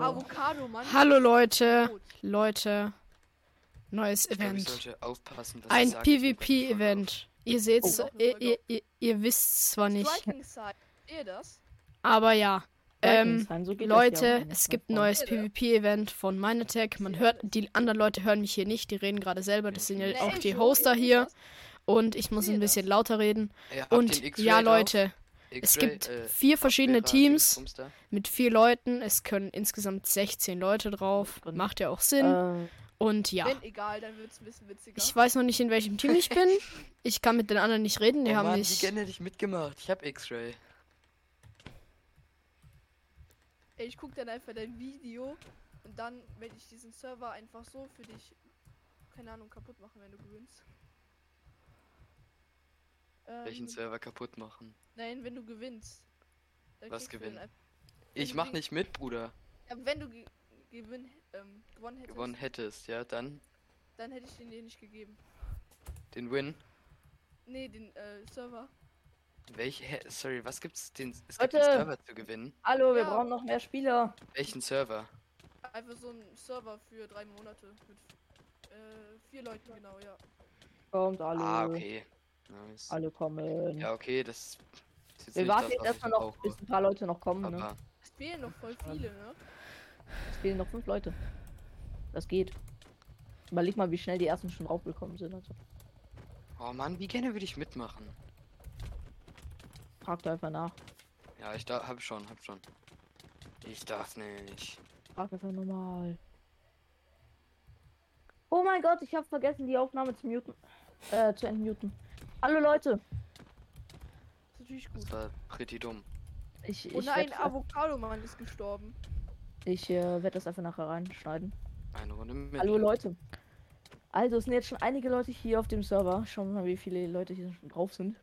Avocado, Mann. Hallo Leute. Leute. Neues Ich Event. was Ein PvP-Event. Ihr seht's, Oh. ihr, ihr, ihr, ihr wisst's zwar nicht, aber ja. Ähm, so Leute, es gibt ein neues PvP-Event von Minetech. Man hört, die anderen Leute hören mich hier nicht, die reden gerade selber. Das sind ja auch die Hoster hier. Und ich muss ein bisschen lauter reden. Und ja. Leute, es gibt äh, vier verschiedene Teams mit vier Leuten. Es können insgesamt 16 Leute drauf. Macht ja auch Sinn. Äh, Und ja. Egal, dann wird's ein bisschen witziger. Ich weiß noch nicht, in welchem Team ich bin. Ich kann mit den anderen nicht reden. Die oh haben Mann, gerne hätte ich mitgemacht. Ich hab X-Ray. Ey, ich guck dann einfach dein Video und dann werde ich diesen Server einfach so für dich, keine Ahnung, kaputt machen, wenn du gewinnst. Ähm, Welchen Server kaputt machen. Nein, wenn du gewinnst. Dann Was gewinnen? Ich mach nicht mit, Bruder. Ja, wenn du ge gewinn, ähm, gewonnen hättest, Gewonnen hättest, ja, dann dann hätte ich den dir nicht gegeben. den Win. Nee, den äh, Server. Welche? Sorry, was gibt's? Den, es gibt einen Server zu gewinnen. hallo, wir Ja. brauchen noch mehr Spieler. Welchen Server? Einfach so ein Server für drei Monate mit äh, vier Leuten genau, ja. Kommt alle. Ah, okay. Nice. Alle kommen. Ja, okay, das ist jetzt wir warten jetzt erstmal noch, brauche. bis ein paar Leute noch kommen. Ne? Aber Es fehlen noch voll viele, ne? Es fehlen noch fünf Leute. Das geht. Überleg mal, wie schnell die ersten schon draufgekommen sind. Also. Oh Mann, wie gerne würde ich mitmachen. Frag da einfach nach. Ja, ich da hab schon, hab schon. Ich darf nicht. Frag einfach normal. Oh mein Gott, ich habe vergessen, die Aufnahme zu muten. Äh, zu entmuten. Hallo Leute. ist natürlich gut. Das war pretty dumm. Ich, ich nein, werd- Avocado-Mann ist gestorben. Ich äh, werde das einfach nachher reinschneiden. Eine Runde mit. Hallo Leute. Also es sind jetzt schon einige Leute hier auf dem Server. Schauen wir mal, wie viele Leute hier schon drauf sind.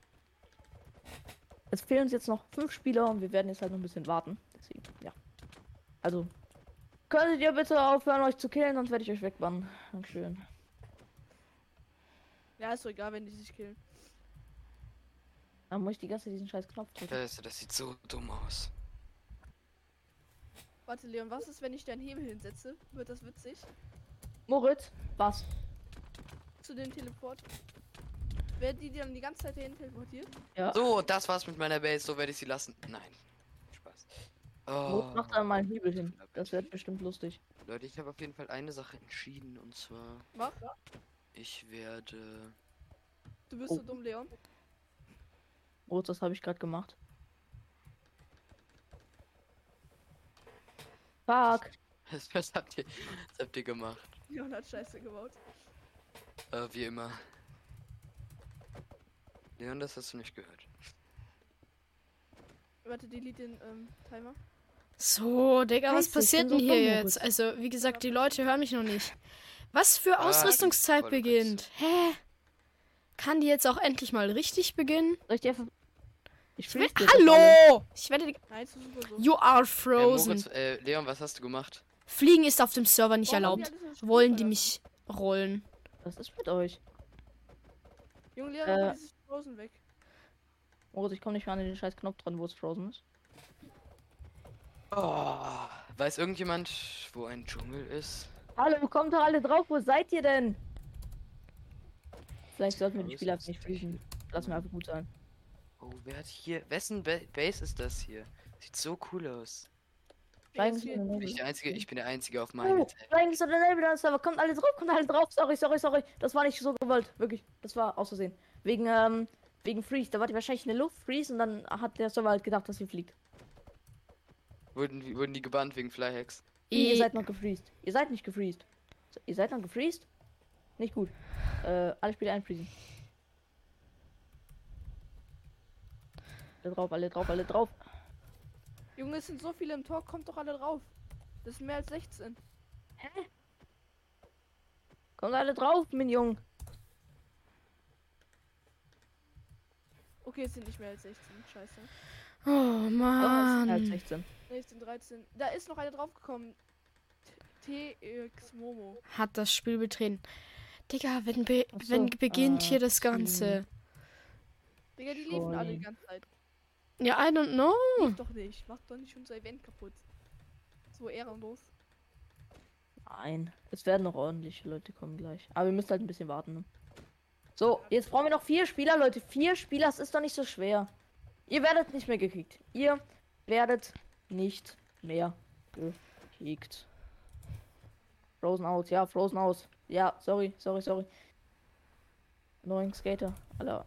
Es fehlen uns jetzt noch fünf Spieler und wir werden jetzt halt noch ein bisschen warten. Deswegen, ja. Also, könntet ihr bitte aufhören, euch zu killen, sonst werde ich euch wegbannen. Dankeschön. Ja, ist doch egal, wenn die sich killen. Dann muss ich die ganze Zeit diesen scheiß Knopf drücken. Scheiße, das sieht so dumm aus. Warte, Leon, was ist, wenn ich deinen Hebel hinsetze? Wird das witzig? Moritz, was? Zu dem Teleport? Werden die dann die ganze Zeit dahin teleportiert? Ja. So, das war's mit meiner Base. So werde ich sie lassen. Nein. Spaß. Moritz Oh, macht da mal einen Hebel hin. Das wird bestimmt lustig. Leute, ich habe auf jeden Fall eine Sache entschieden und zwar, Mach. ich werde. Du bist Oh. so dumm, Leon. Moritz, das habe ich gerade gemacht. Fuck. Was, was habt ihr, was habt ihr gemacht? Leon hat Scheiße gebaut. Äh, wie immer. Leon, das hast du nicht gehört. Warte, delete den ähm, Timer. So, Digga, was passiert denn so hier jetzt? Also, wie gesagt, die Leute hören mich noch nicht. Was für Ah, Ausrüstungszeit beginnt? Hä? Kann die jetzt auch endlich mal richtig beginnen? Soll ich dir einfach. Ich will, das. Hallo! Ich werde. die- Nein, ist super so. You are frozen. Moritz, äh, Leon, was hast du gemacht? Fliegen ist auf dem Server nicht haben erlaubt. so Wollen die mich rollen? Was ist mit euch? Junge, Leon, Äh. äh, dieses Frozen weg. Moritz, ich komme nicht mehr an den scheiß Knopf dran, wo es frozen ist. Oh, weiß irgendjemand, wo ein Dschungel ist? Hallo, kommt doch alle drauf, wo seid ihr denn? Vielleicht sollten wir die ist Spieler das nicht denn fließen. Lass mir einfach gut sein. Oh, wer hat hier. Wessen ba Base ist das hier? Sieht so cool aus. In Bin ich der Einzige? Ich bin der Einzige auf meinem Oh, in Nebel an Server. Kommt alle drauf, kommt alle drauf. Sorry, sorry, sorry. Das war nicht so gewollt. Wirklich. Das war aus Versehen. Wegen, ähm, wegen Freeze. Da war die wahrscheinlich eine Luftfreeze und dann hat der Server halt gedacht, dass sie fliegt. Wurden, die- wurden die gebannt wegen Flyhacks? Nee, ihr seid noch gefreezed. Ihr seid nicht gefreezed. So, Ihr seid noch gefreezed? Nicht gut. Äh, alle Spiele einfriesen. Alle drauf, alle drauf, alle drauf. Junge, es sind so viele im Tor, kommt doch alle drauf. Das sind mehr als 16. Kommt alle drauf, mein Junge. Okay, es sind nicht mehr als 16. Scheiße. Oh Oh, es sind Mann. 16. Nee, es sind 13. Da ist noch eine draufgekommen. TX Momo. Hat das Spiel betreten. Digga, wenn, be so, wenn beginnt äh, hier das Ganze? Digga, die liefen alle die ganze Zeit. Ja, I don't know. Lief doch nicht. Mach doch nicht unser Event kaputt. So ehrenlos. Nein, es werden noch ordentliche Leute kommen gleich. Aber wir müssen halt ein bisschen warten. Ne? So, jetzt brauchen wir noch vier Spieler, Leute. Vier Spieler, das ist doch nicht so schwer. Ihr werdet nicht mehr gekickt. Ihr werdet nicht mehr gekickt. Frozen aus, ja, Frozen aus. Ja, sorry, sorry, sorry. Neuen Skater, alle.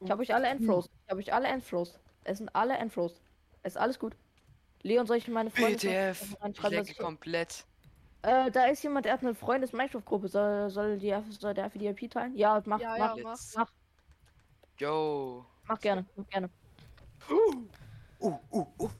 Ich habe euch alle entfrost. Ich habe euch alle entfrost. Es sind alle entfrost. Es ist alles gut. Leon, soll ich meine Freunde BTF. Ich ich komplett. äh, da ist jemand, der hat eine Freundes-Minecraft-Gruppe. Soll, soll, die, soll der für die IP teilen? Ja, mach, Ja, mach, ja, mach. Yo. mach gerne, mach gerne. Uh, uh, uh.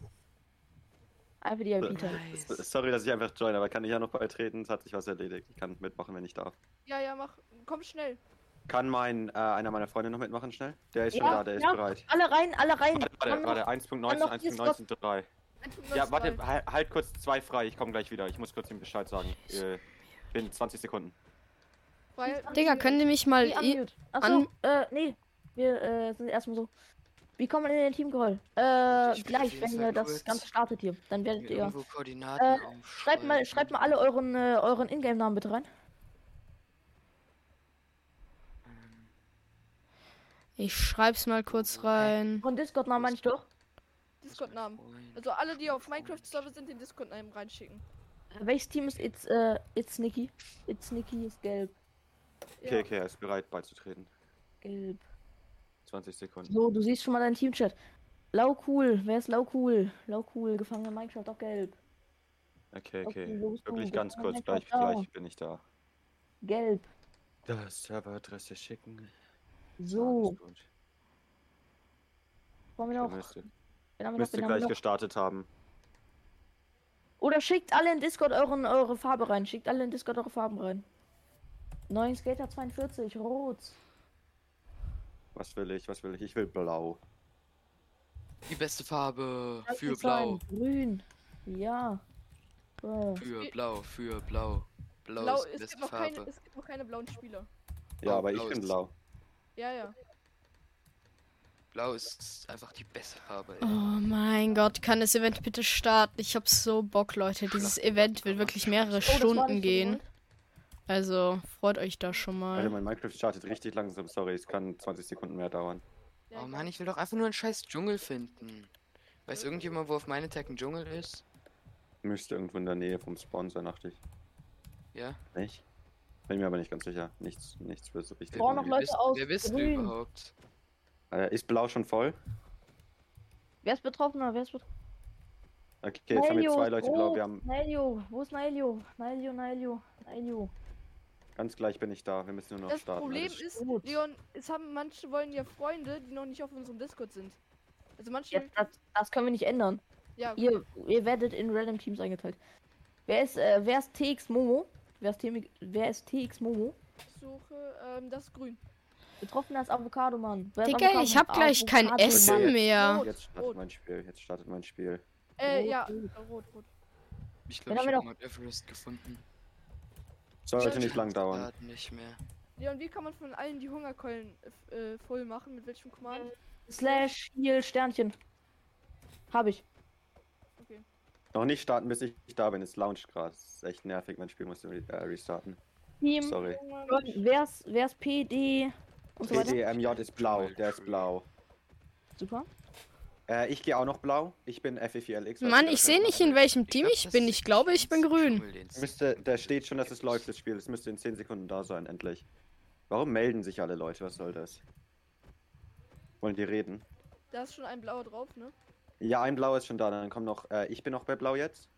Einfach die IP teilen. Nice. Sorry, dass ich einfach join, aber kann ich ja noch beitreten? Es hat sich was erledigt. Ich kann mitmachen, wenn ich darf. Ja, ja, mach. Komm schnell. Kann mein, äh, einer meiner Freunde noch mitmachen, schnell? Der ist schon Ja, da, der ist ja. bereit. Alle rein, alle rein. Warte, warte, warte, 1.19, dann noch Discord. 1.19.3. Ja, warte, halt, halt kurz zwei frei, ich komme gleich wieder. Ich muss kurz ihm Bescheid sagen. Äh, in 20 Sekunden. Weil, Digga, können die mich mal. Nee. Achso, äh, nee. Wir äh, sind erstmal so. Wie kommen wir in den Teamcall? Äh, Ich bin gleich, wenn äh, das kurz. Ganze startet hier. Dann werdet ihr. Äh. Schreibt mal, schreibt mal alle euren, äh, euren Ingame-Namen bitte rein. Ich schreib's mal kurz rein. Von Discord-Namen meine ich doch. Discord-Namen. Also alle, die auf Minecraft-Server sind, den Discord-Namen reinschicken. Welches Team ist It's, äh, It's Nicky? It's Nicky ist gelb. Okay, Ja. okay, er ist bereit beizutreten. Gelb. 20 Sekunden. So, du siehst schon mal deinen Teamchat. Lau cool, wer ist Lau cool? Lau cool, gefangener Minecraft auf gelb. Okay, Okay, du? Wirklich ganz kurz, gleich, gleich bin ich da. Gelb. Das Serveradresse schicken. So, gut. wollen wir noch. wir noch? müsste wir gleich noch? gestartet haben. Oder schickt alle in Discord euren, eure Farbe rein. Schickt alle in Discord eure Farben rein. Neuen Skater 42, rot. Was will ich? Was will ich? Ich will blau. Die beste Farbe Lass für es sein. blau. Grün. Ja. So. Für blau, für blau. Blau, Blau, ist die es beste gibt, noch keine, Farbe. es gibt noch keine blauen Spieler. Ja, aber blau ich bin ist- blau. Ja, ja. Blau ist einfach die beste Farbe. Oh mein Gott, kann das Event bitte starten? Ich hab so Bock, Leute. Dieses Event wird wirklich mehrere Oh, Stunden gehen. Also freut euch da schon Alter, mal. mein Minecraft startet richtig langsam. Sorry, es kann 20 Sekunden mehr dauern. Oh Mann, ich will doch einfach nur einen scheiß Dschungel finden. Weiß irgendjemand, wo auf meine Tag ein Dschungel ist? Müsste irgendwo in der Nähe vom Spawn sein, dachte ich. Ja? Nicht? Bin mir aber nicht ganz sicher. Nichts, nichts für so richtig. brauchen noch Leute bist, aus wer du Grün. überhaupt? Äh, ist blau schon voll? Wer ist betroffener? Wer ist betroffen? Okay, jetzt haben wir zwei Leute blau. rot. Wir haben Nailio, wo ist Nailio? Nailio, Nailio, Nailio. ganz gleich bin ich da. Wir müssen nur noch Das starten. Problem alles. ist, gut. Leon, es haben manche wollen ja Freunde, die noch nicht auf unserem Discord sind. Also manche. Jetzt, das, das können wir nicht ändern. ja, Ihr, ihr werdet in Random Teams eingeteilt. Wer ist, äh, wer ist TX Momo? Wer ist, wer ist TX Momo? ich suche ähm, das Grün. Betroffener ist Avocado, Mann. Digga, Avocado? ich hab gleich kein Avocado, Essen Mann. mehr. Rot, Jetzt startet rot. mein Spiel. Jetzt startet mein Spiel. Äh, Rot, ja, rot. rot. Ich glaube, haben ich wir habe Mount Everest gefunden. Sollte nicht lang dauern. Nicht mehr. Leon, wie kann man von allen die Hungerkeulen äh, voll machen? Mit welchem Command? Slash Heal Sternchen. Hab ich. Noch nicht starten, bis ich da bin. Es launcht gerade. Ist echt nervig. Mein Spiel muss re äh, restarten. Team. Sorry. Wer ist, wer ist PD? Und so. PDMJ ist blau. Der ist blau. Super. Äh, ich gehe auch noch blau. Ich bin FFLX. Mann, ich sehe nicht, in welchem Team glaub, ich das bin. Ich glaube, ich bin grün. Müsste, da steht schon, dass es läuft, das Spiel. Es müsste in 10 Sekunden da sein, endlich. Warum melden sich alle Leute? Was soll das? Wollen die reden? Da ist schon ein blauer drauf, ne? Ja, ein Blau ist schon da. Dann kommt noch, äh, ich bin noch bei Blau jetzt.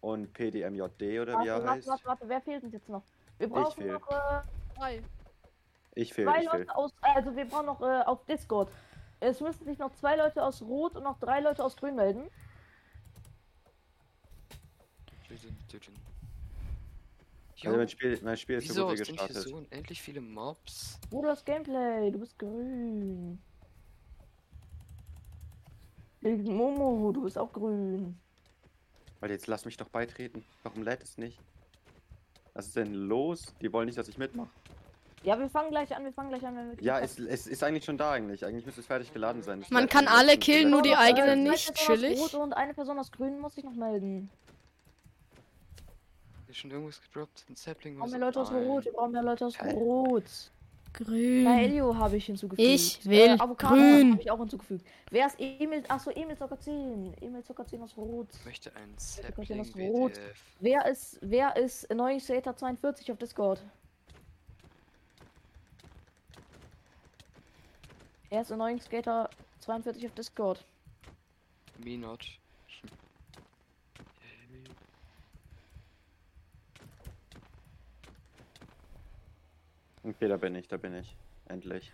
Und PDMJD oder wie er Warte, warte, heißt. warte, warte, wer fehlt uns jetzt noch? Wir brauchen fehl. noch äh, Drei. Ich fehle, zwei ich fehle. Leute aus, also wir brauchen noch äh, auf Discord. Es müssen sich noch zwei Leute aus Rot und noch drei Leute aus Grün melden. Töten. Also mein Spiel, mein Spiel ist so wieso gut wie sind hier gestartet. so unendlich viele Mobs? Wo du hast Gameplay, du bist grün. Momo, du bist auch grün. Weil jetzt lass mich doch beitreten. Warum lädt es nicht? Was ist denn los? Die wollen nicht, dass ich mitmache. Ja, wir fangen gleich an, wir fangen gleich an, wenn wir Ja, es, es ist eigentlich schon da eigentlich. Eigentlich müsste es fertig geladen sein. Das Man kann alle killen, nur die eigenen eine nicht. Chillig. Rot und eine Person aus Grün muss sich noch melden. Ist schon irgendwas gedroppt? Ein Sapling Wir brauchen mehr so? Leute aus. Rot, wir brauchen mehr Leute aus? Rot. Grün. Kaelio habe ich hinzugefügt. Ich will Avocado grün. habe ich auch hinzugefügt. Wer ist Emil? Achso, Emil Zucker 10. Emil Zucker 10 aus Rot. Ich möchte hier Sapling ist rot. Wer ist, wer ist Sater 42 auf Discord? Er ist Annoying Skater 42 auf Discord. Me not. Okay, da bin ich, da bin ich. Endlich.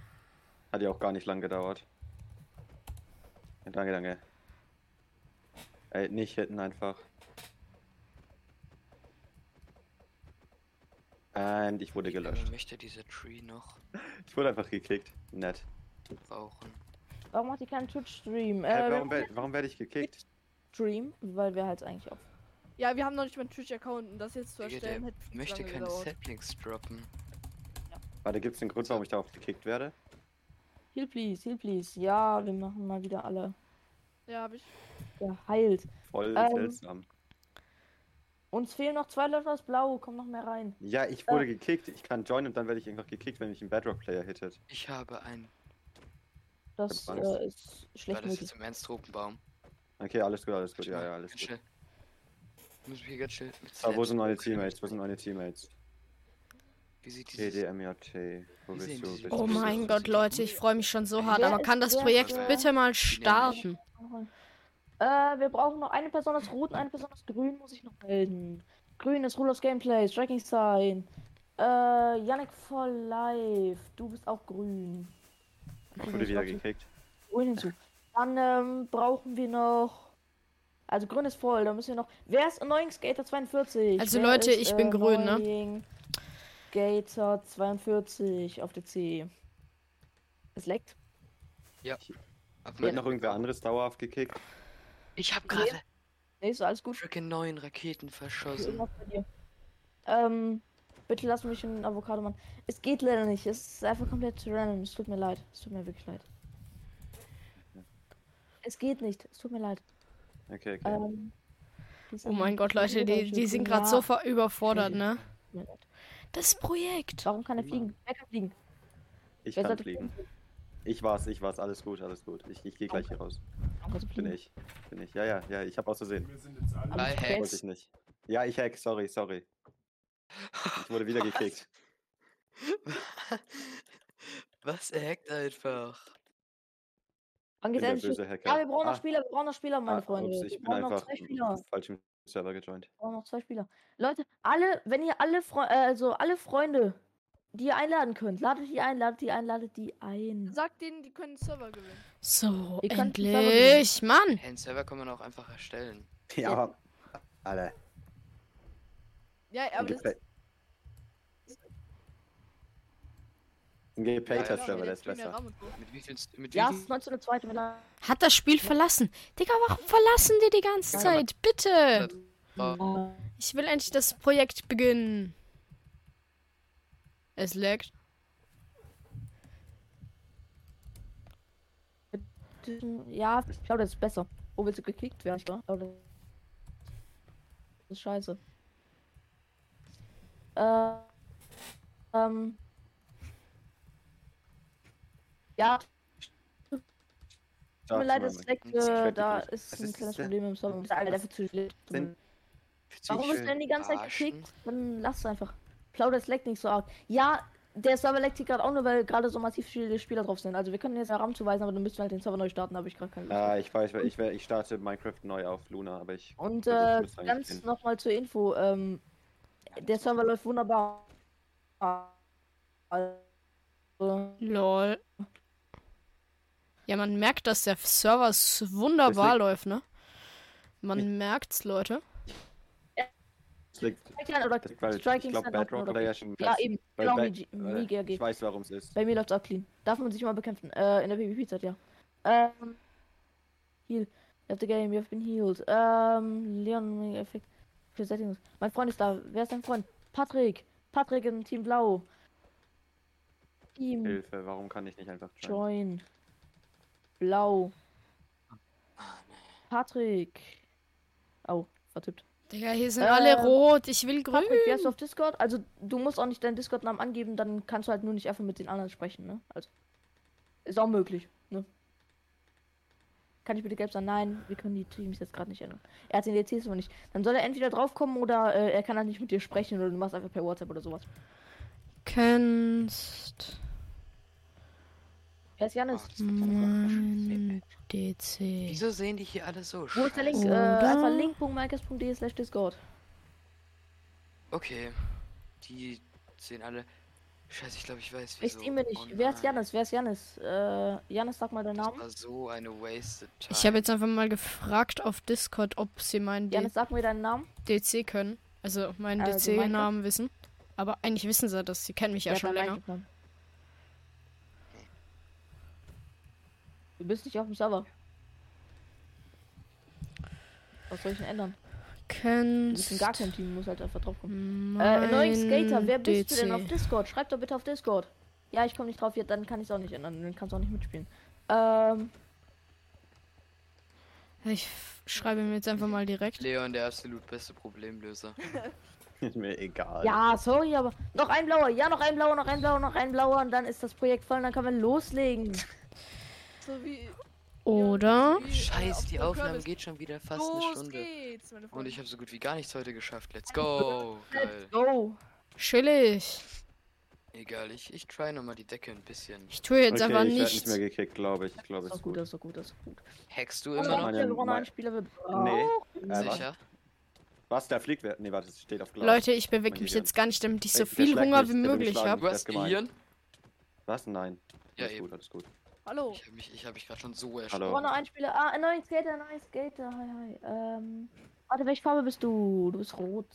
Hat ja auch gar nicht lang gedauert. Ja, danke, danke. Ey, nicht hitten einfach. Und ich wurde Ich gelöscht. möchte dieser Tree noch Ich wurde einfach gekickt. Nett. brauchen. Warum macht ihr keinen Twitch-Stream? Äh, warum, wer- warum werde ich gekickt? Stream, weil wir halt eigentlich auf. Ja, wir haben noch nicht mal einen Twitch-Account und das jetzt zu Digga, erstellen der hätte viel zu möchte keine gedauert. Saplings droppen. Warte, gibt es einen Grund, warum ich darauf gekickt werde? Heal please, heal please. Ja, wir machen mal wieder alle Ja, hab ich. geheilt. Voll Ähm, seltsam. Uns fehlen noch zwei Leute aus Blau, komm noch mehr rein. Ja, ich wurde gekickt. Ich kann joinen und dann werde ich einfach gekickt, wenn mich ein Bedrock-Player hittet. Ich habe ein. Das äh, ist War schlecht das möglich. jetzt im Ernst Tropenbaum? Okay, alles gut, alles gut. Ja, ja, alles gut. schnell. Ich muss mich hier ganz schnell Aber wo sind meine. Teammates? Wo sind meine Teammates? Wie sieht dieses TDMJT. Wo Wie bist sehen du? die Bist Oh du? mein Gott, Leute, ich freue mich schon so hart. Aber kann das Projekt ist- bitte mal starten? Äh, wir brauchen noch eine Person aus Rot und eine Person aus Grün, muss ich noch melden. Grün ist Rule of Gameplay, Striking Sign. Äh, Yannick for Life, du bist auch grün. Ich wurde wieder gekickt. Grün hinzu. Dann ähm, brauchen wir noch. Also grün ist voll, da müssen wir noch. Wer ist Annoying Skater 42? Also Wer Leute, ist, ich bin grün, ne? Skater 42 auf der C. Es leckt. Ab Wird noch irgendwer anderes dauerhaft gekickt? Ich habe gerade Nee, ist alles gut. freaking neun Raketen verschossen. Irgendwas bei dir. Ähm, bitte lass mich einen Avocado machen. Es geht leider nicht. Es ist einfach komplett random. Es tut mir leid. Es tut mir wirklich leid. Es geht nicht. Es tut mir leid. Okay, okay. Ähm, Oh mein Gott, Leute, die, die sind gerade Ja, so überfordert, ne? tut mir leid. Das Projekt. Warum kann er fliegen? Wer kann fliegen? ich wer kann sollte fliegen. Ich war's, ich war's. Alles gut, alles gut. Ich, ich gehe gleich hier raus. Warum kannst du Bin fliegen? ich. Bin ich. Ja, ja, ja. Ich habe auszusehen. Wir sind jetzt alle. Hi. Wollte ich nicht. Ja, ich hack. Sorry, sorry. Ich wurde wieder Was? gekickt. Was? Er hackt einfach. Wann geht's endlich? Ja, wir brauchen noch Ah, Spieler. Wir brauchen noch Spieler, meine ah, Freunde. ups, wir ich bin brauchen noch zwei Spieler. falsch im Server gejoint. Brauchen noch zwei Spieler. Leute, alle, wenn ihr alle Fre äh, also alle Freunde, die ihr einladen könnt, ladet die ein, ladet die ein, ladet die ein. Sag denen, die können den Server gewinnen. So, Ihr könnt den Server endlich, Mann. Hey, einen Server kann man auch einfach erstellen. Ja, aber. Alle. Ja, aber das Ein Ja, geplayter ja, Server, der ist besser. Rahmen und so. Mit wie viel? Mit Ja, es ist 19.02. wenn er- Hat das Spiel verlassen. Digga, warum verlassen die die ganze Zeit? Bitte. Oh, Ich will endlich das Projekt beginnen. Es laggt. Ja, ich glaube, das ist besser. Wo willst du gekickt werden? Ich glaube, das ist scheiße. Äh, ähm. Ja, tut mir leid, es leckt, äh, da ist ein kleines es- Problem im Server. Das ist Alter, dafür zu Warum ist denn die ganze Zeit gekickt? Dann lass es einfach. Plauder, es leckt nicht so arg. Ja, der Server leckt hier gerade auch nur, weil gerade so massiv viele Spieler drauf sind. Also wir können jetzt einen Raum zuweisen, aber dann müssten wir halt den Server neu starten, da habe ich gerade keine Lust. Ja, ich weiß, ich, ich starte Minecraft neu auf Luna, aber ich. Und versuch äh, ganz nochmal zur Info, ähm, der Server läuft wunderbar. Also, Lol. Ja, man merkt, dass der Server wunderbar läuft, ne? Man merkt's, Leute. Striking ich Striking glaube, Bedrock oder- Player schon. Ja, eben. weil Genau, wie GRG. Ich weiß, warum es ist. Bei mir läuft's auch clean. Darf man sich immer bekämpfen. Äh, in der PvP-Zeit, ja. Ähm. Heal. You have the game, you have been healed. Ähm, Leon, Effekt. Für Settings. Mein Freund ist da. Wer ist dein Freund? Patrick. Patrick im Team Blau. Team. Hilfe, warum kann ich nicht einfach joinen? Join. Blau. Patrick. Oh, vertippt. Digga, hier sind Ähm, alle rot. Ich will grün. Patrick, wer ist auf Discord? Also, du musst auch nicht deinen Discord-Namen angeben, dann kannst du halt nur nicht einfach mit den anderen sprechen, ne? Also. Ist auch möglich, ne? Kann ich bitte gelb sein? Nein, wir können die Teams jetzt gerade nicht ändern. Er hat den DCs noch nicht. Dann soll er entweder draufkommen oder äh, er kann halt nicht mit dir sprechen oder du machst einfach per WhatsApp oder sowas. Kennst Wer ist Janis? mein DC. Wieso sehen die hier alle so Wo ist der Link? Äh, einfach link.minecraft.de slash Discord. Okay. Die sehen alle. Scheiße, ich glaube, ich weiß Ich wieso. sehe mir nicht. Oh Wer ist. Janis? Wer ist Janis? Äh, Janis, sag mal deinen Das Namen. war so eine wasted time. Ich habe jetzt einfach mal gefragt auf Discord, ob sie meinen D Janis, sag mir deinen Namen. DC können. Also meinen Also DC-Namen wissen. Aber eigentlich wissen sie das. Sie kennen mich ja, Wer schon länger. Minecraft-Namen? Du bist nicht auf dem Server. Was soll ich denn ändern? Du bist Kennst gar keinem Team, muss halt einfach drauf kommen. Äh, Annoying Skater, wer bist du denn DC? auf Discord? Schreib doch bitte auf Discord. Ja, ich komme nicht drauf, ja, dann kann ich es auch nicht ändern. Dann kannst du auch nicht mitspielen. Ähm, Ich schreibe mir jetzt einfach mal direkt. Leon, der absolut beste Problemlöser. Ist mir egal. ja, sorry, aber noch ein blauer. Ja, noch ein blauer, noch ein blauer, noch ein blauer. Und dann ist das Projekt voll und dann kann man loslegen. So wie. Oder? wie, äh, die Aufnahme geht schon wieder fast Los eine Stunde. geht's, meine Und ich habe so gut wie gar nichts heute geschafft. Let's go! Geil. Let's go. Chillig. Egal, ich, ich try nochmal die Decke ein bisschen. Ich tue jetzt okay, einfach ich werd nichts. nicht mehr gekickt, glaube ich. Ich glaube, es ist gut, das ist gut, das ist gut. Hackst du immer noch? meine- mein- Spieler wird. Nee. Oh, Äh, was? Sicher? Was, der fliegt? Nee, warte, es steht auf Glas. Leute, ich bewege mich jetzt gar nicht, damit ich so viel Hunger wie möglich habe. Du hast. Gehirn? Was? Nein. Ja, alles eben. gut, alles gut. Hallo. Ich habe mich, ich hab mich gerade schon so Hallo. erschrocken. gewonnen ein Spieler. Ah, ein neuer Skater, ein neuer Skater. Hi, hi. Ähm. Warte, welche Farbe bist du? Du bist rot.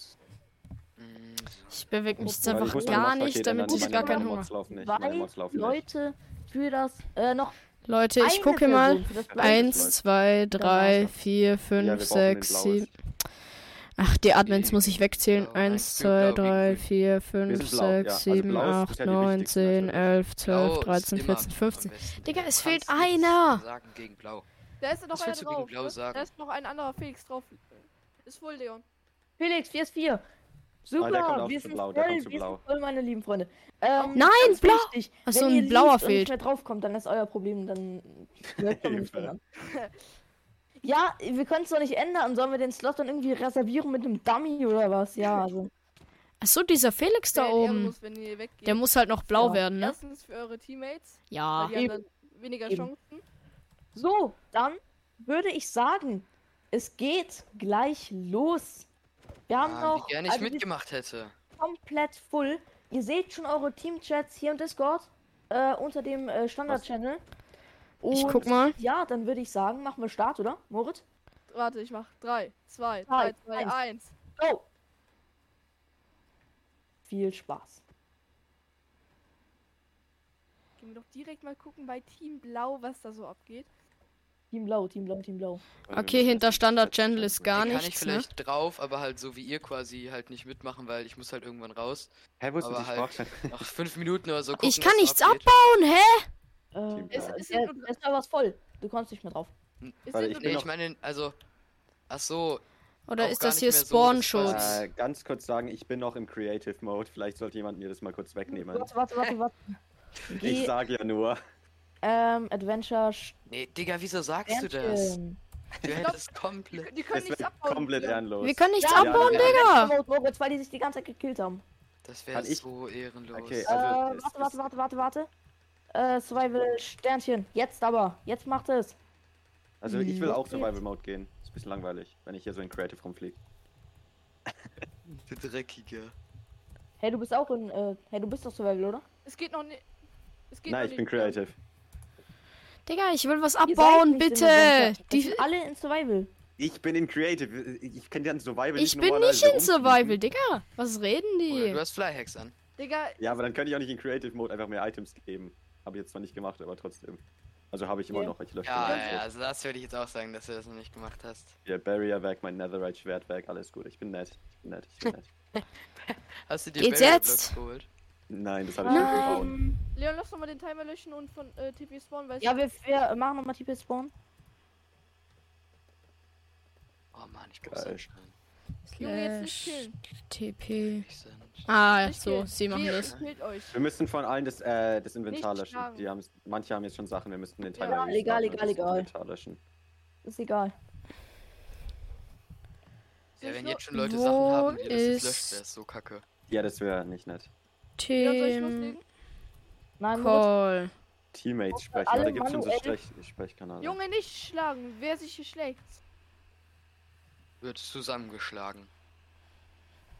Mm, Ich bewege mich jetzt einfach gar nicht, damit ich gar keinen Hunger. Nicht. Leute für das. Äh, noch. Leute, ich gucke mal. Eins, zwei, drei, vier, fünf, sechs, sieben. Ach, die Admins muss ich wegzählen. Blau, Eins, nein, zwei, grün, blau, drei, grün. vier, fünf, sind blau, ja. sechs, Also sieben, blau ist acht, bisher die neun, wichtigste zehn, natürlich. elf, zwölf, Blau ist dreizehn, immer vierzehn, am fünfzehn. besten. Digga, Du es fehlt einer. Da ist noch einer drauf. Blau ne? Da ist noch ein anderer Felix drauf. Ist voll, Leon. Felix, 4 ist 4. Super, Ah, kommt auch wir sind blau, voll, wir blau. sind voll, meine lieben Freunde. Ähm, Nein, blau. wichtig, Ach so, wenn ein ihr blauer liest und fehlt. nicht mehr draufkommt, dann ist euer Problem, dann Ja, wir können es doch nicht ändern. Sollen wir den Slot dann irgendwie reservieren mit einem Dummy oder was? Ja, also. Achso, dieser Felix da oben. Muss, wenn ihr weggeht. Der muss halt noch blau Ja. werden, ne? Erstens für eure Teammates, Ja. weil die haben dann weniger Eben. Chancen. So, dann würde ich sagen, es geht gleich los. Wir haben Ah, noch wie gerne ich also mitgemacht hätte. komplett full. Ihr seht schon eure Teamchats hier im Discord äh, unter dem äh, Standard-Channel. Ich Und guck mal. Ja, dann würde ich sagen, machen wir Start, oder? Moritz? Warte, ich mach 3, 2, Drei, 3, 2, eins. 1. Go! Viel Spaß. Gehen wir doch direkt mal gucken bei Team Blau, was da so abgeht. Team Blau, Team Blau, Team Blau. Okay, hinter Standard Channel ist gar Den kann ich nichts, ne? vielleicht drauf, aber halt so wie ihr quasi halt nicht mitmachen, weil ich muss halt irgendwann raus. Hä, wo ist Aber halt-? Nach fünf Minuten oder so gucken, Ich kann was nichts abbauen, hä? Äh, Team Es- Blau. es der, sind nur- der Server ist voll. Du kommst nicht mehr drauf. Es Warte, ich ich meine, also. Ach so, Oder ist das hier mehr so, Spawn-Schutz? Äh, ganz kurz sagen, ich bin noch im Creative Mode. Vielleicht sollte jemand mir das mal kurz wegnehmen. Warte, warte, warte, warte. Ich sag ja nur. ähm, Adventure nee, Digga, wieso sagst du das? Du hättest komplett. Die, die können Das nichts wäre abbauen. komplett ehrenlos. Wir können nichts Ja, abbauen, ja, Digga! Adventure Mode, Moritz, weil die sich die ganze Zeit gekillt haben. Das wäre so ehrenlos. Okay, Äh, Also, es warte, ist- warte, warte, warte, warte. Äh, Survival Sternchen. Jetzt aber. Jetzt macht es. Also ich will auch. Survival Mode gehen. Ist ein bisschen langweilig, wenn ich hier so in Creative rumfliege. Du Dreckiger. Hey, du bist auch in, äh, hey, du bist doch Survival, oder? Es geht noch nicht. Es geht Nein, noch ich bin. Creative. Digga, ich will was abbauen, in bitte! Die, sind alle in Survival. Ich bin in Creative. Ich kenne ja Survival ich bin nicht in rumfliegen. Survival, Digga! Was reden Oder die? du hast Flyhacks an. Digga, Ja, aber dann könnte ich auch nicht in Creative Mode einfach mehr Items geben. Habe ich jetzt zwar nicht gemacht, aber trotzdem. Also habe ich immer Ja. noch. Ich lösche Ja, den ja, einfach. also das würde ich jetzt auch sagen, dass du das noch nicht gemacht hast. Ihr Barrier weg, mein Netherite Schwert weg, alles gut. Ich bin nett. Ich bin nett. Ich bin nett. Hast du dir Geht's Barrier jetzt? Geholt? Nein, das habe ich nicht gebaut. Leon, lass doch mal den Timer löschen und von äh, TP spawnen, weil ja, wir, wir machen nochmal TP Spawn. Oh Mann, ich Geil. anschreien. Junge, jetzt nicht killen. TP. Ich. Ah, Nicht so, sie machen das. Wir müssen von allen das, äh, das Inventar Nicht löschen. Die manche haben jetzt schon Sachen, wir müssten den Ja, Timer egal, egal, das egal. Inventar löschen. Ist egal. Ja, wenn ich jetzt schon Leute Wo Sachen haben, die das jetzt ist- löscht, wäre es so kacke. Ja, das wäre nicht nett. Ich Team? Nein, Call. Teammates sprechen, alle oder gibt es schon so manuell- Sprech Sprechkanäle? Junge, nicht schlagen. Wer sich hier schlägt. Wird zusammengeschlagen.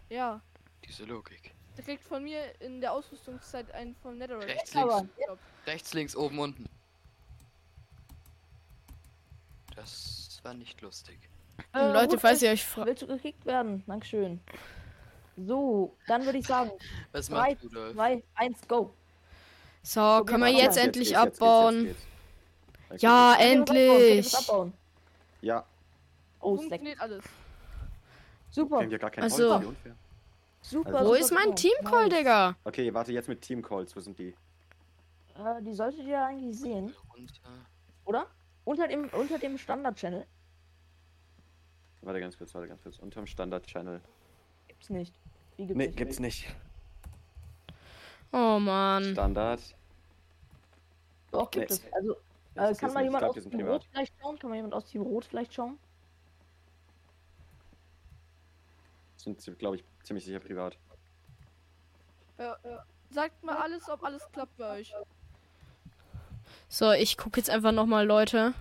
Ja. Diese Logik. Der kriegt von mir in der Ausrüstungszeit einen vom Netherite. Rechts, aber- links. Rechts, links, oben, unten. Das war nicht lustig. äh, Leute, Moritz, falls ihr euch fragt. Willst du gekickt werden? Dankeschön. So, dann würde ich sagen, Was 3, macht Rudolf? 2, 1, go. So, können wir jetzt endlich abbauen. geht's, geht's. Ja, endlich. abbauen? Ja, Oh. Funktioniert alles. wir Super, haben ja gar kein Ach so. Holz. Super. Also- Wo super, ist mein. Team-Call, Nice. Digga? Okay, warte, jetzt mit Team Calls, wo sind die? Äh, die solltet ihr eigentlich sehen, oder? Unter dem, unter dem Standard-Channel. Warte ganz kurz, warte ganz kurz. Unterm Standard-Channel. Gibt's nicht. Wie gibt's Nee, nicht? gibt's nicht. Oh Mann. Standard. Doch, gibt Nee. es. Also, äh, kann mal jemand glaub, aus Team. Rot vielleicht schauen? Kann mal jemand aus Team Rot vielleicht schauen? Sind, glaube ich, ziemlich sicher privat. Ja, ja. Sagt mal alles, ob alles klappt bei euch. So, ich gucke jetzt einfach nochmal, Leute.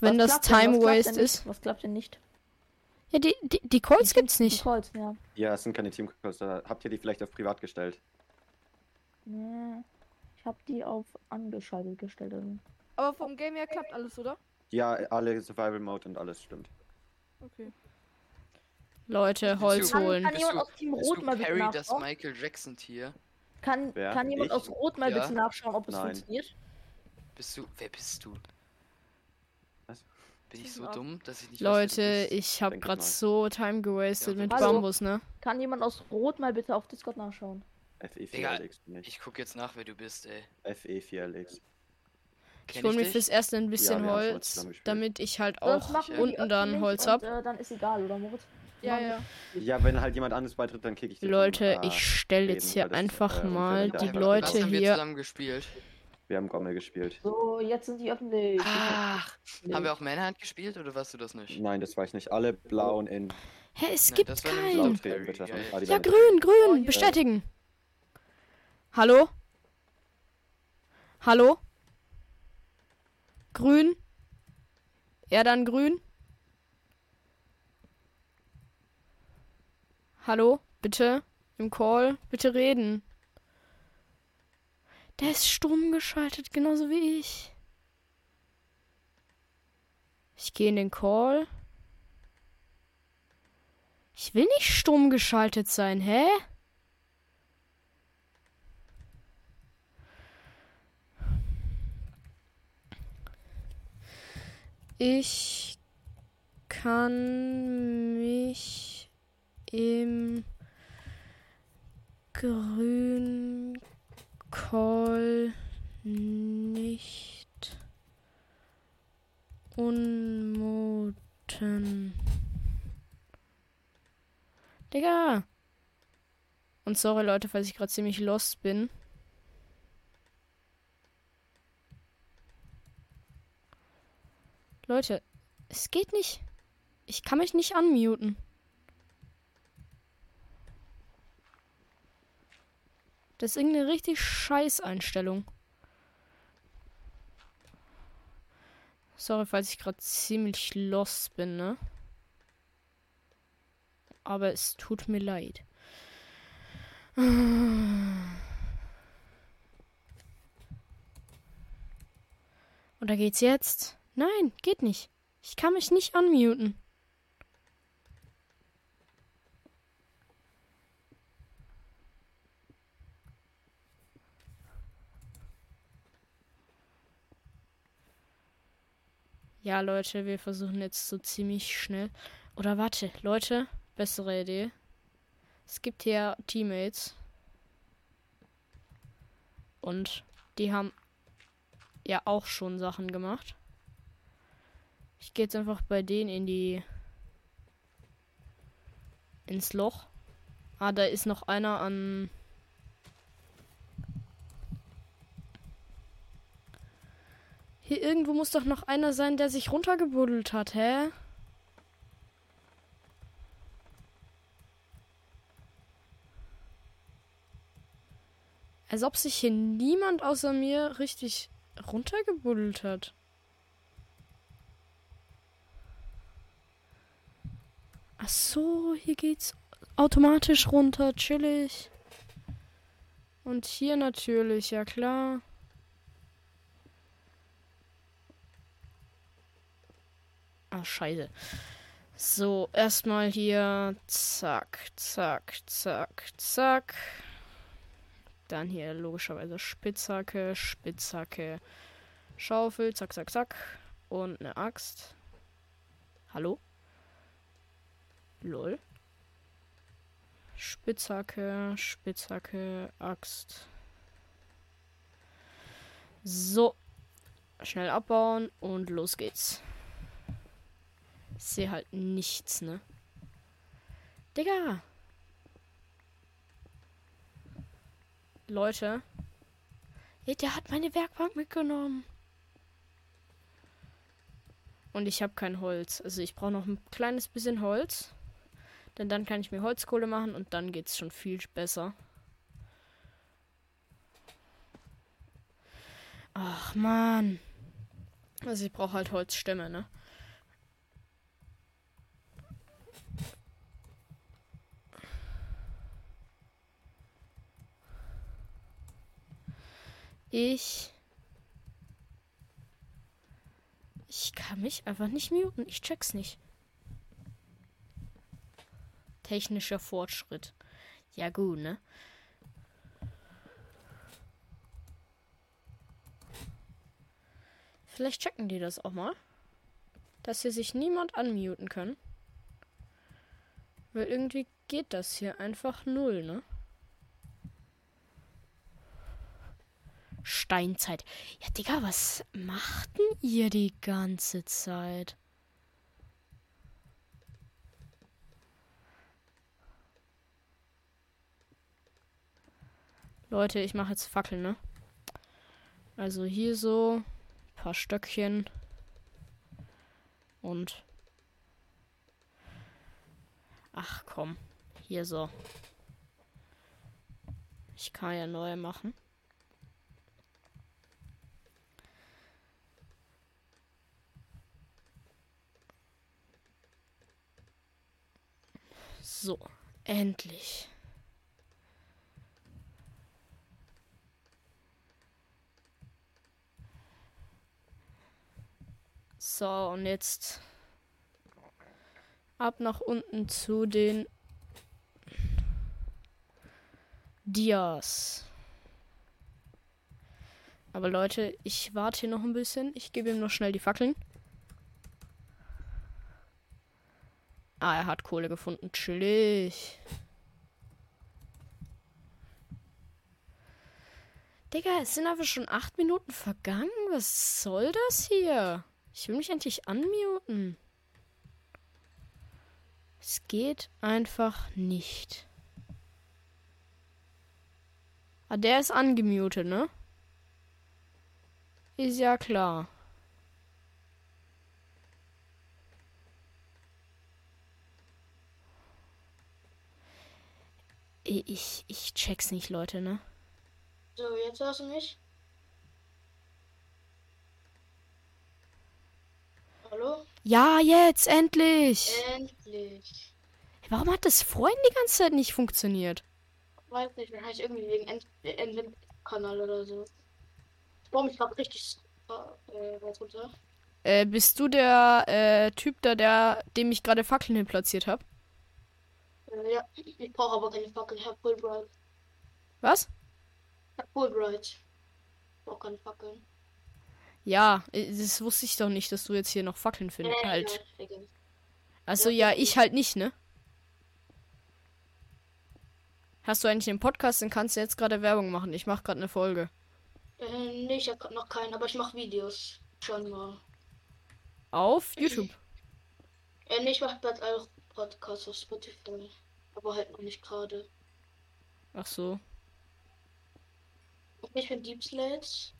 Wenn Was das denn? Time klappt Waste denn ist. Nicht? Was klappt denn nicht? Ja, die, die, die Calls gibt's Die nicht. Calls, ja. Ja, es sind keine Team Calls. Da habt ihr die vielleicht auf privat gestellt? Nee. Ich habe die auf angeschaltet gestellt. also. Aber vom Game her klappt alles, oder? Ja, alle Survival Mode und alles stimmt. Okay. Leute, Holz Kann- holen. Kann Bist jemand du- aus Team Rot du mal bitte Perry, das nachschauen? Michael Jackson Tier? Kann, Wer? kann jemand Ich? aus Rot mal Ja. bitte nachschauen, ob es Nein. funktioniert? Bist du. Wer bist du? Was? Bin ich so dumm, dass ich nicht weiß, du Leute, bist? ich hab denke grad mal. so Time gewastet Ja, mit Hallo? Bambus, ne? Kann jemand aus Rot mal bitte auf Discord nachschauen? FE4LX bin ich. Ich guck jetzt nach, wer du bist, ey. FE4LX. Ich Kenn hol mir dich? fürs erste ein bisschen schon Holz, damit ich halt auch unten dann Holz und, hab. Äh, dann ist egal, oder Moritz? Ja, ja. Ja, wenn halt jemand anderes beitritt, dann kicke ich den Leute, ich äh, stell reden, jetzt hier einfach äh, unfair mal die einfach Leute Was haben wir hier. zusammen gespielt? Wir haben Gommel gespielt. So, jetzt sind die öffentlich. Ach, Nee. haben wir auch Manhunt gespielt oder warst du das nicht? Nein, das war ich nicht. Alle blauen in Hä, es Nein, gibt keinen. Ah, Ja, blauen- grün, Oh, grün, hier. bestätigen. Hallo? Hallo? Grün? Er dann grün? Hallo? Bitte? Im Call? Bitte reden. Der ist stumm geschaltet, genauso wie ich. Ich gehe in den Call. Ich will nicht stumm geschaltet sein, hä? Ich kann mich im Grün Call nicht unmuten. Digga. Und sorry Leute, falls ich gerade ziemlich lost bin. Leute, es geht nicht. Ich kann mich nicht unmuten. Das ist irgendeine richtig scheiß Einstellung. Sorry, falls ich gerade ziemlich lost bin, ne? Aber es tut mir leid. Und da geht's jetzt? Nein, geht nicht. Ich kann mich nicht unmuten. Ja, Leute, wir versuchen jetzt so ziemlich schnell. Oder warte, Leute, bessere Idee. Es gibt hier Teammates. Und die haben ja auch schon Sachen gemacht. Ich gehe jetzt einfach bei denen in die. ins Loch. Ah, da ist noch einer an. Hier irgendwo muss doch noch einer sein, der sich runtergebuddelt hat, hä? Als ob sich hier niemand außer mir richtig runtergebuddelt hat. Ach so, hier geht's automatisch runter, chillig. Und hier natürlich, ja klar. Ah, scheiße. So, erstmal hier. Zack, zack, zack, zack. Dann hier logischerweise Spitzhacke, Spitzhacke, Schaufel, zack, zack, zack. Und eine Axt. Hallo? Lol. Spitzhacke, Spitzhacke, Axt. So. Schnell abbauen und los geht's. Sehe halt nichts, ne? Digga! Leute. Ey, der hat meine Werkbank mitgenommen. Und ich habe kein Holz. Also ich brauche noch ein kleines bisschen Holz. Denn dann kann ich mir Holzkohle machen und dann geht's schon viel besser. Ach man. Also ich brauche halt Holzstämme, ne? Ich. Ich kann mich einfach nicht muten. Ich check's nicht. Technischer Fortschritt. Ja, gut, ne? Vielleicht checken die das auch mal. Dass hier sich niemand unmuten kann. Weil irgendwie geht das hier einfach null, ne? Steinzeit. Ja, Digga, was machten ihr die ganze Zeit? Leute, ich mache jetzt Fackeln, ne? Also hier so ein paar Stöckchen und Ach komm, hier so. Ich kann ja neue machen. So, endlich. So, und jetzt ab nach unten zu den Dias. Aber Leute, ich warte hier noch ein bisschen. Ich gebe ihm noch schnell die Fackeln. Ah, er hat Kohle gefunden. Chillig. Digga, es sind aber schon acht Minuten vergangen. Was soll das hier? Ich will mich endlich unmuten. Es geht einfach nicht. Ah, der ist angemutet, ne? Ist ja klar. Ich, ich check's nicht, Leute, ne? So, jetzt hörst du mich? Hallo? Ja, jetzt, endlich! Endlich. Warum hat das vorhin die ganze Zeit nicht funktioniert? Weiß nicht, wahrscheinlich irgendwie wegen End Endwind-Kanal oder so. Ich baue mich gerade richtig äh, weit runter. Äh, bist du der äh, Typ da, der, dem ich gerade Fackeln hin platziert habe? Äh, ja, ich brauche aber keine Fackeln. Ich hab Fulbright. Was? Ich hab Fulbright. Ich brauche keine Fackeln. Ja, äh, das wusste ich doch nicht, dass du jetzt hier noch Fackeln findest. Äh, halt. Also ja, ich halt nicht, ne? Hast du eigentlich den Podcast, dann kannst du jetzt gerade Werbung machen. Ich mache gerade eine Folge. Äh, nee, ich hab noch keinen, aber ich mache Videos. Schon mal. Auf YouTube. Äh, nee, ich mache bald auch Podcasts auf Spotify. Aber halt noch nicht gerade. Ach so. Okay, ich bin Deep Slates.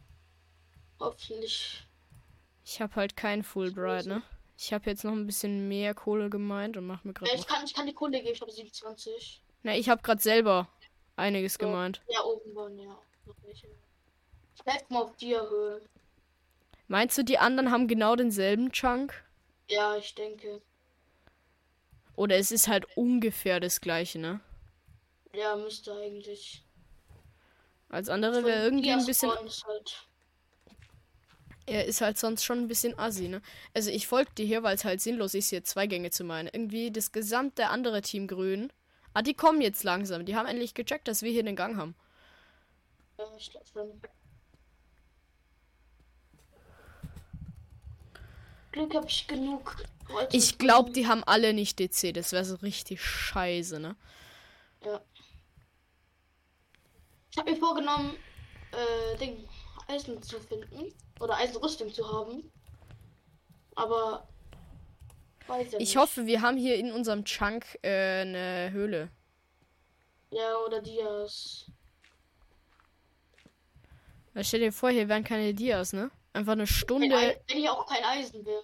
Hoffentlich. Ich habe halt kein Fulbright, ne? Ich habe jetzt noch ein bisschen mehr Kohle gemeint und mach mir gerade. ich, noch- kann, ich kann die Kohle geben, ich habe 27. Na, ich habe gerade selber einiges Ja. gemeint. Ja, oben waren ja. Ich bleib mal auf dir Höhe. Meinst du, die anderen haben genau denselben Chunk? Ja, ich denke. Oder es ist halt ungefähr das gleiche, ne? Ja, müsste eigentlich. Als andere wäre irgendwie ein bisschen. Halt. Er ist halt sonst schon ein bisschen assi, ne? Also ich folge dir hier, weil es halt sinnlos ist, hier zwei Gänge zu meinen. Irgendwie das gesamte andere Team Grün. Ah, die kommen jetzt langsam. Die haben endlich gecheckt, dass wir hier den Gang haben. Ja, ich glaube schon. Glück habe ich genug. Holz Ich glaube, die haben alle nicht DC. Das wäre so richtig scheiße, ne? Ich habe mir vorgenommen, äh, Ding, Eisen zu finden. Oder Eisenrüstung zu haben. Aber. Weiß ja Ich nicht. hoffe, wir haben hier in unserem Chunk äh, eine Höhle. Ja, oder Dias. Stell dir vor, hier wären keine Dias, ne? Einfach eine Stunde, wenn hier auch kein Eisen wäre.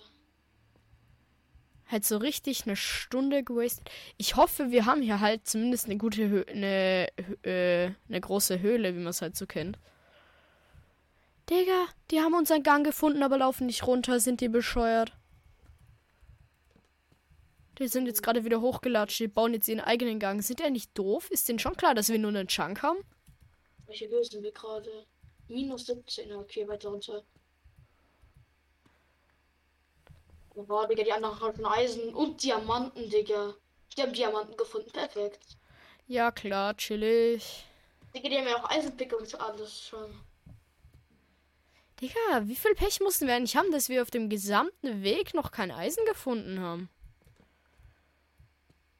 halt so richtig eine Stunde gewastet. Ich hoffe, wir haben hier halt zumindest eine gute Hö eine, äh, eine große Höhle, wie man es halt so kennt. Digga, die haben unseren Gang gefunden, aber laufen nicht runter. Sind die bescheuert? Die sind jetzt gerade wieder hochgelatscht. Die bauen jetzt ihren eigenen Gang. Sind die nicht doof? Ist denen schon klar, dass wir nur einen Chunk haben? Welche Höhe sind wir gerade? Minus 17, okay, weiter runter. Boah, Digga, die anderen haben Eisen und Diamanten, Digga. Die haben Diamanten gefunden, perfekt. Ja, klar, chillig. Digga, die haben ja auch Eisenpicke und alles schon. Digga, wie viel Pech mussten wir eigentlich haben, dass wir auf dem gesamten Weg noch kein Eisen gefunden haben?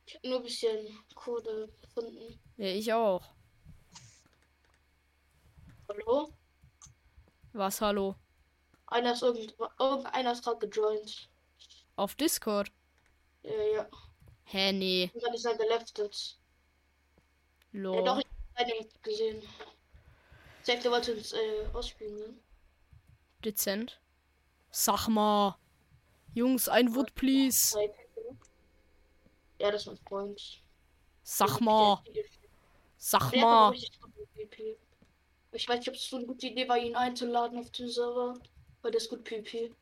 Ich hab nur ein bisschen Kohle gefunden. Ja, ich auch. Hallo? Was, hallo? Einer ist irgend, irgendeiner ist gerade gejoint. Auf Discord? Ja, ja. Hä, nee. Und dann ist er geleftet. Ja, doch, Lol. ich hab ihn gesehen. Sagt, er wollte uns äh, ausspielen, ne? Dezent. Sag mal. Jungs, ein Wood, please. Ja, das ist mein Freund. Sag mal. Sag Der mal. Ich weiß nicht, ob es so eine gute Idee war, ihn einzuladen auf den Server. Weil der ist gut PvP.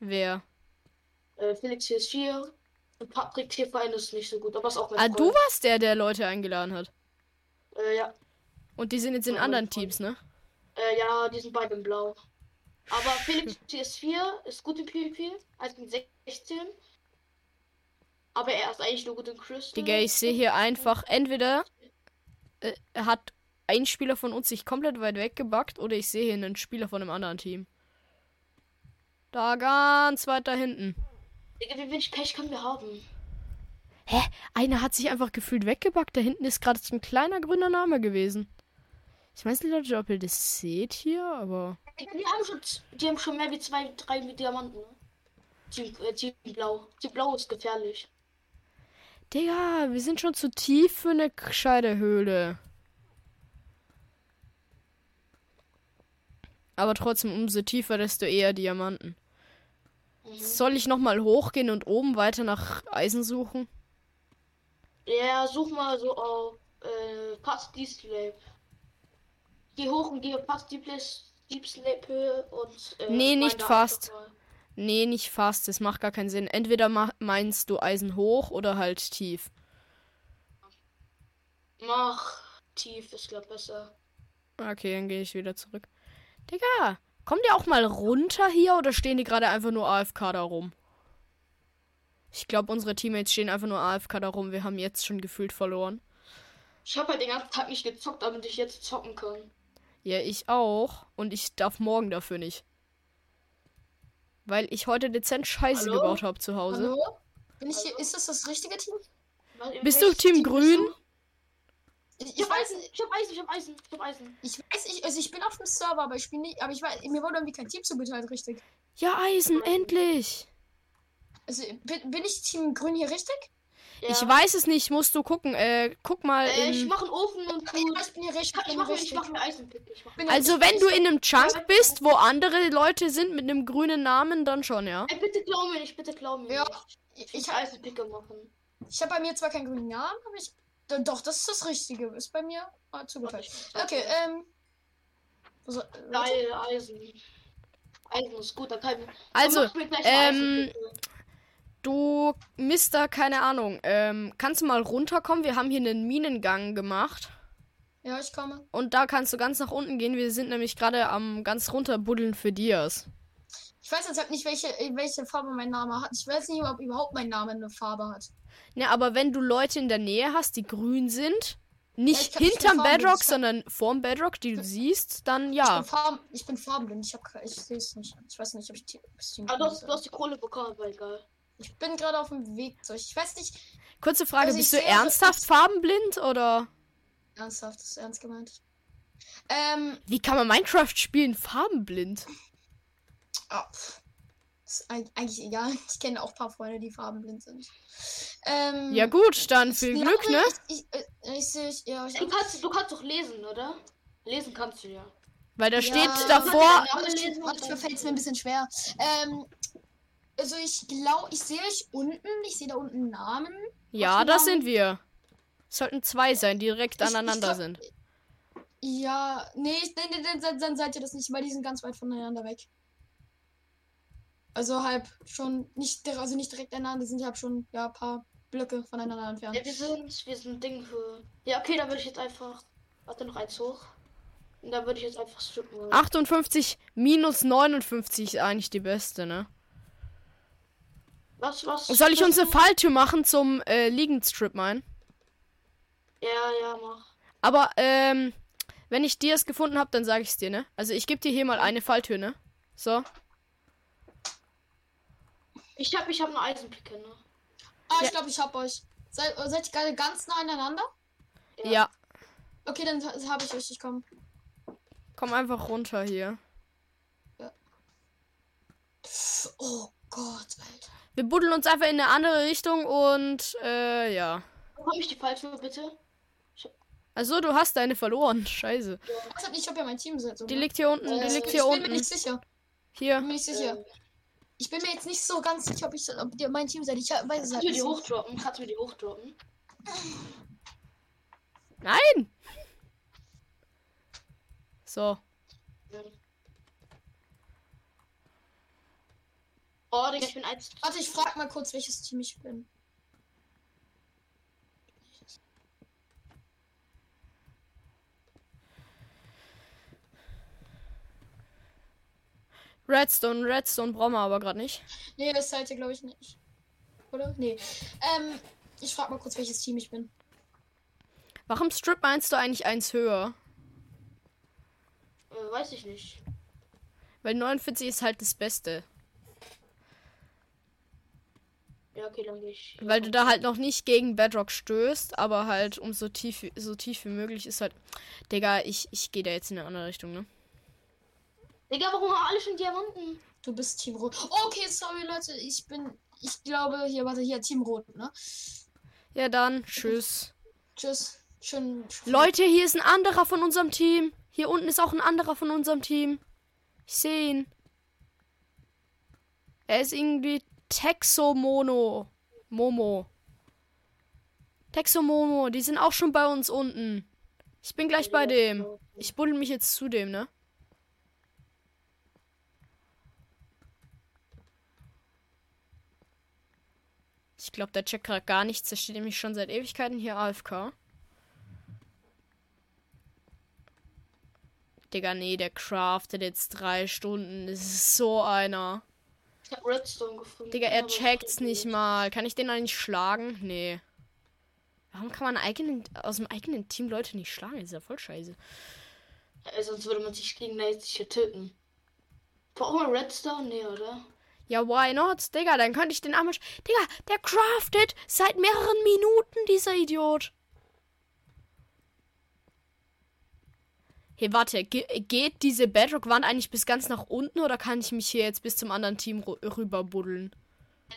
Wer? Äh, Felix hier ist 4 und Patrick T-Verein ist nicht so gut, aber ist auch mein Ah, Freund. du warst der, der Leute eingeladen hat. Äh, ja. Und die sind jetzt in Ja, anderen. Teams, ne? Äh, ja, die sind beide in Blau. Aber Felix TS4 ist gut im PvP, also mit 16. Aber er ist eigentlich nur gut im Crystal. Digga, ich sehe hier einfach, entweder äh, hat ein Spieler von uns sich komplett weit weggebackt oder ich sehe hier einen Spieler von einem anderen Team. Da ganz weit da hinten. Digga, wie wenig Pech können wir haben? Hä? Einer hat sich einfach gefühlt weggebackt. Da hinten ist gerade so ein kleiner grüner Name gewesen. Ich weiß nicht, Leute, ob ihr das seht hier, aber. Digga, die haben schon, die haben schon mehr wie zwei, drei mit Diamanten. Team, äh, Team Blau. Team Blau ist gefährlich. Digga, wir sind schon zu tief für eine gescheite Höhle. Aber trotzdem, umso tiefer, desto eher Diamanten. Mhm. Soll ich nochmal hochgehen und oben weiter nach Eisen suchen? Ja, such mal so auf äh, Fast Deep Slab. Geh hoch und geh auf Fast Deep, Deep Slab Höhe und. Äh, Nee, nicht fast. Nee, nicht fast. Das macht gar keinen Sinn. Entweder meinst du Eisen hoch oder halt tief. Mach tief, ist glaub besser. Okay, dann gehe ich wieder zurück. Digga, kommt ihr auch mal runter hier oder stehen die gerade einfach nur AFK da rum? Ich glaube, unsere Teammates stehen einfach nur AFK da rum. Wir haben jetzt schon gefühlt verloren. Ich habe halt den ganzen Tag nicht gezockt, damit ich jetzt zocken kann. Ja, ich auch. Und ich darf morgen dafür nicht. Weil ich heute dezent Scheiße Hallo? gebaut habe zu Hause. Hallo? Bin ich hier, ist das das richtige Team? Bist du Team bist Grün? Ich, Ich hab weiß, Eisen, ich hab Eisen, ich hab Eisen, ich hab Eisen. ich weiß, ich, also ich bin auf dem Server, aber ich spiele nicht, aber ich weiß, mir wurde irgendwie kein Team zugeteilt, richtig. Ja, Eisen, endlich. Also bin, bin ich Team Grün hier richtig? Ja. Ich weiß es nicht, musst du gucken. Äh, guck mal Äh, ich mach einen Ofen und du. Ja, ich bin hier richtig. Ich, bin mach, ich mach mir Eisenpick. Ich Bin Also wenn du in einem Chunk bist, wo andere Leute sind mit einem grünen Namen, dann schon, ja. Ey, bitte glaub mir nicht, bitte glaub mir Ja, nicht. ich, Ich ich, will Eisenpicker machen. ich habe bei mir zwar keinen grünen Namen, aber ich. Doch, Doch, das ist das Richtige. Ist bei mir ah, zugeteilt. Okay, ähm. Äh, warte. Geil, Eisen. Eisen ist gut, dann kann Also, gleich einen ähm. Du, Mister, keine Ahnung. Ähm, kannst du mal runterkommen? Wir haben hier einen Minengang gemacht. Ja, ich komme. Und da kannst du ganz nach unten gehen. Wir sind nämlich gerade am ganz runterbuddeln für Dias. Ich weiß jetzt halt nicht, welche, welche Farbe mein Name hat. Ich weiß nicht, ob überhaupt mein Name eine Farbe hat. Ja, aber wenn du Leute in der Nähe hast, die grün sind, nicht ich nicht hinterm Bedrock, ich sondern vorm Bedrock, die du siehst, dann Ich ja. bin, Farben, ich bin farbenblind. Ich, hab, ich sehe es nicht. Ich weiß nicht, ob ich Team, ob Team Ah, du hast, du hast die Kohle bekommen, aber egal. Ich bin gerade auf dem Weg zu euch. Ich weiß nicht, Kurze Frage, Also ich bist du sehe- ernsthaft farbenblind oder ernsthaft, das ist ernst gemeint. Ähm, wie kann man Minecraft spielen farbenblind? ah, pff. Ist eig- eigentlich egal. Ich kenne auch ein paar Freunde, die farbenblind sind. Ähm, Ja gut, dann viel glaube, Glück, ne? Ich, ich, äh, ich ja, ich, Du kannst, du kannst doch lesen, oder? Lesen kannst du ja. Weil da Ja, steht davor, mir fällt es mir ein bisschen schwer. Ähm, also ich glaube, ich sehe euch unten. Ich sehe da unten einen Namen. ja, das Namen? sind wir. Es sollten zwei sein, die direkt Ich- ich aneinander glaub- sind. Ja, nee, nee, nee dann, dann seid ihr das nicht, weil die sind ganz weit voneinander weg. Also halb schon nicht, also nicht direkt aneinander, die sind halb schon ja ein paar Blöcke voneinander entfernt. Ja, wir sind, wir sind Ding für. Ja, okay, dann würde ich jetzt einfach. Warte noch eins hoch. Und dann würde ich jetzt einfach strippen. wollen. 58 minus 59 ist eigentlich die beste, ne? Was, was? Soll ich was- uns eine Falltür machen zum äh, Liegendstrip mein? Ja, ja, mach. Aber, ähm, wenn ich dir es gefunden habe, dann sage ich es dir, ne? Also ich gebe dir hier mal eine Falltür, ne? So. Ich hab, ich hab eine Eisenpicke, ne? Ah, Ja. ich glaube, ich hab euch. Seid, seid ihr gerade ganz nah aneinander? Ja. Ja. Okay, dann habe ich euch. Ich komme. Komm einfach runter hier. Oh Gott, Alter. Wir buddeln uns einfach in eine andere Richtung und, äh, ja. Bekomme ich die Falltür bitte? Also, du hast deine verloren. Scheiße. Ich ob ihr mein Team seid. Die liegt hier unten, die Äh, liegt ich hier bin mir unten. nicht sicher. Hier. Bin mir nicht sicher. Äh, Ich bin mir jetzt nicht so ganz sicher, ob, ich, ob ihr mein Team seid. Ich weiß es kannst halt du mir nicht. die so. hochdroppen? Kannst du mir die hochdroppen? Nein! So. Oh, Digga, ich bin eins. Warte, ich frag mal kurz, welches Team ich bin. Redstone, Redstone brauchen wir aber gerade nicht. Nee, das seid ihr, glaube ich, nicht. Oder? Nee. Ähm, ich frag mal kurz, welches Team ich bin. Warum Strip meinst du eigentlich eins höher? Äh, weiß ich nicht. Weil 49 ist halt das Beste. Ja, okay, dann gehe ich. Weil du da halt noch nicht gegen Bedrock stößt, aber halt um so tief, wie- so tief wie möglich ist halt. Digga, ich, ich gehe da jetzt in eine andere Richtung, ne? Digga, warum haben alle schon Diamanten? Du bist Team Rot. Okay, sorry, Leute. Ich bin. Ich glaube, hier, warte, hier, Team Rot, ne? Ja, dann, tschüss. Tschüss. Schön. Leute, hier ist ein anderer von unserem Team. Hier unten ist auch ein anderer von unserem Team. Ich sehe ihn. Er ist irgendwie Texomono. Momo. Texomomo, die sind auch schon bei uns unten. Ich bin gleich bei dem. Ich buddel mich jetzt zu dem, ne? Ich glaube, der checkt gerade gar nichts. Der steht nämlich schon seit Ewigkeiten hier AFK. Digga, nee, der craftet jetzt drei Stunden. Das ist so einer. Ich hab Redstone gefunden. Digga, er checkt's ich- nicht mal. Kann ich den eigentlich schlagen? Nee. Warum kann man eigenen, aus dem eigenen Team Leute nicht schlagen? Das ist ja voll scheiße. Äh, sonst würde man sich gegenseitig hier töten. Brauchen wir Redstone? Nee, oder? Ja, why not? Digga, dann könnte ich den. Sch- Digga, der craftet seit mehreren Minuten, dieser Idiot. Hey, warte, ge geht diese Bedrock-Wand eigentlich bis ganz nach unten oder kann ich mich hier jetzt bis zum anderen Team rüber buddeln?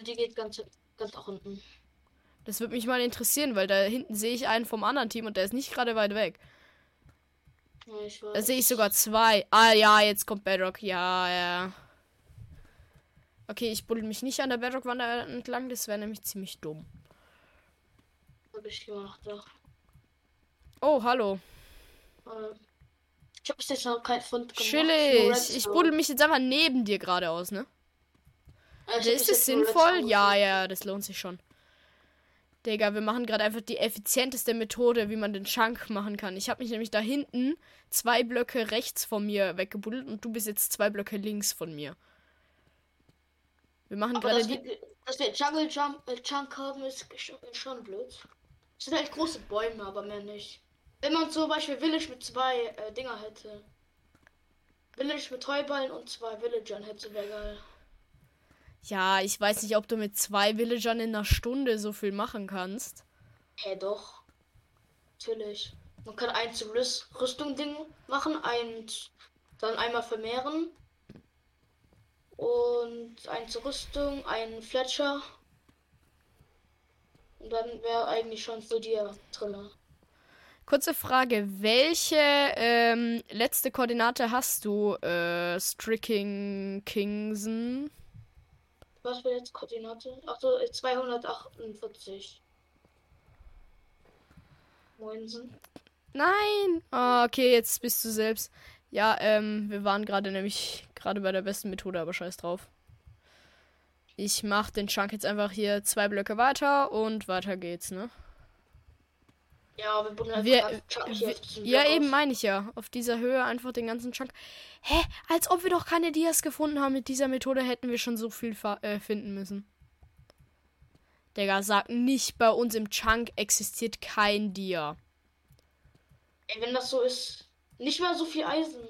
Die geht ganz, ganz nach unten. Das würde mich mal interessieren, weil da hinten sehe ich einen vom anderen Team und der ist nicht gerade weit weg. Ja, ich weiß. Da sehe ich sogar zwei. Ah ja, jetzt kommt Bedrock. Ja, ja. Okay, ich buddel mich nicht an der Bedrock-Wand entlang, das wäre nämlich ziemlich dumm. Hab ich gemacht, ja. Oh, hallo. Ähm, Ich habe bis jetzt noch keinen Fund gemacht. Chillig. Ich buddel mich jetzt einfach neben dir geradeaus, ne? Hab Ist das sinnvoll? Ja, ja, das lohnt sich schon. Digga, wir machen gerade einfach die effizienteste Methode, wie man den Chunk machen kann. Ich habe mich nämlich da hinten zwei Blöcke rechts von mir weggebuddelt und du bist jetzt zwei Blöcke links von mir. Wir machen Aber gerade die. wir, dass wir Jungle Jump, äh, Chunk haben, ist schon, schon blöd. Das sind halt große Bäume, aber mehr nicht. Wenn man zum Beispiel Village mit zwei äh, Dinger hätte. Village mit Heuballen und zwei Villagern hätte, wäre geil. Ja, ich weiß nicht, ob du mit zwei Villagern in einer Stunde so viel machen kannst. Hä, doch. Natürlich. Man kann ein zum Rüst Rüstung-Ding machen, ein dann einmal vermehren. Und ein zur Rüstung, ein Fletcher. Und dann wäre eigentlich schon für dir drin. Kurze Frage, welche ähm, letzte Koordinate hast du, äh, Stricking Kingsen? Was für jetzt Koordinate? Achso, 248. Moinsen. Nein! Ah, okay, jetzt bist du selbst. Ja, ähm, wir waren gerade nämlich gerade bei der besten Methode, aber scheiß drauf. Ich mach den Chunk jetzt einfach hier zwei Blöcke weiter und weiter geht's, ne? Ja, wir buddeln Wir, einfach Chunk hier wir ja, eben meine ich ja. Auf dieser Höhe einfach den ganzen Chunk. Hä? Als ob wir doch keine Dias gefunden haben. Mit dieser Methode hätten wir schon so viel äh, finden müssen. Digga, sag nicht, bei uns im Chunk existiert kein Dia. Ey, wenn das so ist, nicht mal so viel Eisen.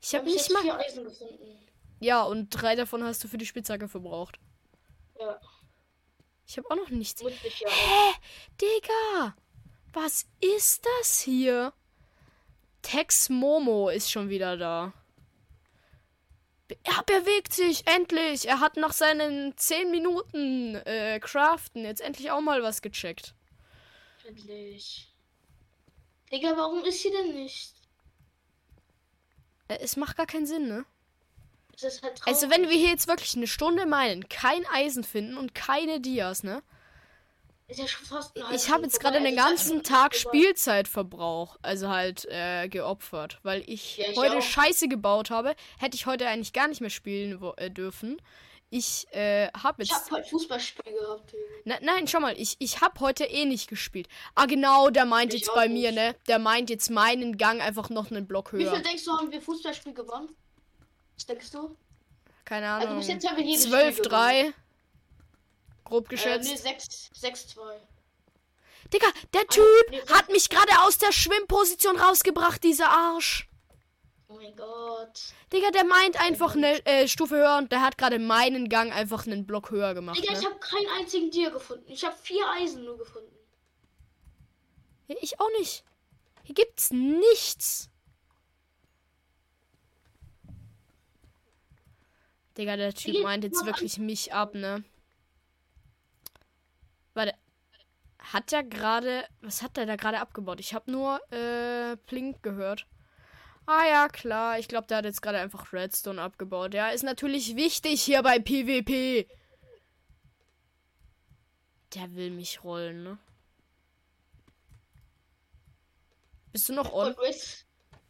Ich habe bis nicht mal. vier Eisen gefunden. Ja, und drei davon hast du für die Spitzhacke verbraucht. Ja, Ich habe auch noch nichts. muss ich ja auch. Hä? Digga! Was ist das hier? Tex Momo ist schon wieder da. Er bewegt sich, endlich! Er hat nach seinen 10 Minuten äh, Craften jetzt endlich auch mal was gecheckt. Endlich. Digga, warum ist sie denn nicht? Äh, es macht gar keinen Sinn, ne? Halt Also wenn wir hier jetzt wirklich eine Stunde meinen, kein Eisen finden und keine Dias, ne? Ist ja schon fast ein Ich habe jetzt gerade den ganzen Tag. Spielzeitverbrauch, also halt äh, geopfert, weil ich, Ja, ich heute auch. Scheiße gebaut habe. Hätte ich heute eigentlich gar nicht mehr spielen äh, dürfen. Ich äh, habe Ich jetzt. hab heute Fußballspiel gehabt. Na, nein, schau mal, ich, ich habe heute eh nicht gespielt. Ah, genau, der meint Ich jetzt bei mir, nicht. ne? Der meint jetzt meinen Gang einfach noch einen Block Wie höher. viel denkst du, haben wir Fußballspiel gewonnen? Was denkst du? Keine Also Ahnung. bis jetzt haben wir jedes 12, Spiel 3. Grob Äh, geschätzt. nee, 6, 6, 2. Digga, der Typ nee, hat mich gerade aus der Schwimmposition rausgebracht, dieser Arsch. Oh mein Gott. Digga, der meint einfach eine äh, Stufe höher und der hat gerade meinen Gang einfach einen Block höher gemacht. Digga, ich Ne? habe keinen einzigen Tier gefunden. Ich habe vier Eisen nur gefunden. Ja, ich auch nicht. Hier gibt's nichts. Digga, der Typ meint jetzt wirklich mich ab, ne? Warte. Hat er gerade. Was hat er da gerade abgebaut? Ich habe nur äh, Plink gehört. Ah ja, klar. Ich glaube, der hat jetzt gerade einfach Redstone abgebaut. Ja, ist natürlich wichtig hier bei PvP. Der will mich rollen, ne? Bist du noch on?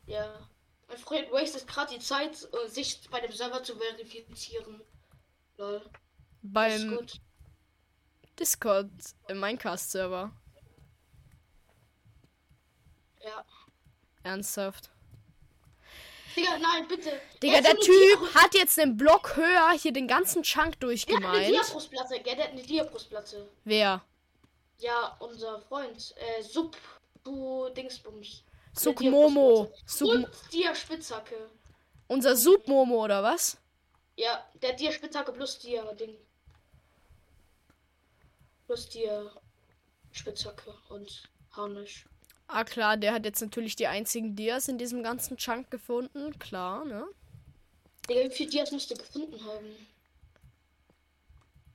Ja. Mein Freund wastet gerade die Zeit, äh, sich bei dem Server zu verifizieren. Lol. Beim. Discord äh, Minecast-Server. Ja. Ernsthaft. Digga, nein, bitte. Digga, Er der eine Typ hat jetzt einen Block höher hier den ganzen Chunk Der hat eine. Diabrustplatte? Der hat eine Diabrustplatte. Wer? Ja, unser Freund. Äh, Sub. Du Dingsbums. Sukmomo. Suk Und Dia Spitzhacke. unser Submomo oder was? Ja, der Dia Spitzhacke plus Dia Ding. Plus Dia Spitzhacke und Harnisch. Ah klar, der hat jetzt natürlich die einzigen Dias in diesem ganzen Chunk gefunden. Klar, ne? Digga, wie viele Dias müsst ihr gefunden haben?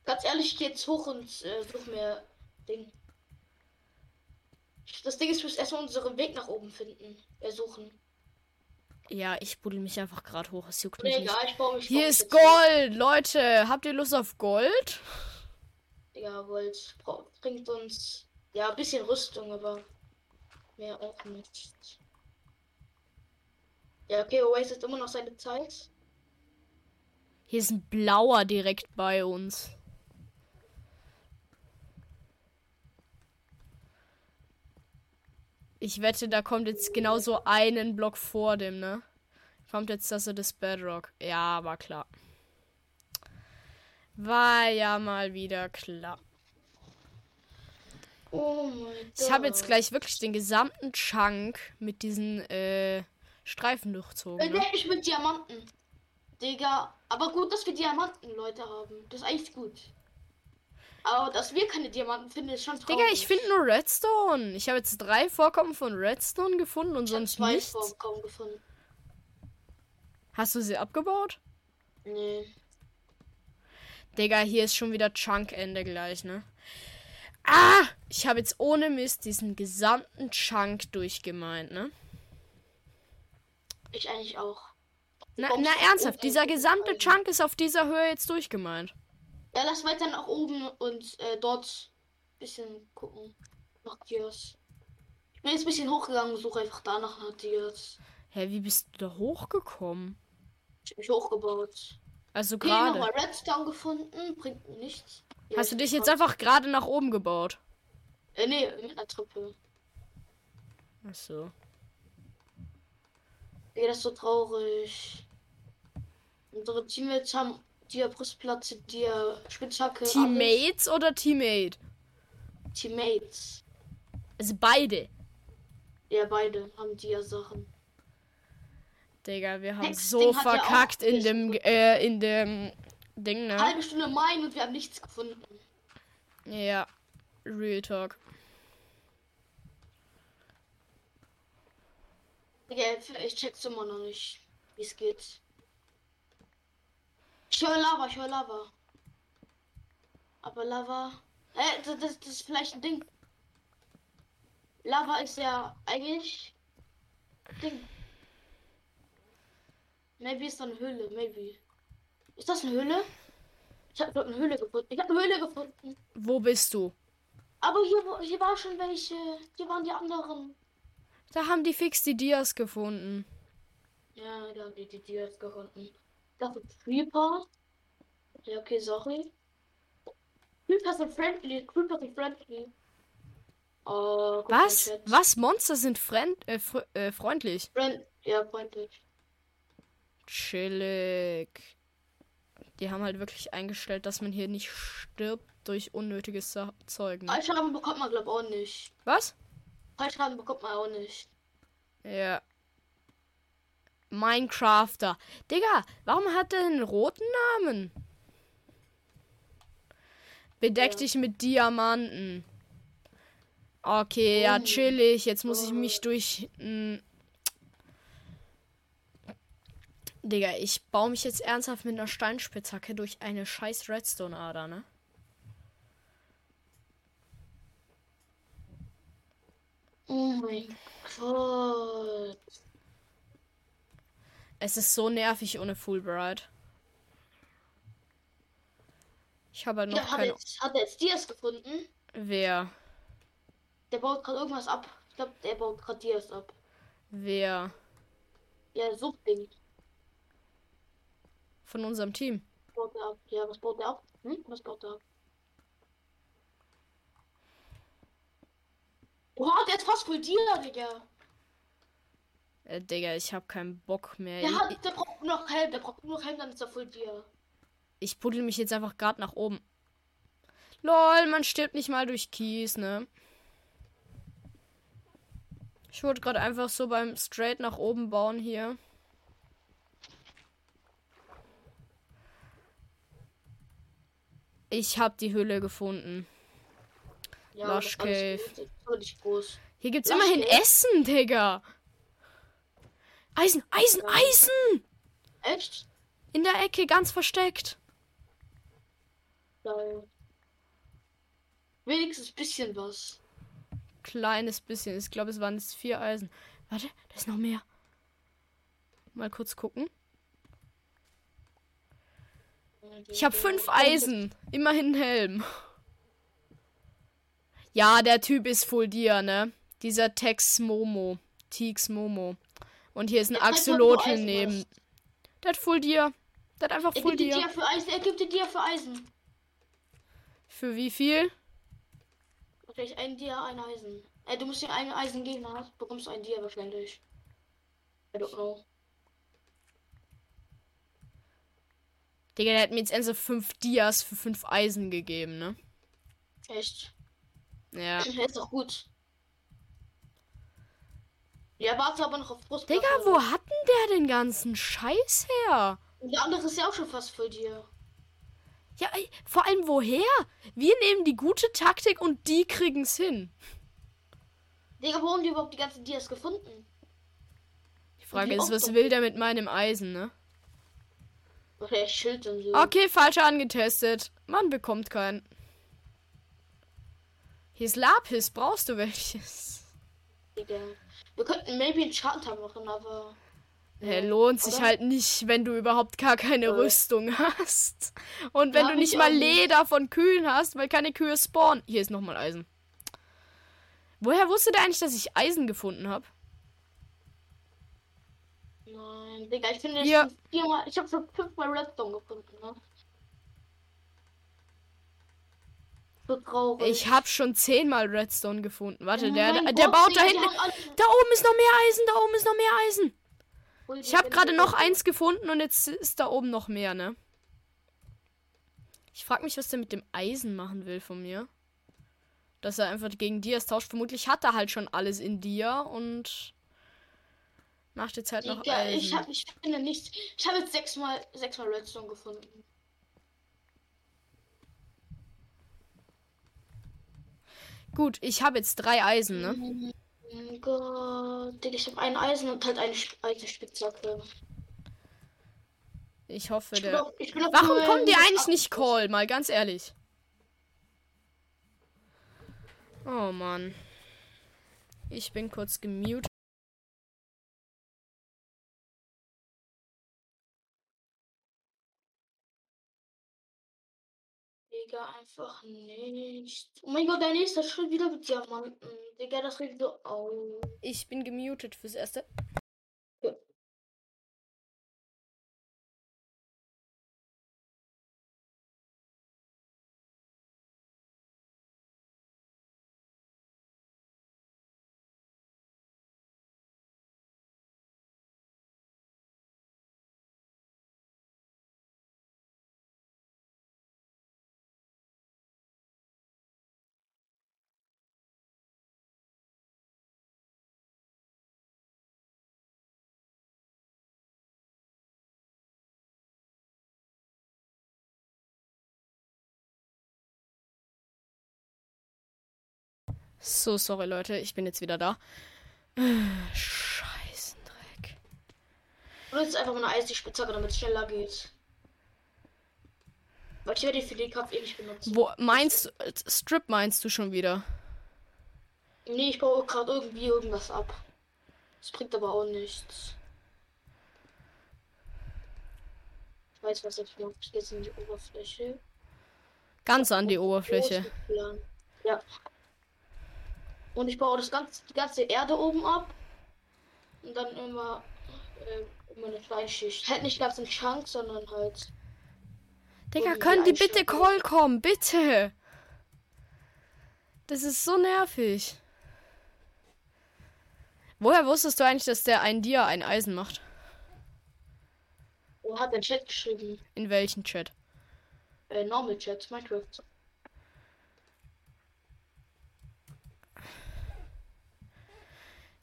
Ganz ehrlich, ich geh jetzt hoch und äh, such mir Ding. Das Ding ist, wir müssen erstmal unseren Weg nach oben finden. Äh, suchen. Ja, ich buddel mich einfach gerade hoch. Es juckt mich nicht. egal, ich baue mich Hier ist. Gold, Leute. Habt ihr Lust auf Gold? Ja, bra- Bringt uns ja ein bisschen Rüstung, aber mehr auch nicht. Ja, okay, wastet immer noch seine Zeit. Hier ist ein blauer direkt bei uns. Ich wette, da kommt jetzt genau so einen Block vor dem, ne? Kommt jetzt das so das Bedrock. Ja, war klar. War ja mal wieder klar. Oh mein Gott. Ich habe jetzt gleich wirklich den gesamten Chunk mit diesen äh, Streifen Äh, durchzogen. Ne? nee, ich mit Diamanten. Digga, aber gut, dass wir Diamanten, Leute, haben. Das ist eigentlich gut. Aber dass wir keine Diamanten finden, ist schon traurig. Digga, ich finde nur Redstone. Ich habe jetzt drei Vorkommen von Redstone gefunden und Ich sonst zwei nichts. Vorkommen gefunden. Hast du sie abgebaut? Nee. Digga, hier ist schon wieder Chunk-Ende gleich, ne? Ah! Ich habe jetzt ohne Mist diesen gesamten Chunk durchgemeint, ne? Ich eigentlich auch. Na, na ernsthaft, dieser gesamte Chunk ist auf dieser Höhe jetzt durchgemeint. Ja, lass weiter nach oben und äh, dort ein bisschen gucken. Nach Dias. Ich bin jetzt ein bisschen hochgegangen und suche einfach danach nach Dias. Hä, wie bist du da hochgekommen? Ich hab mich hochgebaut. Also Okay, gerade. nochmal Redstone gefunden. Bringt mir nichts. Ja, Hast du ich dich jetzt einfach gerade nach oben gebaut? Äh, nee, mit einer Treppe. Ach so. Ey, das ist so traurig. Unsere Teammates haben dir Brustplatte, dir Spitzhacke. alles. Teammates oder Teammate? Teammates. Also beide. Ja, beide haben dir Sachen. Digga, wir haben Texting so ja auch verkackt in dem, äh, in dem Ding, ne? Halbe Stunde mein und wir haben nichts gefunden. Ja. Real Talk. Digga, ich check's immer noch nicht, wie es geht. Ich höre Lava, ich höre Lava. Aber Lava. Äh, das, das, das ist vielleicht ein Ding. Lava ist ja eigentlich. Ding. Maybe ist da eine Höhle, maybe. Ist das eine Höhle? Ich habe eine Höhle gefunden. Ich habe eine Höhle gefunden. Wo bist du? Aber hier, hier war schon welche. Hier waren die anderen. Da haben die fix die Dias gefunden. Ja, da haben die die Dias gefunden. Ich dachte Creeper. Ja, okay, sorry. Creeper sind friendly. Creeper sind friendly. Oh, Was? Was? Monster sind friend, äh, fr äh, freundlich. Friend ja, freundlich. Chillig. Die haben halt wirklich eingestellt, dass man hier nicht stirbt durch unnötiges Zeug. Fallschaden bekommt man, glaub auch nicht. Was? Fallschaden bekommt man auch nicht. Ja. Minecrafter. Digga, warum hat er einen roten Namen? Bedeck Ja. dich mit Diamanten. Okay, ja, Oh. chillig. Jetzt muss ich mich durch. mm. Digga, ich baue mich jetzt ernsthaft mit einer Steinspitzhacke durch eine scheiß Redstone-Ader, ne? Oh mein Gott. Es ist so nervig ohne Fulbright. Ich habe halt noch Ja, hat, keine. jetzt, hat er jetzt Dias gefunden? Wer? Der baut gerade irgendwas ab. Ich glaube, der baut gerade Dias ab. Wer? Ja, so Ding. Von unserem Team. Baut er ab. Ja, was baut er ab? Hm? Was baut er ab? Boah, der hat fast voll Dia, Digga. Äh, Digga, ich habe keinen Bock mehr. Der, hat, der braucht nur noch Helm, der braucht nur noch Helm, dann ist er voll Dia. ich puddel mich jetzt einfach gerade nach oben. Lol, man stirbt nicht mal durch Kies, ne? Ich wurde gerade einfach so beim Straight nach oben bauen hier. Ich habe die Höhle gefunden. Ja, Lush Cave. groß. Hier gibt's Ja, immerhin steht. Essen, Digga. Eisen, Eisen, Ja. Eisen! Echt? In der Ecke, ganz versteckt. Geil. Wenigstens bisschen was. Kleines bisschen. Ich glaube, es waren jetzt vier Eisen. Warte, da ist noch mehr. Mal kurz gucken. Ich habe fünf Eisen. Immerhin Helm. Ja, der Typ ist Full Dia, ne? Dieser Tex Momo. Tix Momo. Und hier ist ein Axolotl neben. Der hat Full Dia. Der hat einfach Er Full gibt dir für Eisen. Er gibt dir für Eisen. Für wie viel? Wahrscheinlich ein Dia, ein Eisen. Äh, du musst dir ein Eisen geben, hast, bekommst du ein Dia wahrscheinlich. I don't know. Digga, der hat mir jetzt ernsthaft fünf Dias für fünf Eisen gegeben, ne? Echt. Ja. Ist doch gut. Ja, warte aber noch auf Brust. Digga, wo hat denn der den ganzen Scheiß her? Der andere ist ja auch schon fast voll dir. Ja, ey, vor allem woher? Wir nehmen die gute Taktik und die kriegen's hin. Digga, wo haben die überhaupt die ganzen Dias gefunden? Die Frage Die ist, was will der mit meinem Eisen, ne? Wahrscheinlich Schild und so. Okay, falsch angetestet. Man bekommt keinen. Hier ist Lapis. Brauchst du welches? Digga. Wir könnten maybe einen Charter machen, aber. Hä, lohnt sich oder? halt nicht, wenn du überhaupt gar keine Ja. Rüstung hast. Und wenn Ja, du nicht ich mal auch nicht. Leder von Kühen hast, weil keine Kühe spawnen. Hier ist nochmal Eisen. Woher wusste der eigentlich, dass ich Eisen gefunden habe? Nein, Digga, ich finde schon viermal. Ich habe schon fünfmal Redstone gefunden, ne? So traurig. Ich habe schon zehnmal Redstone gefunden. Warte, der, der Gott, baut Digga, da hinten. Da oben ist noch mehr Eisen, da oben ist noch mehr Eisen. Ich habe gerade noch eins gefunden und jetzt ist da oben noch mehr, ne? Ich frage mich, was der mit dem Eisen machen will von mir. Dass er einfach gegen Dias tauscht. Vermutlich hat er halt schon alles in Dia und macht jetzt halt noch ich Eisen. habe ich finde nichts. Ich habe jetzt sechsmal sechsmal Redstone gefunden. Gut, ich habe jetzt drei Eisen, ne? Oh Gott, Digga, ich habe ein Eisen und halt eine Sp- alte Spitzhacke. Ich hoffe, Ich der. auf, ich Warum kommen die eigentlich 8. nicht Call? Mal ganz ehrlich. Oh Mann. Ich bin kurz gemutet. Digga, einfach nicht. Oh mein Gott, der nächste Schritt wieder mit Diamanten. Digga, das regt so auf. Ich bin gemutet fürs Erste. So, sorry Leute, ich bin jetzt wieder da. Scheißendreck. Und jetzt einfach mal eine eisige Spitzhacke, damit es schneller geht. Weil ich werde die für die Kraft eh nicht benutzen. Wo meinst du, äh, Strip meinst du schon wieder? Nee, ich baue gerade irgendwie irgendwas ab. Das bringt aber auch nichts. Ich weiß, was ich mache. Ich gehe jetzt in die Oberfläche. Ganz an die Oberfläche. Ja. Und ich baue das ganze, die ganze Erde oben ab. Und dann immer, äh, immer eine Fleischschicht. Halt nicht ganz im Chunk, sondern halt. Digga, können die bitte. Call kommen? Bitte! Das ist so nervig. Woher wusstest du eigentlich, dass der ein Dia ein Eisen macht? Oh, hat den Chat geschrieben. In welchen Chat? Äh, Normal Chat, Minecraft.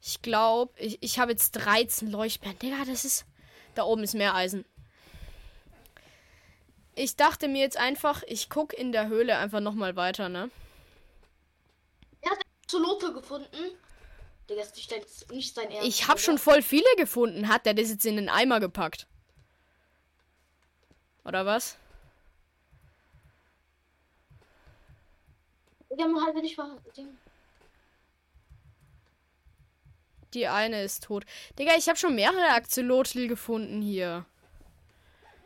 Ich glaube, ich, ich habe jetzt 13 Leuchtbeeren. Digga, das ist. Da oben ist mehr Eisen. Ich dachte mir jetzt einfach, ich guck in der Höhle einfach nochmal weiter, ne? Axolotl gefunden. Digga, ist nicht, sein Ernst. Ich habe schon voll viele gefunden. Hat der das jetzt in den Eimer gepackt? Oder was? Digga, man halt nicht. Ding. Die eine ist tot. Digga, ich habe schon mehrere Axolotl gefunden hier.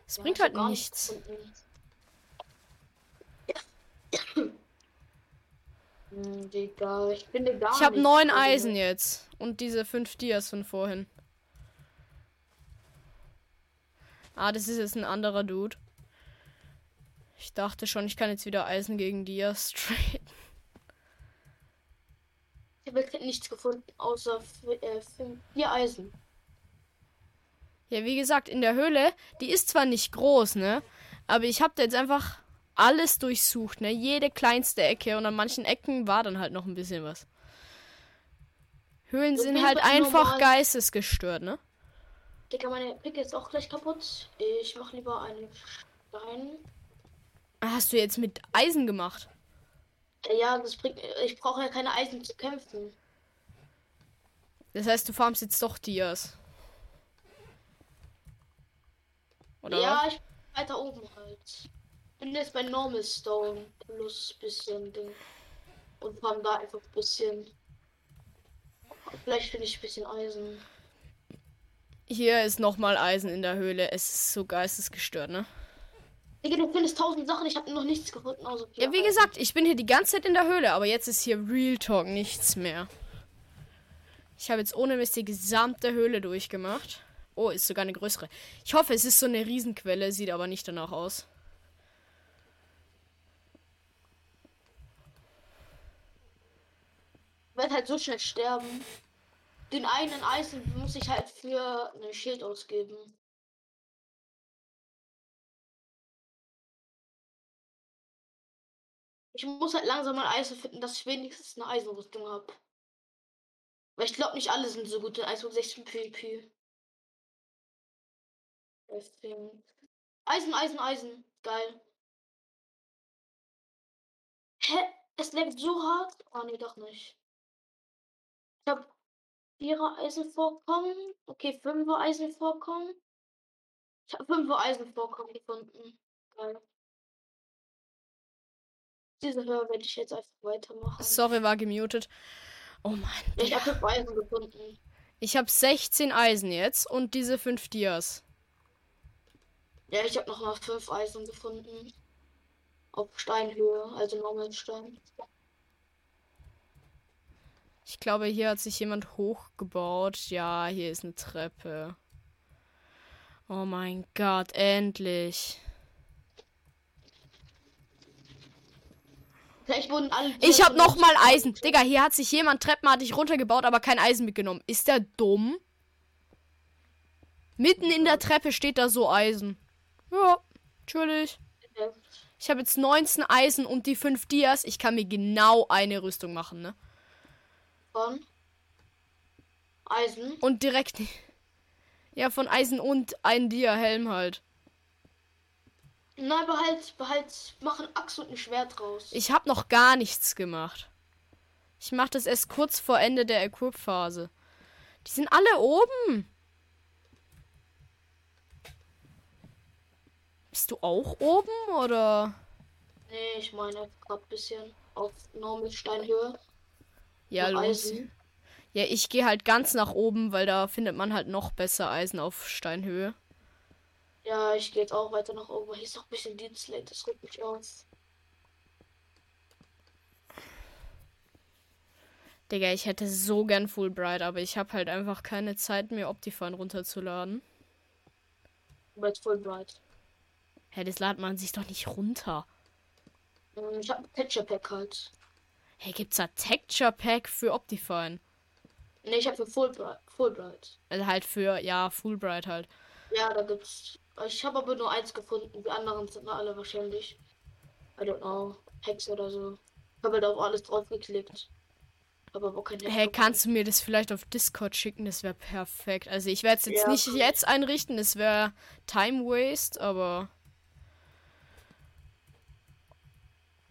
Es Ja, bringt halt nichts. Hm, Digga, ich finde gar Ich habe neun Also, Eisen jetzt. Und diese fünf Dias von vorhin. Ah, das ist jetzt ein anderer Dude. Ich dachte schon, ich kann jetzt wieder Eisen gegen Dias trade. Ich habe nichts gefunden, außer äh, vier Eisen. Ja, wie gesagt, in der Höhle, die ist zwar nicht groß, ne? Aber ich habe da jetzt einfach alles durchsucht, ne? Jede kleinste Ecke und an manchen Ecken war dann halt noch ein bisschen was. Höhlen sind halt einfach geistesgestört, ne? Digga, meine Picke ist auch gleich kaputt. Ich mache lieber einen Stein. Hast du jetzt mit Eisen gemacht? Ja, das bringt. Ich brauche ja keine Eisen zu kämpfen. Das heißt, du farmst jetzt doch Dias. Oder ja, was? ich bin weiter oben halt. Bin jetzt bei Normal Stone plus bisschen Ding. Und farm da einfach ein bisschen. Vielleicht finde ich ein bisschen Eisen. Hier ist nochmal Eisen in der Höhle. Es ist so geistesgestört, ne? Digga, du findest tausend Sachen, ich habe noch nichts gefunden. vier Ja, wie gesagt, ich bin hier die ganze Zeit in der Höhle, aber jetzt ist hier Real Talk nichts mehr. Ich habe jetzt ohne Mist die gesamte Höhle durchgemacht. Oh, ist sogar eine größere. Ich hoffe, es ist so eine Riesenquelle, sieht aber nicht danach aus. Ich werde halt so schnell sterben. Den einen Eisen muss ich halt für ein Schild ausgeben. Ich muss halt langsam ein Eisen finden, dass ich wenigstens eine Eisenrüstung habe. Weil ich glaube, nicht alle sind so gut in Eisen 16 PvP. Eisen, Eisen, Eisen. Geil. Hä? Es leckt so hart? Ah, nee, doch nicht. Ich habe vierer Eisenvorkommen. Okay, fünfer Eisenvorkommen. Ich habe fünfer Eisenvorkommen gefunden. Geil. Diese Höhe werde ich jetzt einfach weitermachen. Sorry, war gemutet. Oh mein. Ja, ich habe fünf Eisen gefunden. Ich habe 16 Eisen jetzt und diese 5 Dias. Ja, ich habe noch mal fünf Eisen gefunden. Auf Steinhöhe, also normal Stein. Ich glaube, hier hat sich jemand hochgebaut. Ja, hier ist eine Treppe. Oh mein Gott, endlich. Vielleicht wurden alle. Ich hab Treppen noch mal nicht- Eisen. Digga, hier hat sich jemand treppenartig runtergebaut, aber kein Eisen mitgenommen. Ist der dumm? Mitten in der Treppe steht da so Eisen. Ja, natürlich. Ich habe jetzt 19 Eisen und die 5 Dias. Ich kann mir genau eine Rüstung machen, ne? Von Eisen. Und direkt. Ja, von Eisen und ein Dia-Helm halt. Nein, behalt, behalt, machen Axt und ein Schwert raus. Ich habe noch gar nichts gemacht. Ich mache das erst kurz vor Ende der Equip-Phase. Die sind alle oben. Bist du auch oben oder? Nee, ich meine gerade ein bisschen auf normal Steinhöhe. Ja, los. Eisen. Ja, ich gehe halt ganz nach oben, weil da findet man halt noch besser Eisen auf Steinhöhe. Ja, ich gehe jetzt auch weiter nach oben. Hier ist noch ein bisschen Dienstslate, das regt mich auf. Digga, ich hätte so gern Fulbright, aber ich habe halt einfach keine Zeit, mir Optifine runterzuladen. Aber jetzt voll bright. Hä, das ladet man sich doch nicht runter. Hm, Ich habe ein Texture Pack halt. Hey, gibt's da Texture Pack für Optifine? Nee, ich habe für Full Bright. Full bright. Also halt für, ja, Fulbright halt. Ja, da gibt's. Ich habe aber nur eins gefunden. Die anderen sind alle wahrscheinlich. I don't know. Hex oder so. Ich habe halt auf alles drauf geklickt. Aber wo kein Hex. Hey, kannst du mir das vielleicht auf Discord schicken? Das wäre perfekt. Also ich werde es jetzt Ja, nicht kann ich. jetzt einrichten, das wäre Time Waste, aber.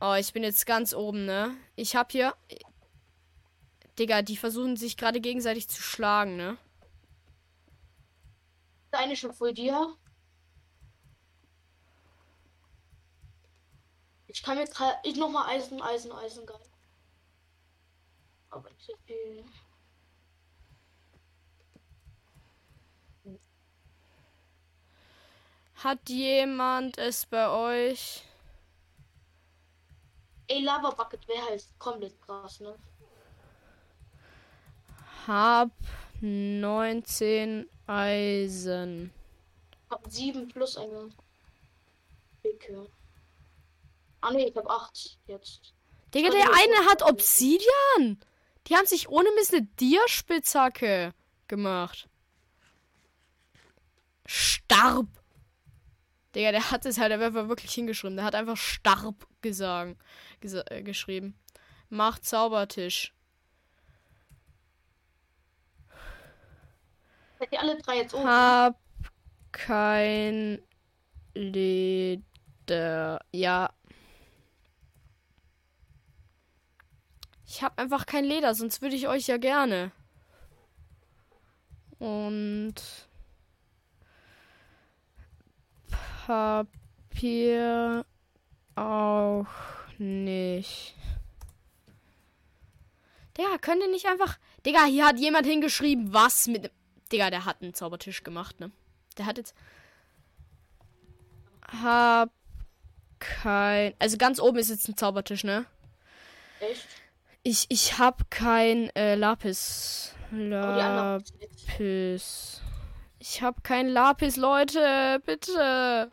Oh, ich bin jetzt ganz oben, ne? Ich habe hier Digga, die versuchen sich gerade gegenseitig zu schlagen, ne? Der eine schon voll dir. Ich kann mir. Ich noch mal Eisen, Eisen, Eisen geil. Aber nicht so viel. Hat jemand es bei euch? Ey, Lava Bucket wäre halt komplett krass, ne? Hab 19 Eisen. Hab 7 plus eine Picke. Ah ne, ich hab 8 jetzt. Digga, der eine hat Obsidian. Die haben sich ohne Mist eine Dia-Spitzhacke gemacht. Starb. Digga, der hat es halt einfach wirklich hingeschrieben. Der hat einfach starb gesagt, gesa äh, geschrieben. Macht Zaubertisch. Seid ihr alle drei jetzt oben? Hab kein Leder. Ja. Ich hab einfach kein Leder, sonst würde ich euch ja gerne. Und Papier auch nicht. Digga, könnt ihr nicht einfach. Digga, hier hat jemand hingeschrieben, was mit. Digga, der hat einen Zaubertisch gemacht, ne? Der hat jetzt. Hab kein. Also ganz oben ist jetzt ein Zaubertisch, ne? Echt? Ich, ich hab kein äh, Lapis. Anderen Lapis. Ich hab kein Lapis, Leute. Bitte.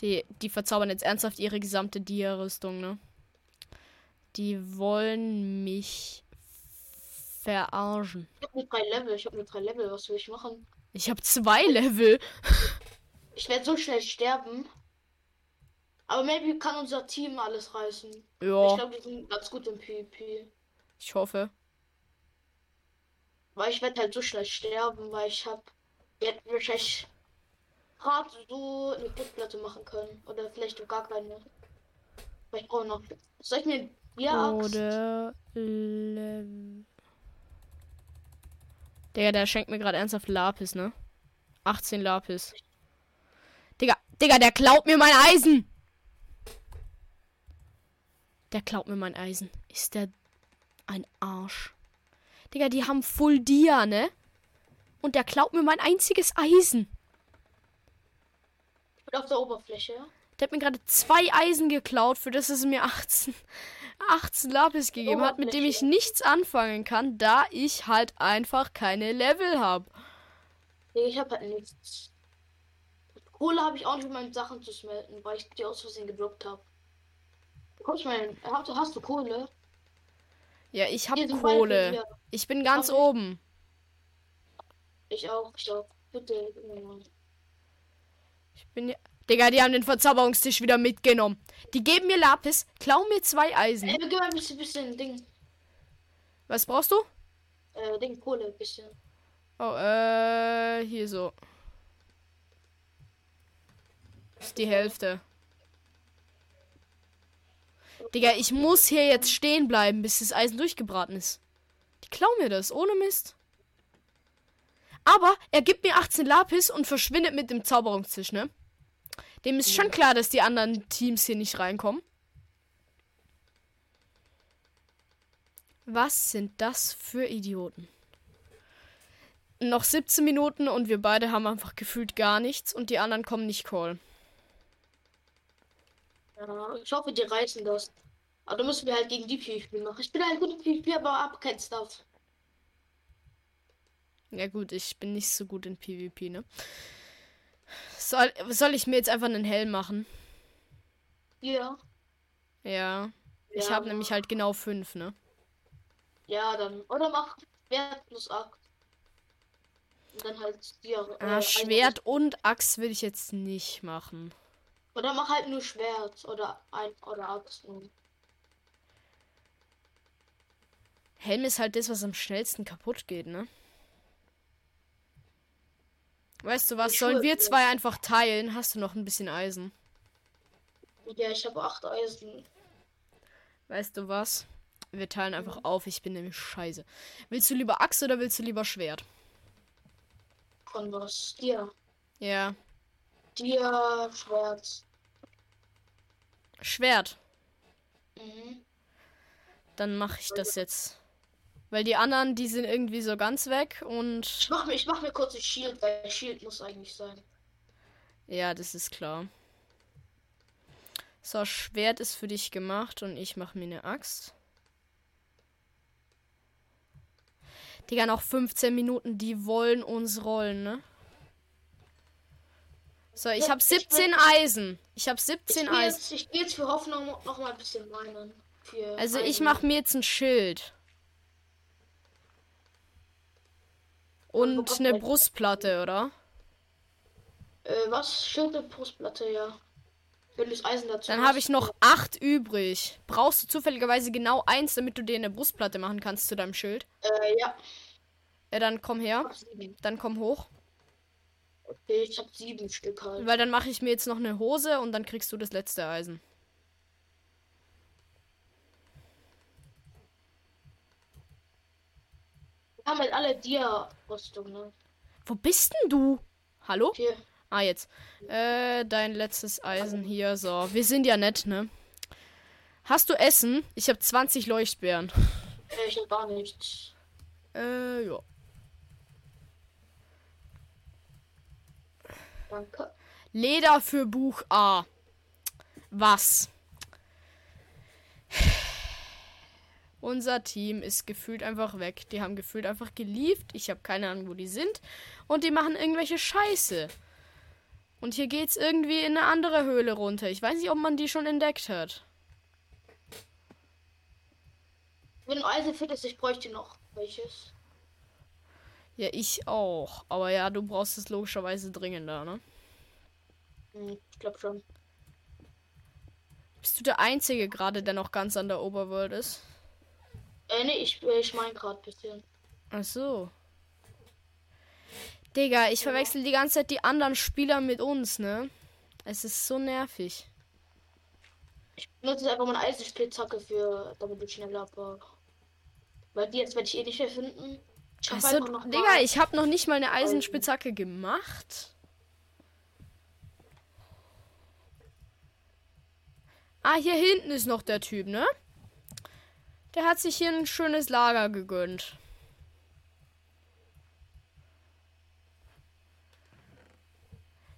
Die, die verzaubern jetzt ernsthaft ihre gesamte Dia-Rüstung, ne? Die wollen mich verarschen. Ich hab nur drei Level, ich hab nur drei Level, was will ich machen? Ich hab zwei Level. Ich werde so schnell sterben. Aber maybe kann unser Team alles reißen. Ich Ja, glaube, wir sind ganz gut im PvP. ich hoffe. Weil ich werde halt so schnell sterben, weil ich habe jetzt wahrscheinlich hart so eine Blickplatte machen können. Oder vielleicht auch gar keine. Aber ich brauche noch. Soll ich mir ja Oder Level. Digga, der schenkt mir gerade ernsthaft Lapis, ne? 18 Lapis. Digga, Digga, der klaut mir mein Eisen. Der klaut mir mein Eisen. Ist der ein Arsch? Digga, die haben Full Dia, ne? Und der klaut mir mein einziges Eisen. Bin auf der Oberfläche. Der hat mir gerade zwei Eisen geklaut, für das es mir 18, 18 Lapis gegeben hat, mit dem ich nichts anfangen kann, da ich halt einfach keine Level habe. Nee, ich habe halt nichts. Kohle habe ich auch nicht, um meine Sachen zu smelten, weil ich die aus Versehen gedroppt habe. Guck mal, hast, du- Kohle? Ja, ich habe Hier Kohle. Ich bin ganz ich. oben. Ich auch, ich auch. Bitte. Ich bin ja. Digga, die haben den Verzauberungstisch wieder mitgenommen. Die geben mir Lapis, klauen mir zwei Eisen. Ey, gib mal ein bisschen, bisschen Ding. Was brauchst du? Äh, Ding, Kohle, ein bisschen. Oh, äh, hier so. Ist die Hälfte. Digga, ich muss hier jetzt stehen bleiben, bis das Eisen durchgebraten ist. Die klauen mir das, ohne Mist. Aber er gibt mir 18 Lapis und verschwindet mit dem Zauberungstisch, ne? Dem ist schon klar, dass die anderen Teams hier nicht reinkommen. Was sind das für Idioten? Noch 17 Minuten und wir beide haben einfach gefühlt gar nichts und die anderen kommen nicht call. Ja, ich hoffe, die reißen das. Aber da müssen wir halt gegen die PvP machen. Ich bin halt gut im PvP, aber hab kein Stuff. Ja gut, ich bin nicht so gut in PvP, ne? Soll, soll ich mir jetzt einfach einen Helm machen? Ja. Ja. Ich Ja, habe nämlich halt genau fünf, ne? Ja, dann. Oder mach Schwert plus 8. Und dann halt die. Ah, Schwert und Axt will ich jetzt nicht machen. Oder mach halt nur Schwert oder ein oder Axt. nur. Helm ist halt das, was am schnellsten kaputt geht, ne? Weißt du was? Ich Sollen wir zwei einfach teilen? Hast du noch ein bisschen Eisen? Ja, ich habe 8 Eisen. Weißt du was? Wir teilen einfach auf. Ich bin nämlich scheiße. Willst du lieber Axt oder willst du lieber Schwert? Von was? Dir. Ja. Dir, Schwert. Schwert. Mhm. Dann mache ich das jetzt. Weil die anderen, die sind irgendwie so ganz weg und. Ich mach mir, ich mach mir kurz ein Shield, weil Shield muss eigentlich sein. Ja, das ist klar. So, Schwert ist für dich gemacht und ich mache mir eine Axt. Digga, noch 15 Minuten, die wollen uns rollen, ne? So, ich habe ich 17 will- Eisen. Ich habe Ich 17 geh Eisen. jetzt, ich geh jetzt für Hoffnung noch mal ein bisschen meinen. Also ich Eisen. mache mir jetzt ein Schild. Und eine Brustplatte, oder? Äh, was? Schild und Brustplatte, ja. Du das Eisen dazu Dann habe ich noch acht übrig. Brauchst du zufälligerweise genau eins, damit du dir eine Brustplatte machen kannst zu deinem Schild? Äh, ja. Ja, dann komm her. Dann komm hoch. Okay, ich hab sieben Stück halt. Weil dann mache ich mir jetzt noch eine Hose und dann kriegst du das letzte Eisen. Haben halt alle Dia-Rüstung, ne? Wo bist denn du? Hallo? Hier. Ah, jetzt. Äh, dein letztes Eisen hier. So, wir sind ja nett, ne? Hast du Essen? Ich habe 20 Leuchtbeeren. Äh, ich hab gar nichts. Äh, ja. Danke. Leder für Buch A. Was? Unser Team ist gefühlt einfach weg. Die haben gefühlt einfach gelieft. Ich habe keine Ahnung, wo die sind. Und die machen irgendwelche Scheiße. Und hier geht's irgendwie in eine andere Höhle runter. Ich weiß nicht, ob man die schon entdeckt hat. Wenn du Eisen findest, ich bräuchte noch welches. Ja, ich auch. Aber ja, du brauchst es logischerweise dringender, ne? Hm, ich glaube schon. Bist du der Einzige gerade, der noch ganz an der Oberworld ist? Äh, nee, ich, äh, ich mein gerade bisschen. Ach so. Digga, ich verwechsel die ganze Zeit die anderen Spieler mit uns, ne? Es ist so nervig. Ich benutze einfach meine Eisenspitzhacke für, damit ich schneller abbaue. Weil die jetzt werde ich eh nicht mehr finden. Ich hab Achso, noch Digga, mal- ich habe noch nicht mal eine Eisenspitzhacke gemacht. Ah, hier hinten ist noch der Typ, ne? Der hat sich hier ein schönes Lager gegönnt.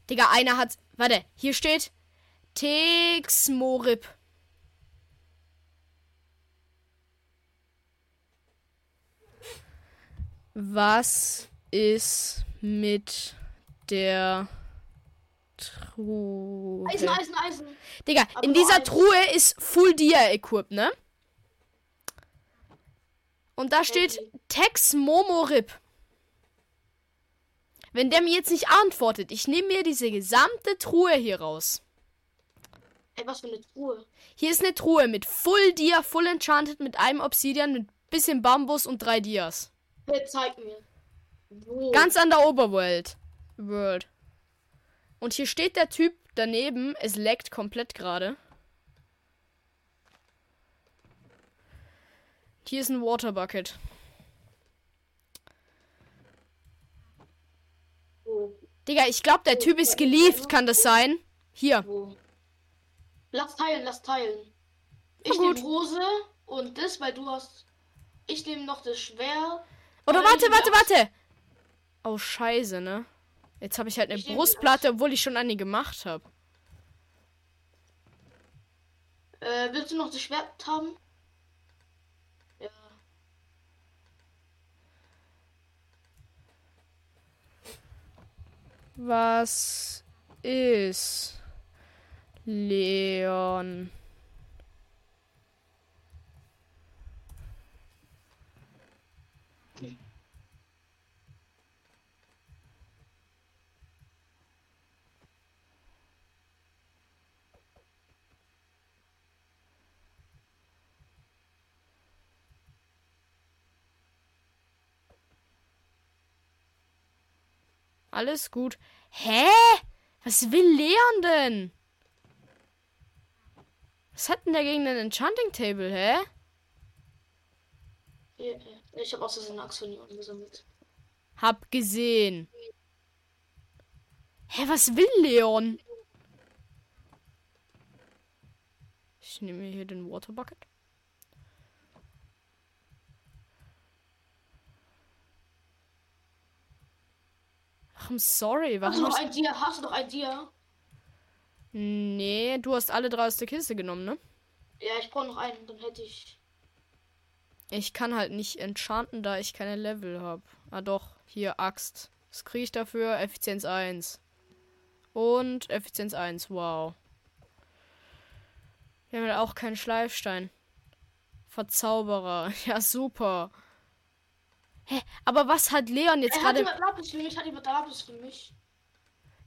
Digga, einer hat. Warte, hier steht Texmorip. Was ist mit der Truhe? Eisen, Eisen, Eisen. Digga, Aber in dieser eins. Truhe ist Full Dia Equip, ne? Und da steht. Tex Momorip. Wenn der mir jetzt nicht antwortet, ich nehme mir diese gesamte Truhe hier raus. Ey, was für eine Truhe. Hier ist eine Truhe mit Full Dia, Full Enchanted, mit einem Obsidian, mit bisschen Bambus und drei Dias. Wer zeigt mir? Wo? Ganz an der Oberworld. World. Und hier steht der Typ daneben. Es leckt komplett gerade. Hier ist ein Water Bucket. Digga, ich glaube, der Typ ist gelieft. Kann das sein? Hier. Lass teilen, lass teilen. Ich nehme Hose und das, weil du hast. Ich nehme noch das Schwer. Oder warte, warte, warte. Oh, scheiße, ne? Jetzt habe ich halt eine Ich Brustplatte, obwohl ich schon eine gemacht habe. Äh, willst du noch das Schwert haben? Ja. Was ist Leon? Alles gut. Hä? Was will Leon denn? Was hat denn der gegen ein Enchanting Table, hä? Ich habe auch so eine unten gesammelt. Hab gesehen. Hä, was will Leon? Ich nehme mir hier den Water Bucket. Ach, I'm sorry. Hast du Warum noch Dia? Hast du noch ein Dia? Nee, du hast alle drei aus der Kiste genommen, ne? Ja, ich brauche noch einen, dann hätte ich. Ich kann halt nicht enchanten, da ich keine Level habe. Ah doch, hier Axt. Was kriege ich dafür? Effizienz 1. Und Effizienz 1, wow. Wir haben halt auch keinen Schleifstein. Verzauberer. Ja, super. Hä, aber was hat Leon jetzt Ey, hat gerade... jemand Lapis für mich? Hat jemand Lapis für mich?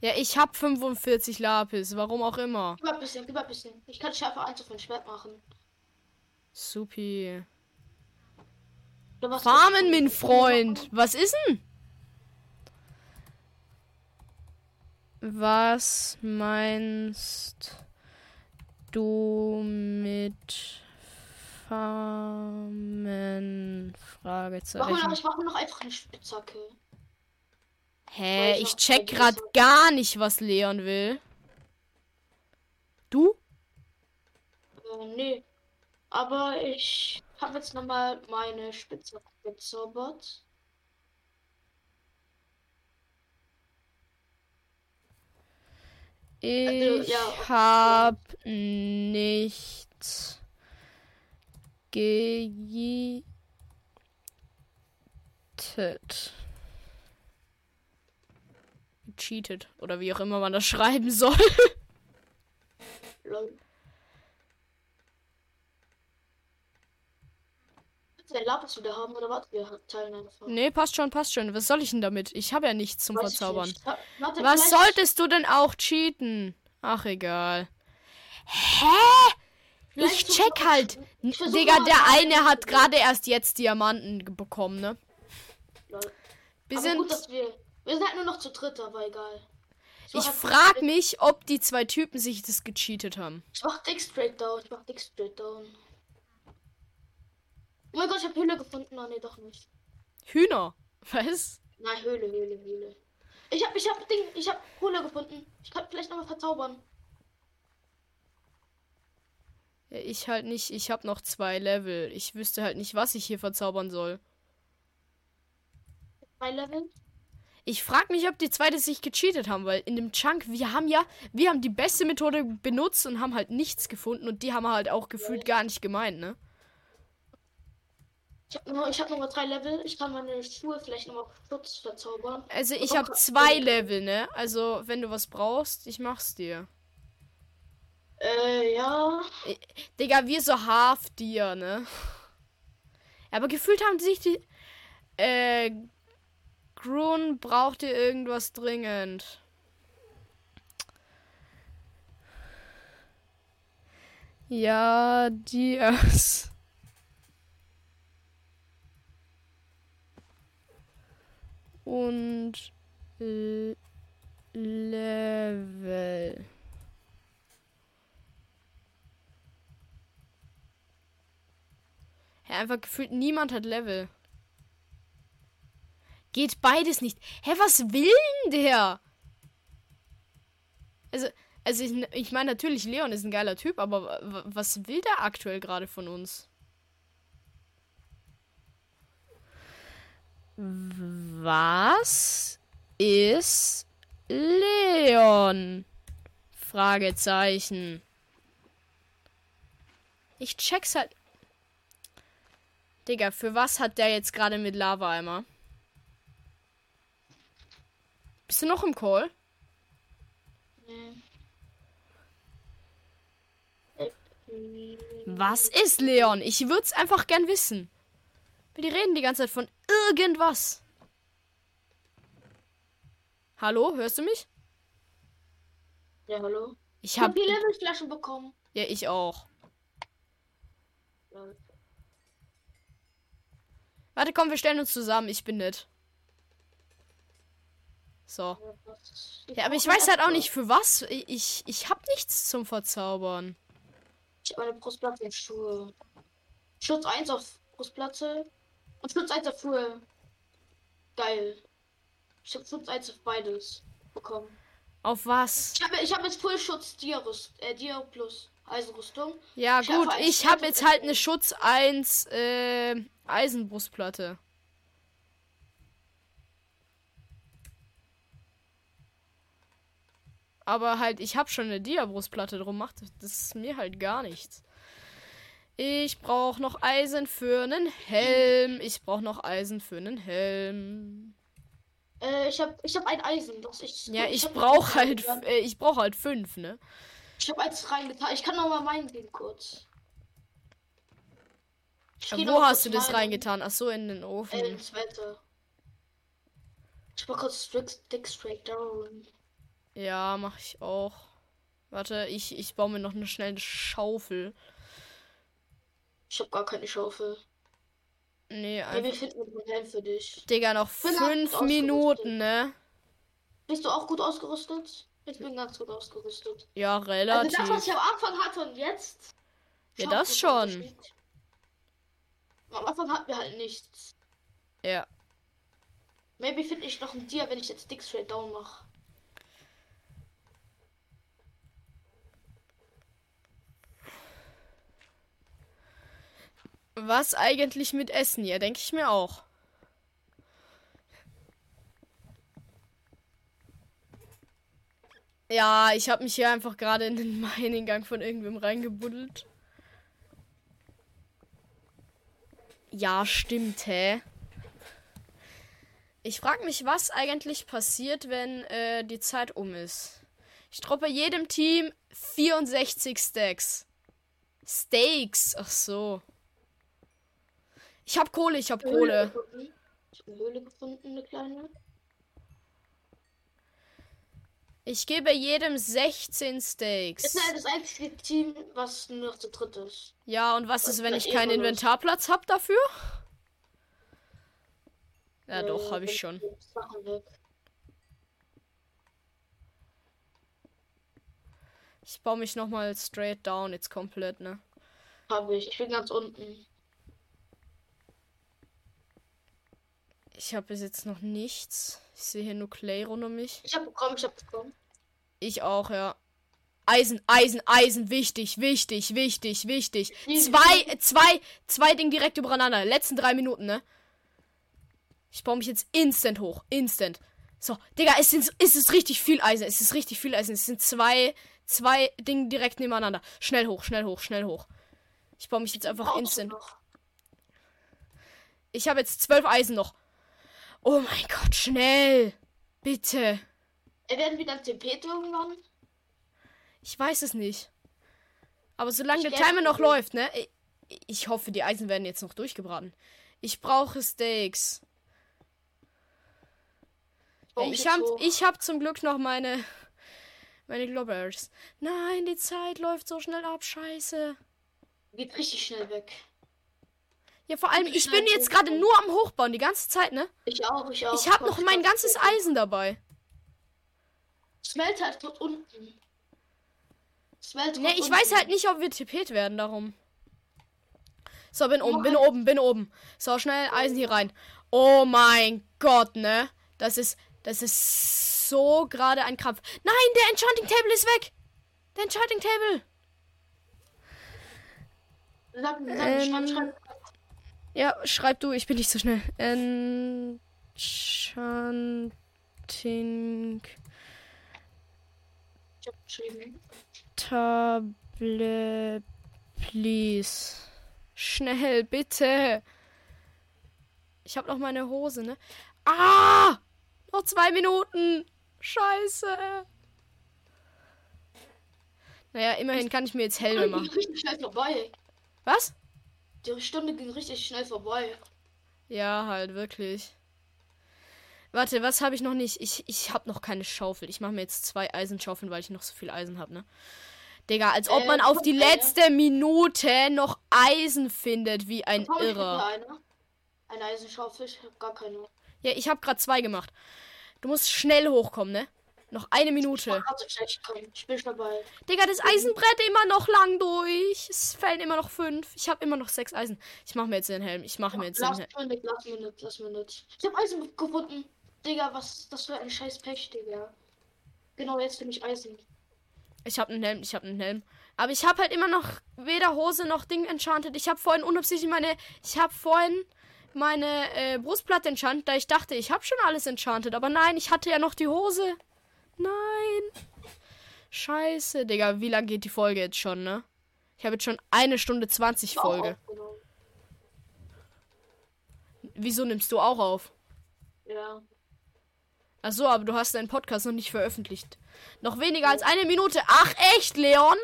Ja, ich hab 45 Lapis, warum auch immer. Gib mal ein bisschen, gib mal ein bisschen. Ich kann Schärfe 1 auf ein Schwert machen. Supi. Farmen, mein Freund. Was ist denn? Was meinst du mit Farmen? Mach mir noch, Fragezeichen. ich mir noch einfach eine Spitzhacke. Hä, ich ich check grad dieser- gar nicht, was Leon will. Du? Äh, nee. Aber ich habe jetzt nochmal meine Spitzhacke gezaubert. Ich ja, okay. hab nichts gejietet. Gecheatet. Oder wie auch immer man das schreiben soll. Lol. Willst du dein Lapis wieder haben oder warte, wir teilen einfach? nee, passt schon, passt schon. Was soll ich denn damit? Ich habe ja nichts zum Weiß Verzaubern. nicht. Warte, Was solltest du denn auch cheaten? Ach, egal. Hä? Ich check halt. Ich Digga, der eine hat gerade erst jetzt Diamanten bekommen, ne? Wir sind. gut, wir. Wir sind halt nur noch zu dritt, aber egal. Ich mach einfach- frag mich, ob die zwei Typen sich das gecheatet haben. Ich mach Dick straight down. Ich mach Dick straight down. Oh mein Gott, ich hab Höhle gefunden. Oh nee, doch nicht. Hühner. Was? Nein, Höhle, Höhle, Höhle. Ich hab, ich hab Ding, ich hab Kohle gefunden. Ich kann vielleicht nochmal verzaubern. Ja, ich halt nicht. Ich hab noch zwei Level. Ich wüsste halt nicht, was ich hier verzaubern soll. Zwei Level. Ich frag mich, ob die zwei das sich gecheatet haben, weil in dem Chunk, wir haben ja, wir haben die beste Methode benutzt und haben halt nichts gefunden und die haben halt auch gefühlt gar nicht gemeint, ne? Ich hab nur, ich hab nur mal drei Level. Ich kann meine Schuhe vielleicht nochmal Schutz verzaubern. Also ich hab zwei Level, ne? Also wenn du was brauchst, ich mach's dir. Äh, ja. Digga, wir so half dir, ne? Aber gefühlt haben sich die. Äh. Grun brauchte irgendwas dringend. Ja, Dias. Und L Level. Ja, einfach gefühlt niemand hat Level. Geht beides nicht. Hä, was will denn der? Also, also ich, ich meine natürlich, Leon ist ein geiler Typ, aber wa- wa- was will der aktuell gerade von uns? Was ist Leon? Fragezeichen. Ich check's halt. Digga, für was hat der jetzt gerade mit Lava-Eimer? Bist du noch im Call? Nee. Was ist Leon? Ich würde es einfach gern wissen. Die reden die ganze Zeit von irgendwas. Hallo, hörst du mich? Ja, hallo. Ich Ich hab die Levelflaschen bekommen. Ja, ich auch. Lol. Warte, komm, wir stellen uns zusammen. Ich bin nett. So. Ja, aber ich weiß halt auch nicht für was. Ich, ich hab nichts zum Verzaubern. Ich habe meine Brustplatte und Schuhe. Schutz 1 auf Brustplatte und Schutz 1 auf Schuhe. Geil. Ich habe Schutz 1 auf beides bekommen. Auf was? Ich habe ich hab jetzt Fullschutz Dia, Rüst, äh, Dia plus Eisenrüstung. Ja, Ich gut, ich habe jetzt halt eine Schutz 1 äh, Eisenbrustplatte. Aber halt, ich habe schon eine Diabrustplatte, drum macht das mir halt gar nichts. Ich brauche noch Eisen für einen Helm. Ich brauche noch Eisen für einen Helm. Äh, ich habe ich hab ein Eisen. Das ich, Ja, ich hab brauche halt, äh, ich brauche halt fünf, ne? Ich habe eins reingetan. Ich kann noch mal meinen gehen kurz. Geh Wo hast du das meinen. reingetan? Ach so, in den Ofen. Äh, ins Wetter. Ich mach kurz Stick, straight down. Ja, mache ich auch. Warte, ich, ich baue mir noch eine schnelle Schaufel. Ich habe gar keine Schaufel. Nee, Ja, wir einfach. finden einen Helm für dich. Digga, noch fünf. Minuten, ne? Bist du auch gut ausgerüstet? Ich bin ganz gut ausgerüstet. Ja, Also relativ. das, was ich am Anfang hatte und jetzt. Ja, das schon. Am Anfang hatten wir halt nichts. Ja. Maybe finde ich noch ein Dia, wenn ich jetzt Stick straight down mache. Was eigentlich mit Essen hier? Denke ich mir auch. Ja, ich habe mich hier einfach gerade in den Mining-Gang von irgendwem reingebuddelt. Ja, stimmt, hä? Ich frage mich, was eigentlich passiert, wenn äh, die Zeit um ist. Ich droppe jedem Team 64 Stacks. Steaks, ach so. Ich hab Kohle, ich hab Kohle. Höhle gefunden, eine kleine. Ich gebe jedem 16 Ist Steaks. ja das einzige Team, was nur noch zu dritt ist. Ja, und was ist, wenn ich keinen Inventarplatz hab dafür? Ja, Äh, doch, habe ich schon. Ich baue mich nochmal straight down, jetzt komplett, ne? Habe ich. Ich bin ganz unten. Ich habe bis jetzt noch nichts. Ich sehe hier nur Clay rund um mich. Ich habe bekommen, ich habe bekommen. Ich auch, ja. Eisen, Eisen, Eisen, wichtig, wichtig, wichtig, wichtig. Zwei, zwei, zwei Dinge direkt übereinander. Letzten drei Minuten, ne? Ich baue mich jetzt instant hoch. Instant. So, Digga, es sind, es ist richtig viel Eisen. Es ist richtig viel Eisen. Es sind zwei, zwei Dinge direkt nebeneinander. Schnell hoch, schnell hoch, schnell hoch. Ich baue mich jetzt einfach instant. Ich habe jetzt zwölf Eisen noch. Oh mein Gott, schnell. Bitte. Äh, werden wir dann TP irgendwann? Ich weiß es nicht. Aber solange Ich der Timer noch läuft, ne? Ich, hoffe, die Eisen werden jetzt noch durchgebraten. Ich brauche Steaks. Warum ich geht's hab, hoch? ich hab zum Glück noch meine meine Globbers. Nein, die Zeit läuft so schnell ab, scheiße. Geht richtig schnell weg. Ja, vor allem, ich bin jetzt gerade nur am Hochbauen die ganze Zeit, ne? Ich auch, ich auch. Ich habe Komm, noch mein komm, ganzes komm. Eisen dabei. Smelter ist dort unten. Smelter Ne, ich unten. weiß halt nicht, ob wir tippet werden, darum. So, bin oben, bin halt- oben, bin oben. So, schnell Eisen hier rein. Oh mein Gott, ne? Das ist, das ist so gerade ein Krampf. Nein, der Enchanting Table ist weg. Der Enchanting Table. Sag, sag, Ähm, schreib, schreib. Ja, schreib du, ich bin nicht so schnell. Enchanting hab geschrieben. Table, please. Schnell, bitte. Ich habe noch meine Hose, ne? Ah! Noch zwei Minuten. Scheiße. Naja, immerhin kann ich mir jetzt Helme machen. Was? Die Stunde ging richtig schnell vorbei. Ja, halt, wirklich. Warte, was habe ich noch nicht? Ich, ich habe noch keine Schaufel. Ich mache mir jetzt zwei Eisenschaufeln, weil ich noch so viel Eisen habe, ne? Digga, als ob Äh, man auf die eine. letzte Minute noch Eisen findet, wie ein ich dir Irrer. eine. Eine Eisenschaufel, ich hab gar keine. Ja, ich habe gerade zwei gemacht. Du musst schnell hochkommen, ne? Noch eine Minute. Ich, bin schon dabei. Digga, das Eisen brennt immer noch lang durch. Es fällen immer noch fünf. Ich habe immer noch sechs Eisen. Ich mache mir jetzt den Helm. Ich mache mir jetzt den Helm. minute, last minute, last minute. Ich hab Eisen gefunden. Digga, was das für ein scheiß Pech, Digga. Genau, jetzt bin ich Eisen. Ich habe einen Helm. Ich habe einen Helm. Aber ich habe halt immer noch weder Hose noch Ding enchanted. Ich habe vorhin unabsichtlich meine. Ich habe vorhin meine äh, Brustplatte enchantet, da ich dachte, ich habe schon alles enchanted. Aber nein, ich hatte ja noch die Hose. Nein. Scheiße, Digga. Wie lang geht die Folge jetzt schon, ne? Ich habe jetzt schon eine Stunde 20 Auch Folge. Wieso nimmst du auch auf? Ja. Ach so, aber du hast deinen Podcast noch nicht veröffentlicht. Noch weniger als eine Minute. Ach echt, Leon?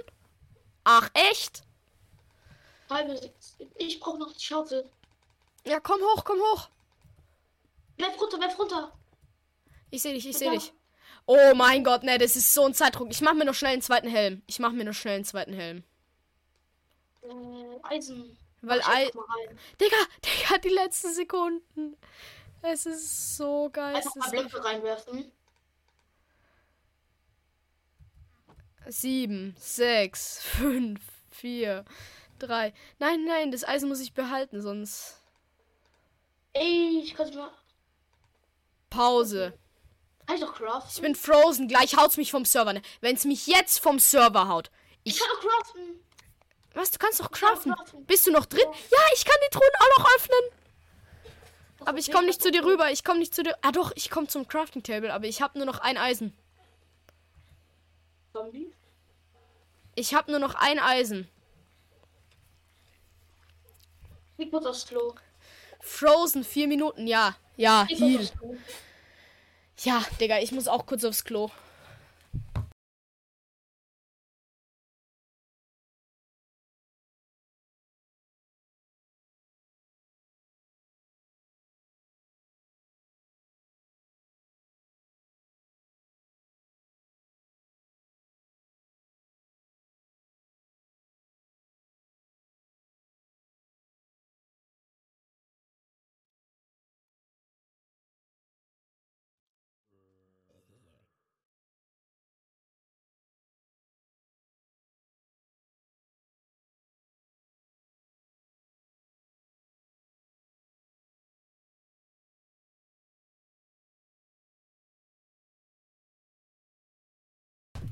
Ach echt? Halbe sechs. Ich brauche noch die Schaufel. Ja, komm hoch, komm hoch. Bleib runter, bleib runter. Ich sehe dich, ich sehe dich. Oh mein Gott, ne, das ist so ein Zeitdruck. Ich mach mir noch schnell einen zweiten Helm. Ich mach mir noch schnell einen zweiten Helm. Äh, Eisen. Weil Ei. Digga, Digga, die letzten Sekunden. Es ist so geil. Einfach mal Blöcke reinwerfen. Sieben, sechs, fünf, vier, drei. Nein, nein, das Eisen muss ich behalten, sonst. Ey, ich kann mal. Pause. Kann ich doch craften? Ich bin frozen. Gleich haut's mich vom Server. Ne? Wenn es mich jetzt vom Server haut. Ich Ich. kann doch craften. Was? Du kannst doch craften. craften. Bist du noch drin? Ja, ich kann die Truhen auch noch öffnen. Aber ich komme nicht zu dir rüber. Ich komme nicht zu dir. Ah doch, ich komme zum Crafting Table, aber ich habe nur noch ein Eisen. Zombie? Ich habe nur noch ein Eisen. Ich muss aufs Klo. Frozen, vier Minuten, ja. Ja, Ich Heal. Ja, Digga, ich muss auch kurz aufs Klo.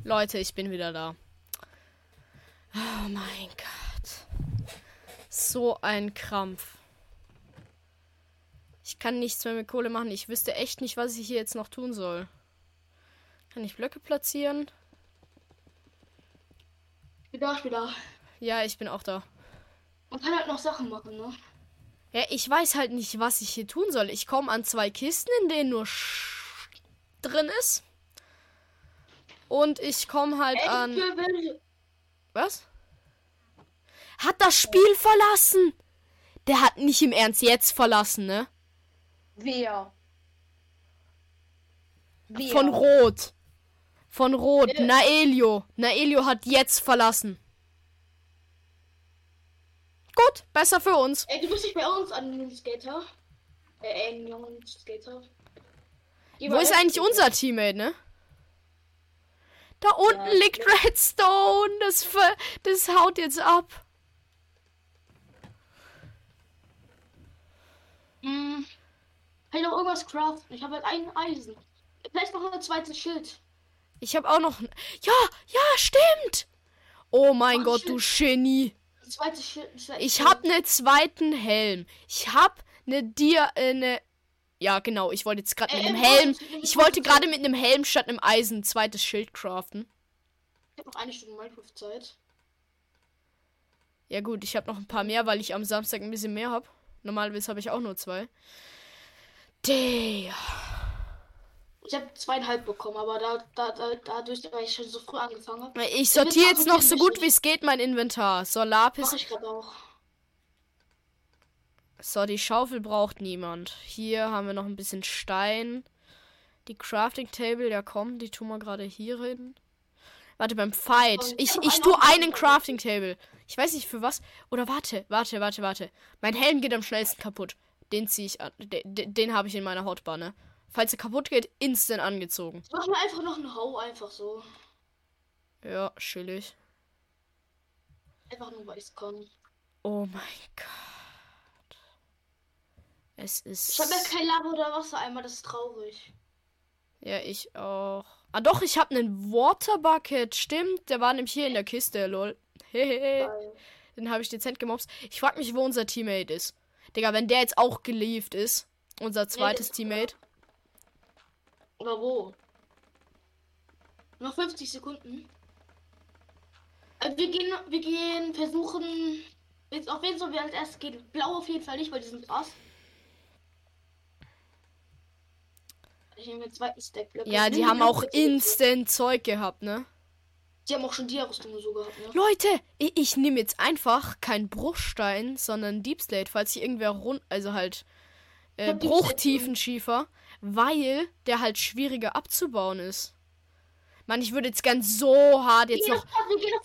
Leute, ich bin wieder da. Oh mein Gott. So ein Krampf. Ich kann nichts mehr mit Kohle machen. Ich wüsste echt nicht, was ich hier jetzt noch tun soll. Kann ich Blöcke platzieren? Ich bin da, ich bin da. Ja, ich bin auch da. Man kann halt noch Sachen machen, ne? Ja, ich weiß halt nicht, was ich hier tun soll. Ich komme an zwei Kisten, in denen nur Sch drin ist. Und ich komme halt an. Was? Hat das Spiel verlassen? Der hat nicht im Ernst jetzt verlassen, ne? Wer? Wer? Von Rot. Von Rot. Wer? Naelio. Naelio hat jetzt verlassen. Gut, besser für uns. Ey, du bist nicht bei uns an Skater. Äh, Skater. Wo ist eigentlich unser Teammate, ne? Da unten Ja, liegt Redstone. Das, das haut jetzt ab. Hm. Kann ich noch irgendwas craften? Ich habe halt ein Eisen. Vielleicht noch ein zweites Schild. Ich habe auch noch. Ja, ja, stimmt. Oh mein Ach, Gott, du Genie. Ein zweites Schild. Ich Schild. hab ne zweiten Helm. Ich hab ne Dir äh, ne Ja, genau, ich wollte jetzt gerade Äh, mit einem äh, Helm. Ich wollte gerade mit einem Helm statt einem Eisen ein zweites Schild craften. Ich habe noch eine Stunde Minecraft-Zeit. Ja gut, ich habe noch ein paar mehr, weil ich am Samstag ein bisschen mehr hab. Normalerweise habe ich auch nur zwei. Der. Ich habe zweieinhalb bekommen, aber da, da, da, dadurch, weil ich schon so früh angefangen habe, Ich sortiere jetzt noch so gut wie es geht mein Inventar. So, Lapis. mache ich gerade auch. So, die Schaufel braucht niemand. Hier haben wir noch ein bisschen Stein. Die Crafting Table, ja komm, die tun wir gerade hier hin. Warte, beim Fight. Ich, ich ich tue einen Crafting Table. Ich weiß nicht für was. Oder warte, warte, warte, warte. Mein Helm geht am schnellsten kaputt. Den ziehe ich an. Den, den, habe ich in meiner Hotbar, ne? Falls er kaputt geht, instant angezogen. Mach mir einfach noch einen Hau, einfach so. Ja, chillig. Einfach nur, weil ich's kann. Oh mein Gott. Es ist. Ich habe ja kein Lava oder Wasser einmal, das ist traurig. Ja, ich auch. Ah doch, ich habe einen Water Bucket. Stimmt, der war nämlich hier in der Kiste, lol. Hehe. Geil. Den habe ich dezent gemobst. Ich frag mich, wo unser Teammate ist. Digga, wenn der jetzt auch gelieft ist, unser zweites ist- Teammate. Aber wo? Noch 50 Sekunden. Also wir gehen, wir gehen versuchen. Jetzt auf wen sollen wir als erstes gehen? Blau auf jeden Fall nicht, weil die sind krass. Ich nehme den zweiten Stack. Blöcke. Ja, die haben ganz auch instant Zeug gehabt, ne? Die haben auch schon Dia-Rüstungen so gehabt, ne? Leute, ich, ich nehme jetzt einfach keinen Bruchstein, sondern Deep Slate, falls hier irgendwer rund, also halt äh, Bruchtiefenschiefer, weil der halt schwieriger abzubauen ist. Mann, ich würde jetzt gern so hart jetzt noch.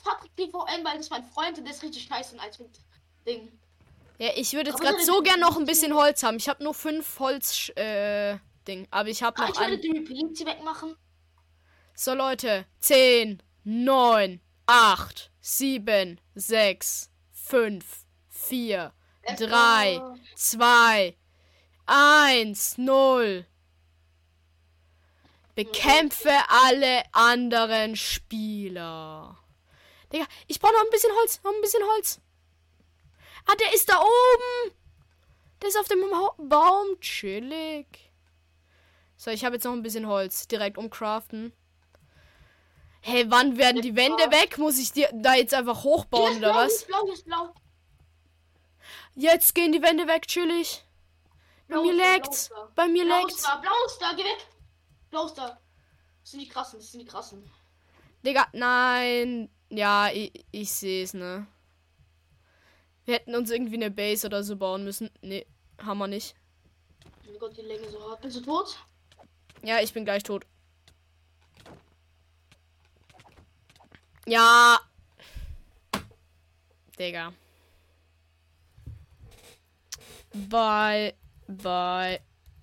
Patrick PVM, weil das ist mein Freund und der ist richtig nice in als mit Ding. Ja, ich würde jetzt gerade so gern noch ein bisschen Holz haben. Ich habe nur fünf Holz äh, Ding, aber ich habe Ah, noch ich würde die Repellency wegmachen. So Leute, 10, 9, 8, 7, 6, 5, 4, Let's 3, go. 2, 1, 0. Bekämpfe alle anderen Spieler. Digga, ich brauche noch ein bisschen Holz, noch ein bisschen Holz. Ah, der ist da oben. Der ist auf dem Baum. Chillig. So, ich habe jetzt noch ein bisschen Holz. Direkt umcraften. Hey, wann werden die Wände weg? Muss ich die da jetzt einfach hochbauen oder blau, was? blau, blau. Jetzt gehen die Wände weg, chillig. Bei mir leckt's. Bei mir leckt's. da, blau ist da, geh weg. Blau ist da. Das sind die krassen, das sind die krassen. Digga, nein. Ja, ich, ich sehe es, ne? Wir hätten uns irgendwie eine Base oder so bauen müssen. Nee, haben wir nicht. Oh mein Gott, die Länge so hart. Bist du tot? Ja, ich bin gleich tot. Ja. Digga. Bye, bye,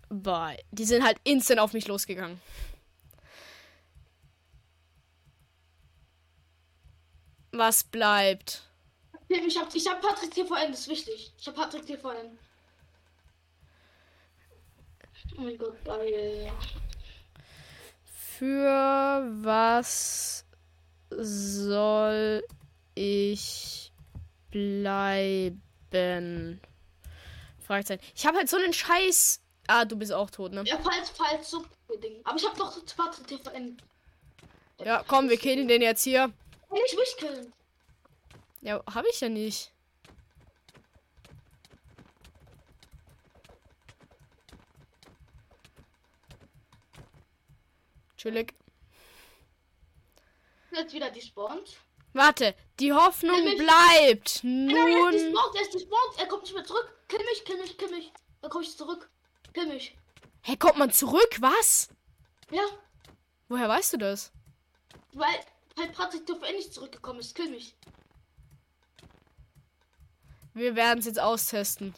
bye. Die sind halt instant auf mich losgegangen. Was bleibt? Ich hab, ich hab Patrick TVN, das ist wichtig. Ich hab Patrick TVN. Oh mein Gott, geil. Für was soll ich bleiben? Fragezeichen. Ich habe halt so einen Scheiß. Ah, du bist auch tot, ne? Ja, falls, falls, so. Aber ich hab doch Patrick TVN. Ja, komm, wir killen den jetzt hier. Ich mich killen? Ja, habe ich ja nicht. Chillig. Jetzt wieder despawned. Warte, die Hoffnung bleibt. Genau, er ist Nun. despawned, er ist despawned. Er kommt nicht mehr zurück. Kill mich, kill mich, kill mich. Dann komm ich zurück. Kill mich. Hä, kommt man zurück? Was? Ja, Woher weißt du das? weil, weil Patrick TVN nicht zurückgekommen ist. Kill mich. Wir werden es jetzt austesten.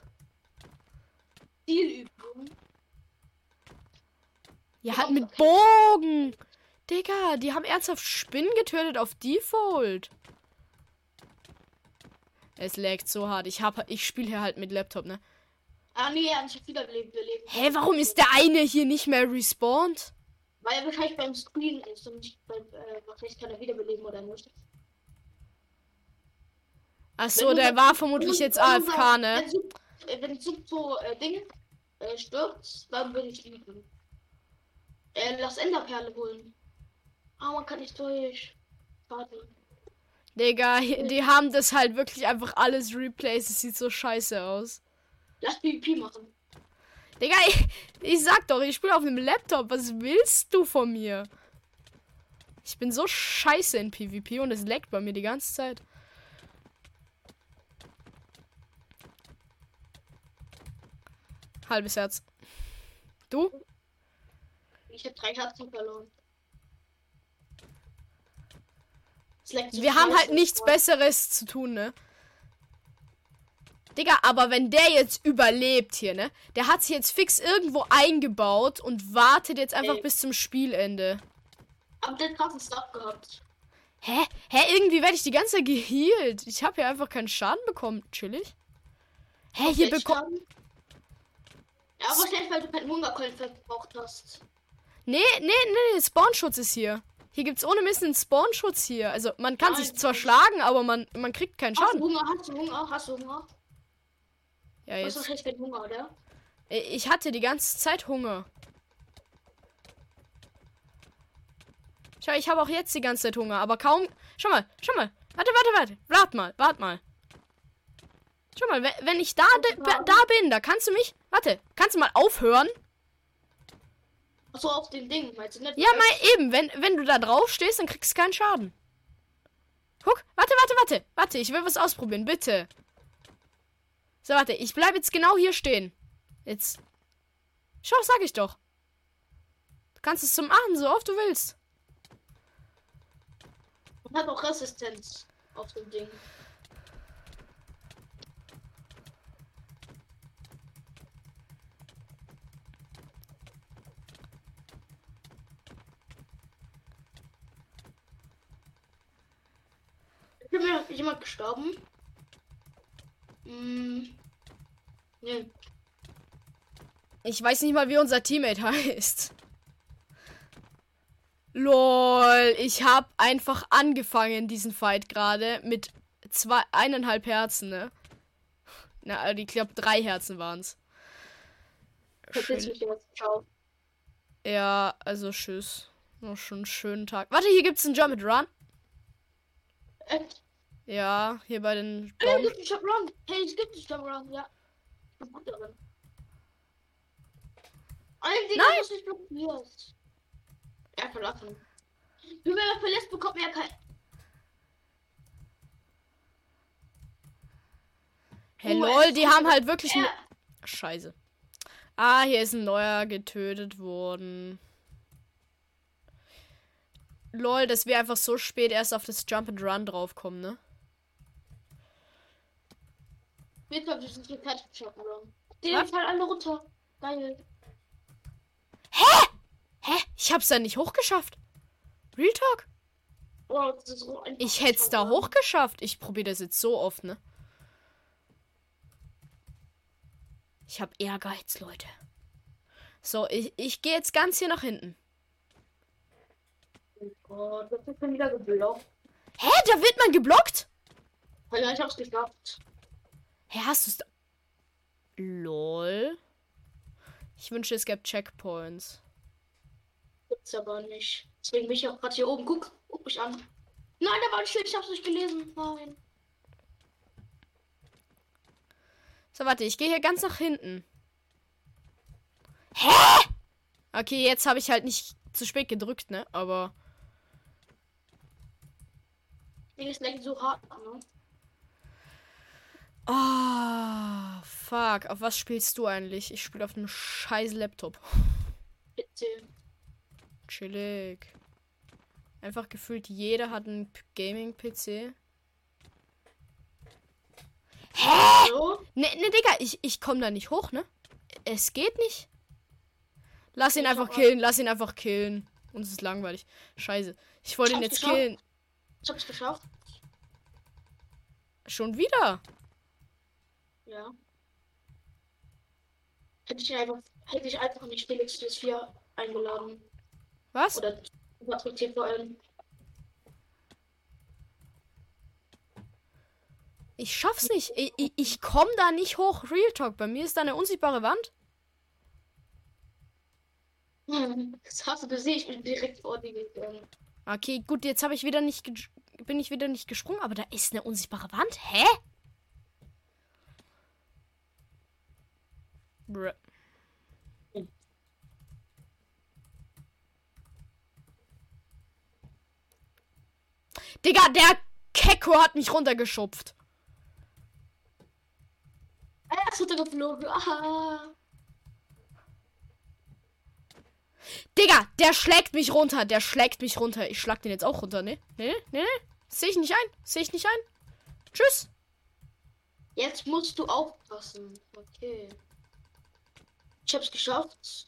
Zielübung. Ja, halt mit Bogen. Digga, die haben ernsthaft Spinnen getötet auf Default. Es laggt so hart. Ich hab, ich spiele hier halt mit Laptop, ne? Ah, nee, hat nicht wiederbelebt. Beleben. Hä, warum ist der eine hier nicht mehr respawned? Weil er wahrscheinlich beim Screen ist und nicht beim, äh, wahrscheinlich kann er wiederbeleben oder nicht. Ach so, Wenn der war vermutlich jetzt AFK, ne? Wenn Sub- äh, so äh, Ding äh, stirbt, dann würde ich lieben. Äh, lass Enderperle holen. Ah, man kann nicht durch. Warte. Digga, die haben das halt wirklich einfach alles replaced. Es sieht so scheiße aus. Lass PvP machen. Digga, ich, ich sag doch, ich spiele auf einem Laptop. Was willst du von mir? Ich bin so scheiße in PvP und es leckt bei mir die ganze Zeit. Halbes Herz. Du? Ich habe drei Herzen verloren. Wir haben halt nichts Besseres zu tun, ne? Digga, aber wenn der jetzt überlebt hier, ne? Der hat sich jetzt fix irgendwo eingebaut und wartet jetzt einfach Ey. bis zum Spielende. Aber der hat krassen Stop gehabt. Hä? Hä? Irgendwie werde ich die ganze Zeit geheilt. Ich habe ja einfach keinen Schaden bekommen. Chillig. Hä, hier. Schaden? Ja, aber wahrscheinlich, weil du keinen Hungerkeulen verbraucht hast. Nee, nee, nee, Spawnschutz ist hier. Hier gibt's ohne Mist einen Spawnschutz hier. Also man kann Nein, sich zwar schlagen, aber man, man kriegt keinen Hast du Schaden. Hunger? Hast du Hunger? Hast du Hunger? Ja, Du hast jetzt. keinen Hunger, oder? Ich hatte die ganze Zeit Hunger. Schau, ich habe auch jetzt die ganze Zeit Hunger, aber kaum. Schau mal, schau mal. Warte, warte, warte. Wart mal, wart mal. Schau mal, we- wenn ich da, da bin, da kannst du mich. Warte, kannst du mal aufhören? Achso, auf dem Ding, meinst du nicht? Ja, mal eben. Wenn, wenn du da drauf stehst, dann kriegst du keinen Schaden. Guck, warte, warte, warte. Warte, ich will was ausprobieren, bitte. So, warte, ich bleibe jetzt genau hier stehen. Jetzt. Schau, sag ich doch. Du kannst es zum machen, so oft du willst. Und hat auch Resistenz auf dem Ding. Ist mir jemand gestorben? Hm. Nee. Ich weiß nicht mal, wie unser Teammate heißt. Lol, ich hab einfach angefangen, diesen Fight gerade mit zwei, eineinhalb Herzen, ne? Na, also ich glaube, drei Herzen waren's. Verpiss Schön. mich jetzt. Ciao. Ja, also tschüss. Noch schon einen schönen Tag. Warte, hier gibt's einen Jump and Run. Ja, hier bei den Hey, es gibt einen Run. Hey, es gibt einen Run, ja. Ich bin gut darin. Ein Ding, Nein. nicht blockiert. Ja, verlassen. Wenn man verlässt, bekommt man ja kein. Hey, Oh, lol, die haben halt wirklich. Ja. Scheiße. Ah, hier ist ein neuer getötet worden. Lol, dass wir einfach so spät erst auf das Jump and Run draufkommen, ne? Wir glaube, wir sind fertig mit Jump Run. Die fallen alle runter. Geil. Hä? Ich hab's da nicht hochgeschafft. Real Talk? Oh, das ist so. Ich hätt's da hochgeschafft. Ich probiere das jetzt so oft, ne? Ich hab Ehrgeiz, Leute. So, ich, ich gehe jetzt ganz hier nach hinten. Oh, das ist schon wieder geblockt. Hä? Da wird man geblockt? Ja, ich hab's geschafft. Hä, hast du's da? Lol. Ich wünschte, es gäbe Checkpoints. Gibt's aber nicht. Deswegen bin ich auch gerade hier oben. Guck, guck mich an. Nein, da war ein Schild, ich hab's nicht gelesen. Nein. So, warte, ich gehe hier ganz nach hinten. Hä? Okay, jetzt habe ich halt nicht zu spät gedrückt, ne? Aber. Ding ist leckt so hart, ne? Ah, fuck. Auf was spielst du eigentlich? Ich spiele auf einem scheiß Laptop. Bitte. Chillig. Einfach gefühlt jeder hat einen Gaming-PC. So. Ne, ne, Digga, ich, ich komme da nicht hoch, ne? Es geht nicht. Lass ihn Ich einfach killen, lass ihn einfach killen. Uns ist langweilig. Scheiße. Ich wollte ihn jetzt geschafft. killen. Ich hab's geschafft. Schon wieder. Ja. Hätte ich einfach, hätte ich einfach nicht Felix des 4 eingeladen. Was? Oder Patrick vor allem. Ich schaff's nicht. Ich, ich, ich komm da nicht hoch. Real Talk. Bei mir ist da eine unsichtbare Wand. Hm, Das hast du gesehen, ich bin direkt vor dir gegangen. Okay, gut, jetzt habe ich wieder nicht bin ich wieder nicht gesprungen, aber da ist eine unsichtbare Wand. Hä? Bruh. Digga, der Kecko hat mich runtergeschupft. Ah, er ist runtergeflogen. Ah. Digga, der schlägt mich runter. Der schlägt mich runter. Ich schlag den jetzt auch runter, ne? Ne, ne, ne? Sehe ich nicht ein. Sehe ich nicht ein. Tschüss. Jetzt musst du aufpassen. Okay. Ich hab's geschafft.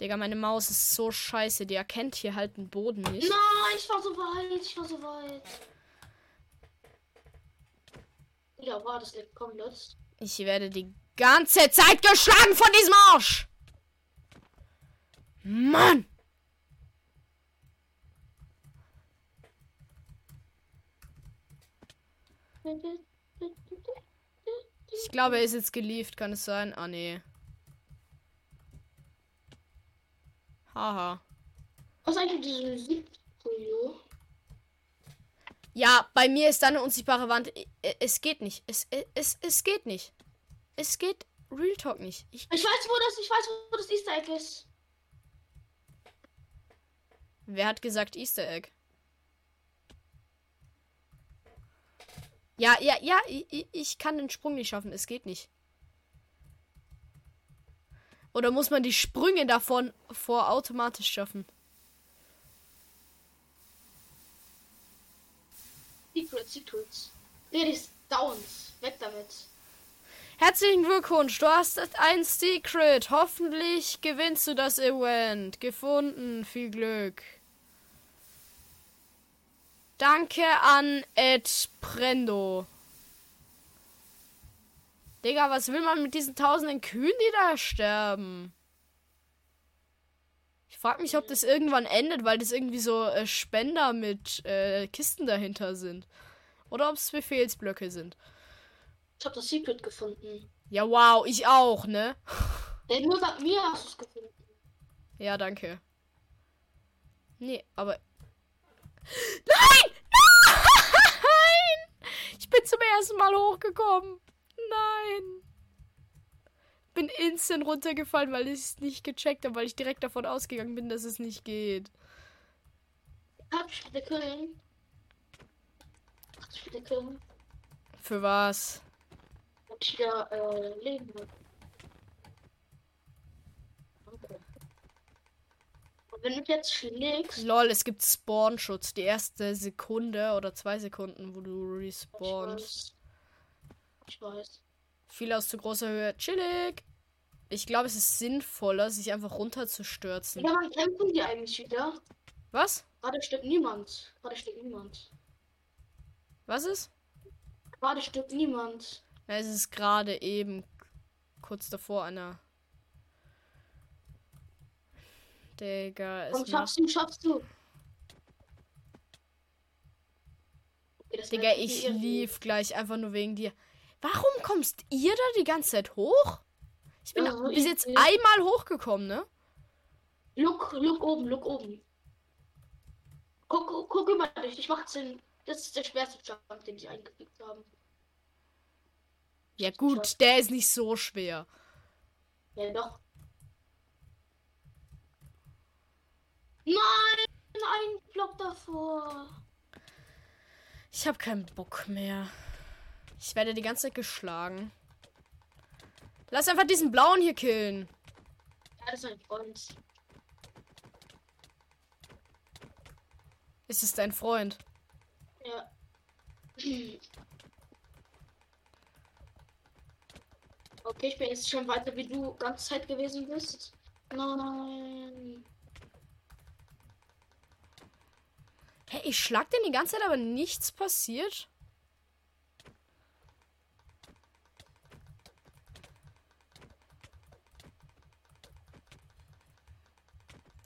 Digga, meine Maus ist so scheiße. Die erkennt hier halt den Boden nicht. Nein, ich war so weit. Ich war so weit. Ja, war das nicht komplett? Ich werde die ganze Zeit geschlagen von diesem Arsch. Mann! Ich glaube, er ist jetzt gelieft, kann es sein? Ah, nee. Haha. Was ist eigentlich diese Musik? Ja, bei mir ist da eine unsichtbare Wand. I- Es geht nicht. Es, i- es, es geht nicht. Es geht Real Talk nicht. Ich, Ich weiß, wo das, ich weiß, wo das Easter Egg ist. Wer hat gesagt Easter Egg? Ja, ja, ja, ich, ich- kann den Sprung nicht schaffen. Es geht nicht. Oder muss man die Sprünge davon vor automatisch schaffen? Secrets, Secrets. Die ist Downs. Weg damit. Herzlichen Glückwunsch, du hast ein Secret. Hoffentlich gewinnst du das Event. Gefunden, viel Glück. Danke an Ed Prendo. Digga, was will man mit diesen tausenden Kühen, die da sterben? Ich frag mich, ob das irgendwann endet, weil das irgendwie so äh, Spender mit äh, Kisten dahinter sind. Oder ob es Befehlsblöcke sind. Ich hab das Secret gefunden. Ja, wow, ich auch, ne? Der nur sagt mir hast du es gefunden. Ja, danke. Nee, aber. Nein! Nein! Ich bin zum ersten Mal hochgekommen. Nein. Bin instant runtergefallen, weil ich es nicht gecheckt habe, weil ich direkt davon ausgegangen bin, dass es nicht geht. Ach, ich wieder killen. Für was? Und wieder äh, leben. hab. Okay. Und wenn du jetzt schlägst, Lol, es gibt Spawnschutz. Die erste Sekunde oder zwei Sekunden, wo du ich respawnst. weiß. Ich weiß. Viel aus zu großer Höhe. Chillig. Ich glaube, es ist sinnvoller, sich einfach runterzustürzen. Ja, man kämpfen die eigentlich wieder. Was? Gerade stirbt niemand. Gerade stirbt niemand. Was ist? Gerade stirbt niemand. Ja, es ist gerade eben kurz davor einer. Digga, es Komm, schaffst du, schaffst du. Okay, Digga, ich lief gleich einfach nur wegen dir. Warum kommst ihr da die ganze Zeit hoch? Ich bin Ja, bis jetzt einmal hochgekommen, ne? Look, look oben, look oben. Guck, guck, guck über dich. Ich mach den. Das ist der schwerste Jump, den die eingefügt haben. Ja gut, der ist nicht so schwer. Ja, doch. Nein, davor. Ich habe keinen Bock mehr. Ich werde die ganze Zeit geschlagen. Lass einfach diesen blauen hier killen. Ja, das ist mein Freund. Ist es dein Freund? Ja. Okay, ich bin jetzt schon weiter, wie du ganze Zeit gewesen bist. Nein. Hey, ich schlag den die ganze Zeit, aber nichts passiert.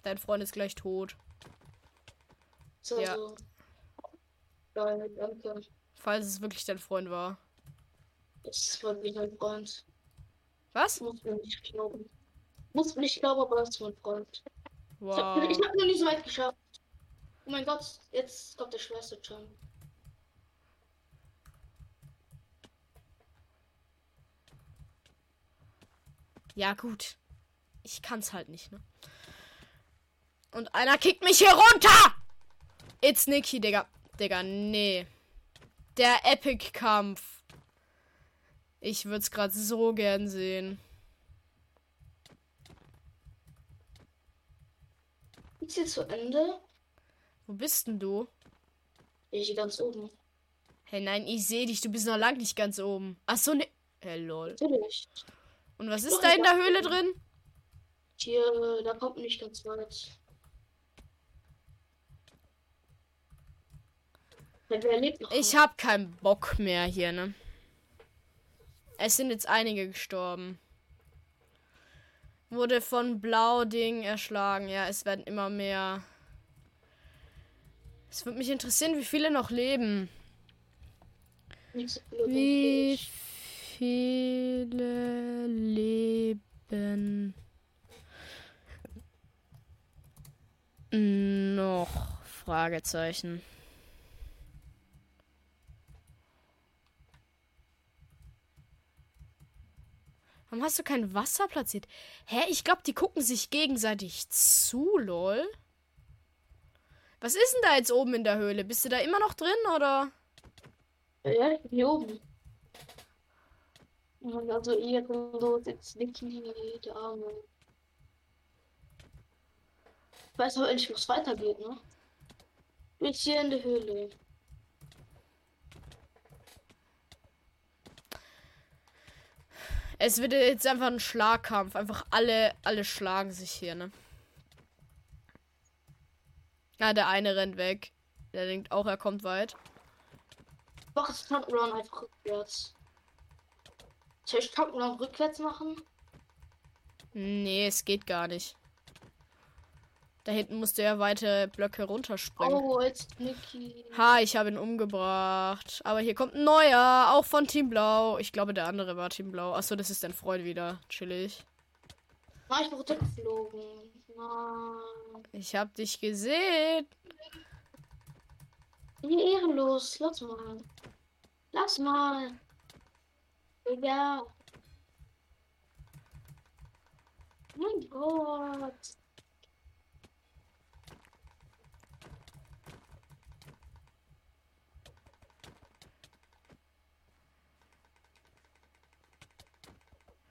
Dein Freund ist gleich tot. So, Ja. so. Falls es wirklich dein Freund war. Das war wie mein Freund. Was? Muss mir nicht glauben. Muss mir nicht glauben, aber das ist mein Freund. Ich hab, Wow. ich hab noch nie so weit geschafft. Oh mein Gott, jetzt kommt der schwerste Jump. Ja, gut. Ich kann's halt nicht, ne? Und einer kickt mich hier runter! It's Nicky, Digga. Digga, nee. Der Epic-Kampf. Ich würd's grad so gern sehen. Ist jetzt zu Ende? Wo bist denn du? Ich ganz oben. Hey, nein, ich sehe dich. Du bist noch lang nicht ganz oben. Ach so, ne. Hey, lol. Natürlich. Und was Doch, ist da in der. Höhle drin? Hier, da kommt nicht ganz weit. Ich hab keinen Bock mehr hier, ne? Es sind jetzt einige gestorben. Wurde von Blau-Ding erschlagen. Ja, es werden immer mehr. Es würde mich interessieren, wie viele noch leben. Wie viele leben noch? Fragezeichen. Warum hast du kein Wasser platziert? Hä, ich glaube, die gucken sich gegenseitig zu, lol. Was ist denn da jetzt oben in der Höhle? Bist du da immer noch drin oder? Ja, ich bin hier oben. Und also ehrenlos jetzt Niki, der Arme. Ich weiß aber endlich, wo es weitergeht, ne? Du bist hier in der Höhle. Es wird jetzt einfach ein Schlagkampf. Einfach alle, alle schlagen sich hier, ne? Ja, der eine rennt weg. Der denkt auch, er kommt weit. Mach das Jump'n'Run einfach rückwärts. Soll ich Jump'n'Run rückwärts machen? Nee, es geht gar nicht. Da hinten musste er weite Blöcke runterspringen. Oh, jetzt Niki. Ha, ich habe ihn umgebracht. Aber hier kommt ein neuer, auch von Team Blau. Ich glaube, der andere war Team Blau. Achso, das ist dein Freund wieder. Chillig. Nein, ich bin runtergeflogen. Nein. Ich hab dich gesehen. Wie ehrenlos. Lass mal. Lass mal. Digga. Mein Gott.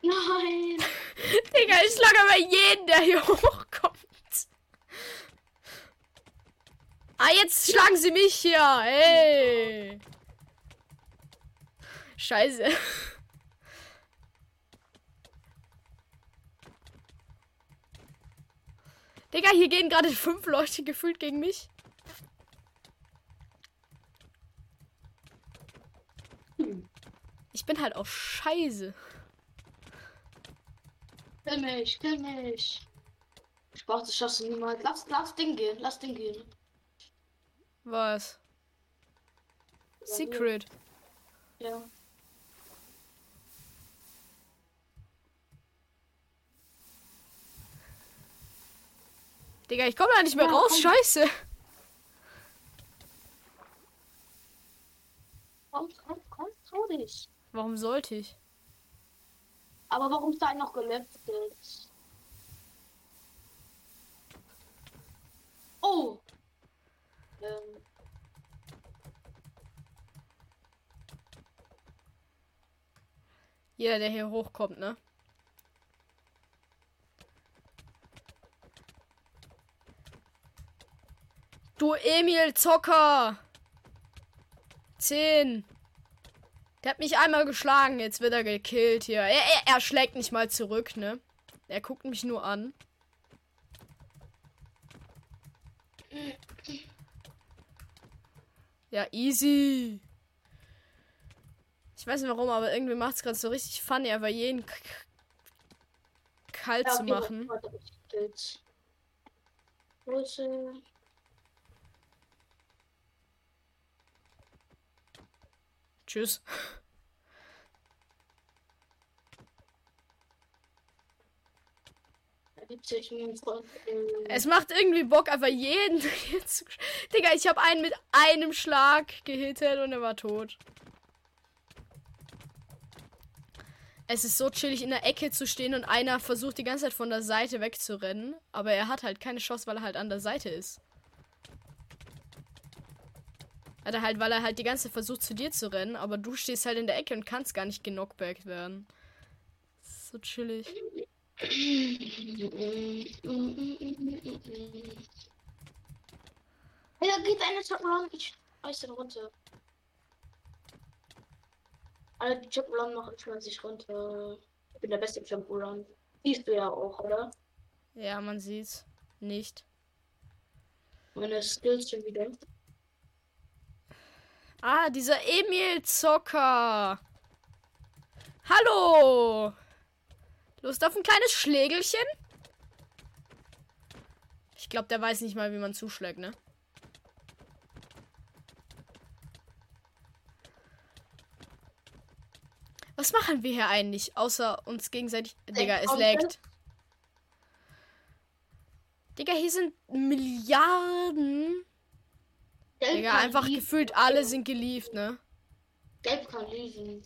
Nein. Digga, ich schlag aber jeden, der hier hochkommt. Ah, jetzt schlagen sie mich hier. Hey. Scheiße. Digga, hier gehen gerade fünf Leute gefühlt gegen mich. Ich bin halt auch scheiße. Kill mich, kill mich. Spaß, das schaffst du niemals. Lass, lass den gehen, lass den gehen. Was? Secret. Ja. Digga, ich komme da nicht mehr Ja, raus. komm. Scheiße. Komm, komm, komm, trau dich. Warum sollte ich? Aber warum ist da noch geleftet? Oh! Ähm. Jeder, der hier hochkommt, ne? Du Emil Zocker! 10. Der hat mich einmal geschlagen, jetzt wird er gekillt hier. Er, er, er schlägt nicht mal zurück, ne? Er guckt mich nur an. Ja, easy. Ich weiß nicht warum, aber irgendwie macht es gerade so richtig funny, aber jeden k- kalt Ja, zu machen. Wo ist er? Tschüss. Es macht irgendwie Bock, aber jeden zu. Digga, ich habe einen mit einem Schlag gehittet und er war tot. Es ist so chillig, in der Ecke zu stehen und einer versucht die ganze Zeit von der Seite wegzurennen. Aber er hat halt keine Chance, weil er halt an der Seite ist. Hat er halt, weil er halt die ganze Zeit versucht zu dir zu rennen, aber du stehst halt in der Ecke und kannst gar nicht genockbackt werden. So chillig. Da geht eine Run. Ich reiß runter. Alle die Run machen, schmeiß sich runter. Ich bin der beste im Run. Siehst du ja auch, oder? Ja, man sieht's nicht. Meine Skills schon wieder. Ah, dieser Emil Zocker. Hallo. Lust auf ein kleines Schlägelchen? Ich glaube, der weiß nicht mal, wie man zuschlägt, ne? Was machen wir hier eigentlich, außer uns gegenseitig... Digga, es laggt. Digga, hier sind Milliarden. Gelb Digga, einfach lieben. gefühlt alle sind gelieft, ne? Gelb kann lieben.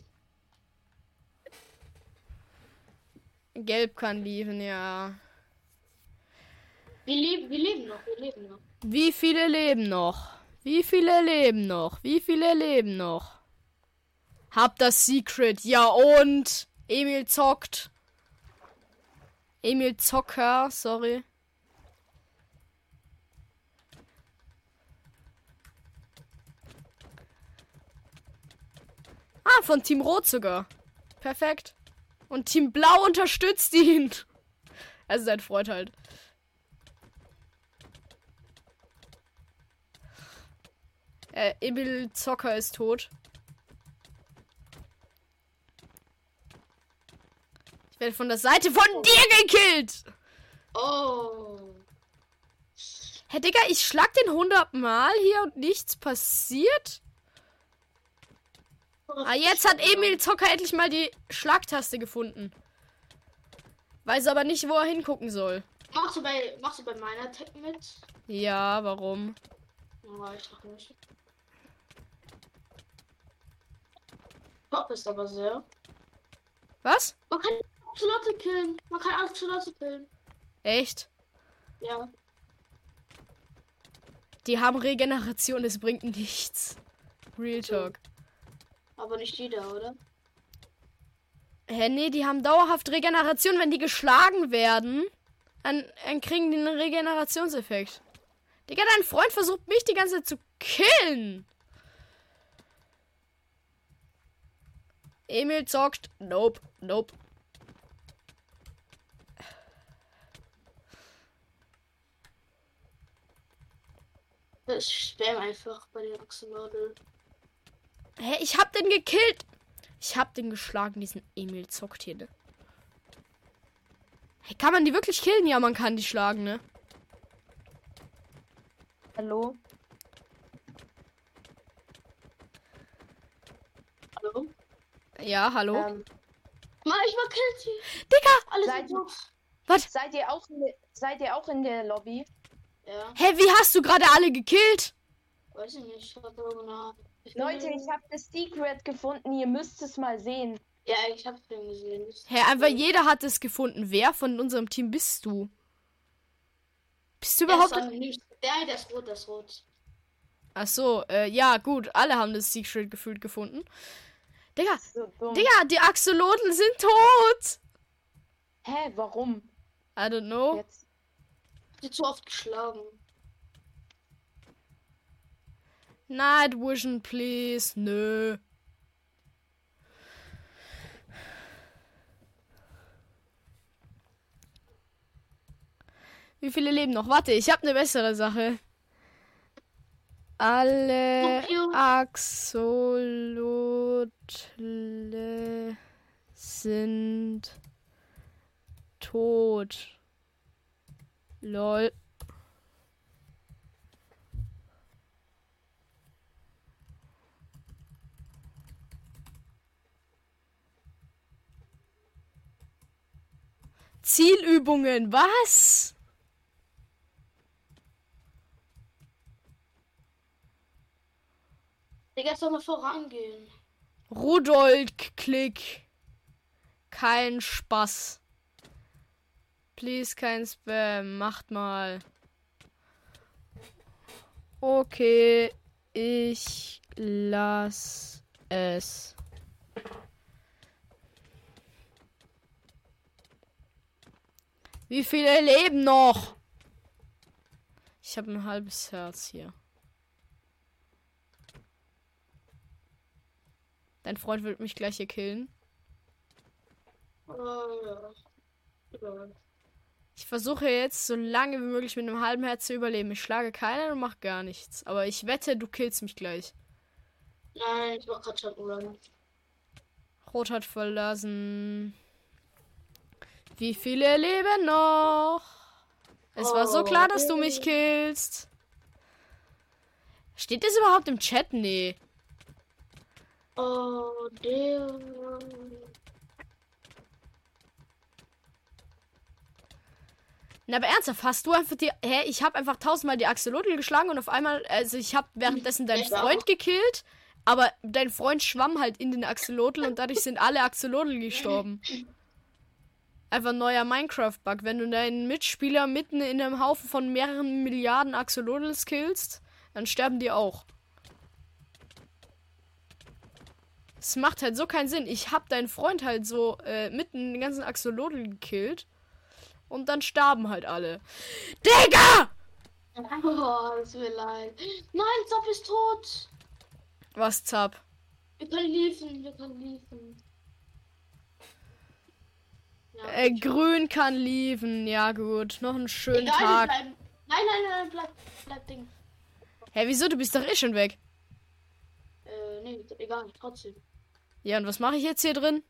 Gelb kann lieben, ja. Wir leben, wir leben noch, wir leben noch. Wie viele leben noch? Wie viele leben noch? Wie viele leben noch? Hab das Secret, ja und? Emil zockt. Emil Zocker, sorry. Ah, von Team Rot sogar. Perfekt. Und Team Blau unterstützt ihn. Also sein Freund halt. Äh, Emil Zocker ist tot. Ich werde von der Seite von dir gekillt. Oh. Hey Digga, ich schlag den 100 Mal hier und nichts passiert. Ah, jetzt hat Emil Zocker endlich mal die Schlagtaste gefunden. Weiß aber nicht, wo er hingucken soll. Machst du bei, machst du bei meiner Tech mit? Ja, warum? Ja, ich dachte nicht. Top ist aber sehr. Was? Man kann Axolotl killen. Man kann Axolotl killen. Echt? Ja. Die haben Regeneration, es bringt nichts. Real Talk. Aber nicht jeder, oder? Hä, nee, die haben dauerhaft Regeneration. Wenn die geschlagen werden, dann, dann kriegen die einen Regenerationseffekt. Digga, dein Freund versucht mich die ganze Zeit zu killen. Emil zockt. Nope, nope. Das Spam einfach bei den Axolotl. Hä, ich hab den gekillt. Ich hab den geschlagen, diesen Emil zockt hier, ne? Hey, kann man die wirklich killen? Ja, man kann die schlagen, ne? Hallo? Hallo? Ja, hallo? Ähm, Mann, ich war Kilty. Digga! Alle Seid- sind tot. seid, ihr auch in der, seid ihr auch in der Lobby? Ja, Hä, wie hast du gerade alle gekillt? weiß ich nicht. Ich Ahnung. Ich Leute, ich habe das Secret gefunden. Ihr müsst es mal sehen. Ja, ich hab's den gesehen. Hä, einfach jeder hat es gefunden. Wer von unserem Team bist du? Bist du überhaupt. ist anonym. Der, der ist rot, ist rot. Ach so, äh, ja, gut. Alle haben das Secret gefühlt gefunden. Digga, So. Digga, die Axolotl sind tot! Hä, warum? I don't know. Jetzt. Die zu oft geschlagen. Night Vision, please. Nö. Wie viele leben noch? Warte, ich habe eine bessere Sache. Alle Tokio. Axolotl sind tot. Lol. Zielübungen, was? Digga, soll mal vorangehen. Rudolf Klick. Kein Spaß. Please, kein Spam. Macht mal. Okay, ich lass es. Wie viele leben noch? Ich habe ein halbes Herz hier. Dein Freund wird mich gleich hier killen. Ich versuche jetzt so lange wie möglich mit einem halben Herz zu überleben. Ich schlage keinen und mache gar nichts. Aber ich wette, du killst mich gleich. Nein, ich mach grad schon Run. Rot hat verlassen. Wie viele leben noch? Es war so Oh, klar, dass du mich killst. Steht das überhaupt im Chat? Nee. Oh, der. Na, aber ernsthaft, hast du einfach die. Hä, ich habe einfach tausendmal die Axolotl geschlagen und auf einmal. Also, ich habe währenddessen deinen. Freund gekillt. Aber dein Freund schwamm halt in den Axolotl und dadurch sind alle Axolotl gestorben. Einfach ein neuer Minecraft-Bug. Wenn du deinen Mitspieler mitten in einem Haufen von mehreren Milliarden Axolotls killst, dann sterben die auch. Es macht halt so keinen Sinn. Ich hab deinen Freund halt so äh, mitten in den ganzen Axolotl gekillt. Und dann starben halt alle. Digga! Oh, es mir leid. Nein, Zop ist tot. Was zapp? Wir können liefen, wir können liefen. Ja, Äh, grün kann liefen. Ja, gut. Noch einen schönen Egal, Tag. Nein, nein, nein, bleib, bleib Ding. Hä, wieso? Du bist doch eh schon weg. Äh, nee, egal, trotzdem. Ja, und was mache ich jetzt hier drin?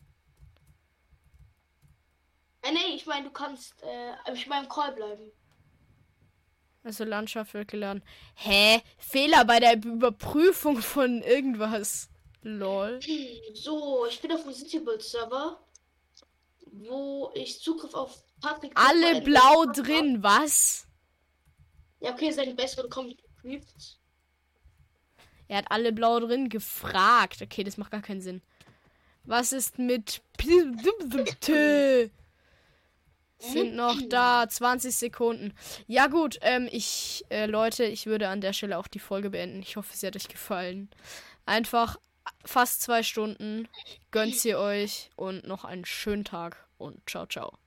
Äh, nee, ich meine, du kannst, äh, ich meine, im Call bleiben. Also Landschaft wird geladen. Hä? Fehler bei der Überprüfung von irgendwas. Lol. So, ich bin auf dem Citybuild Server, wo ich Zugriff auf Patrick. Alle blau drin, was? Ja, okay, seine bessere kommt geprüft. Er hat alle blau drin gefragt. Okay, das macht gar keinen Sinn. Was ist mit sind noch da 20 Sekunden. Ja gut, ähm, ich äh, Leute, ich würde an der Stelle auch die Folge beenden. Ich hoffe, sie hat euch gefallen. Einfach fast zwei Stunden. Gönnt sie euch und noch einen schönen Tag und ciao ciao.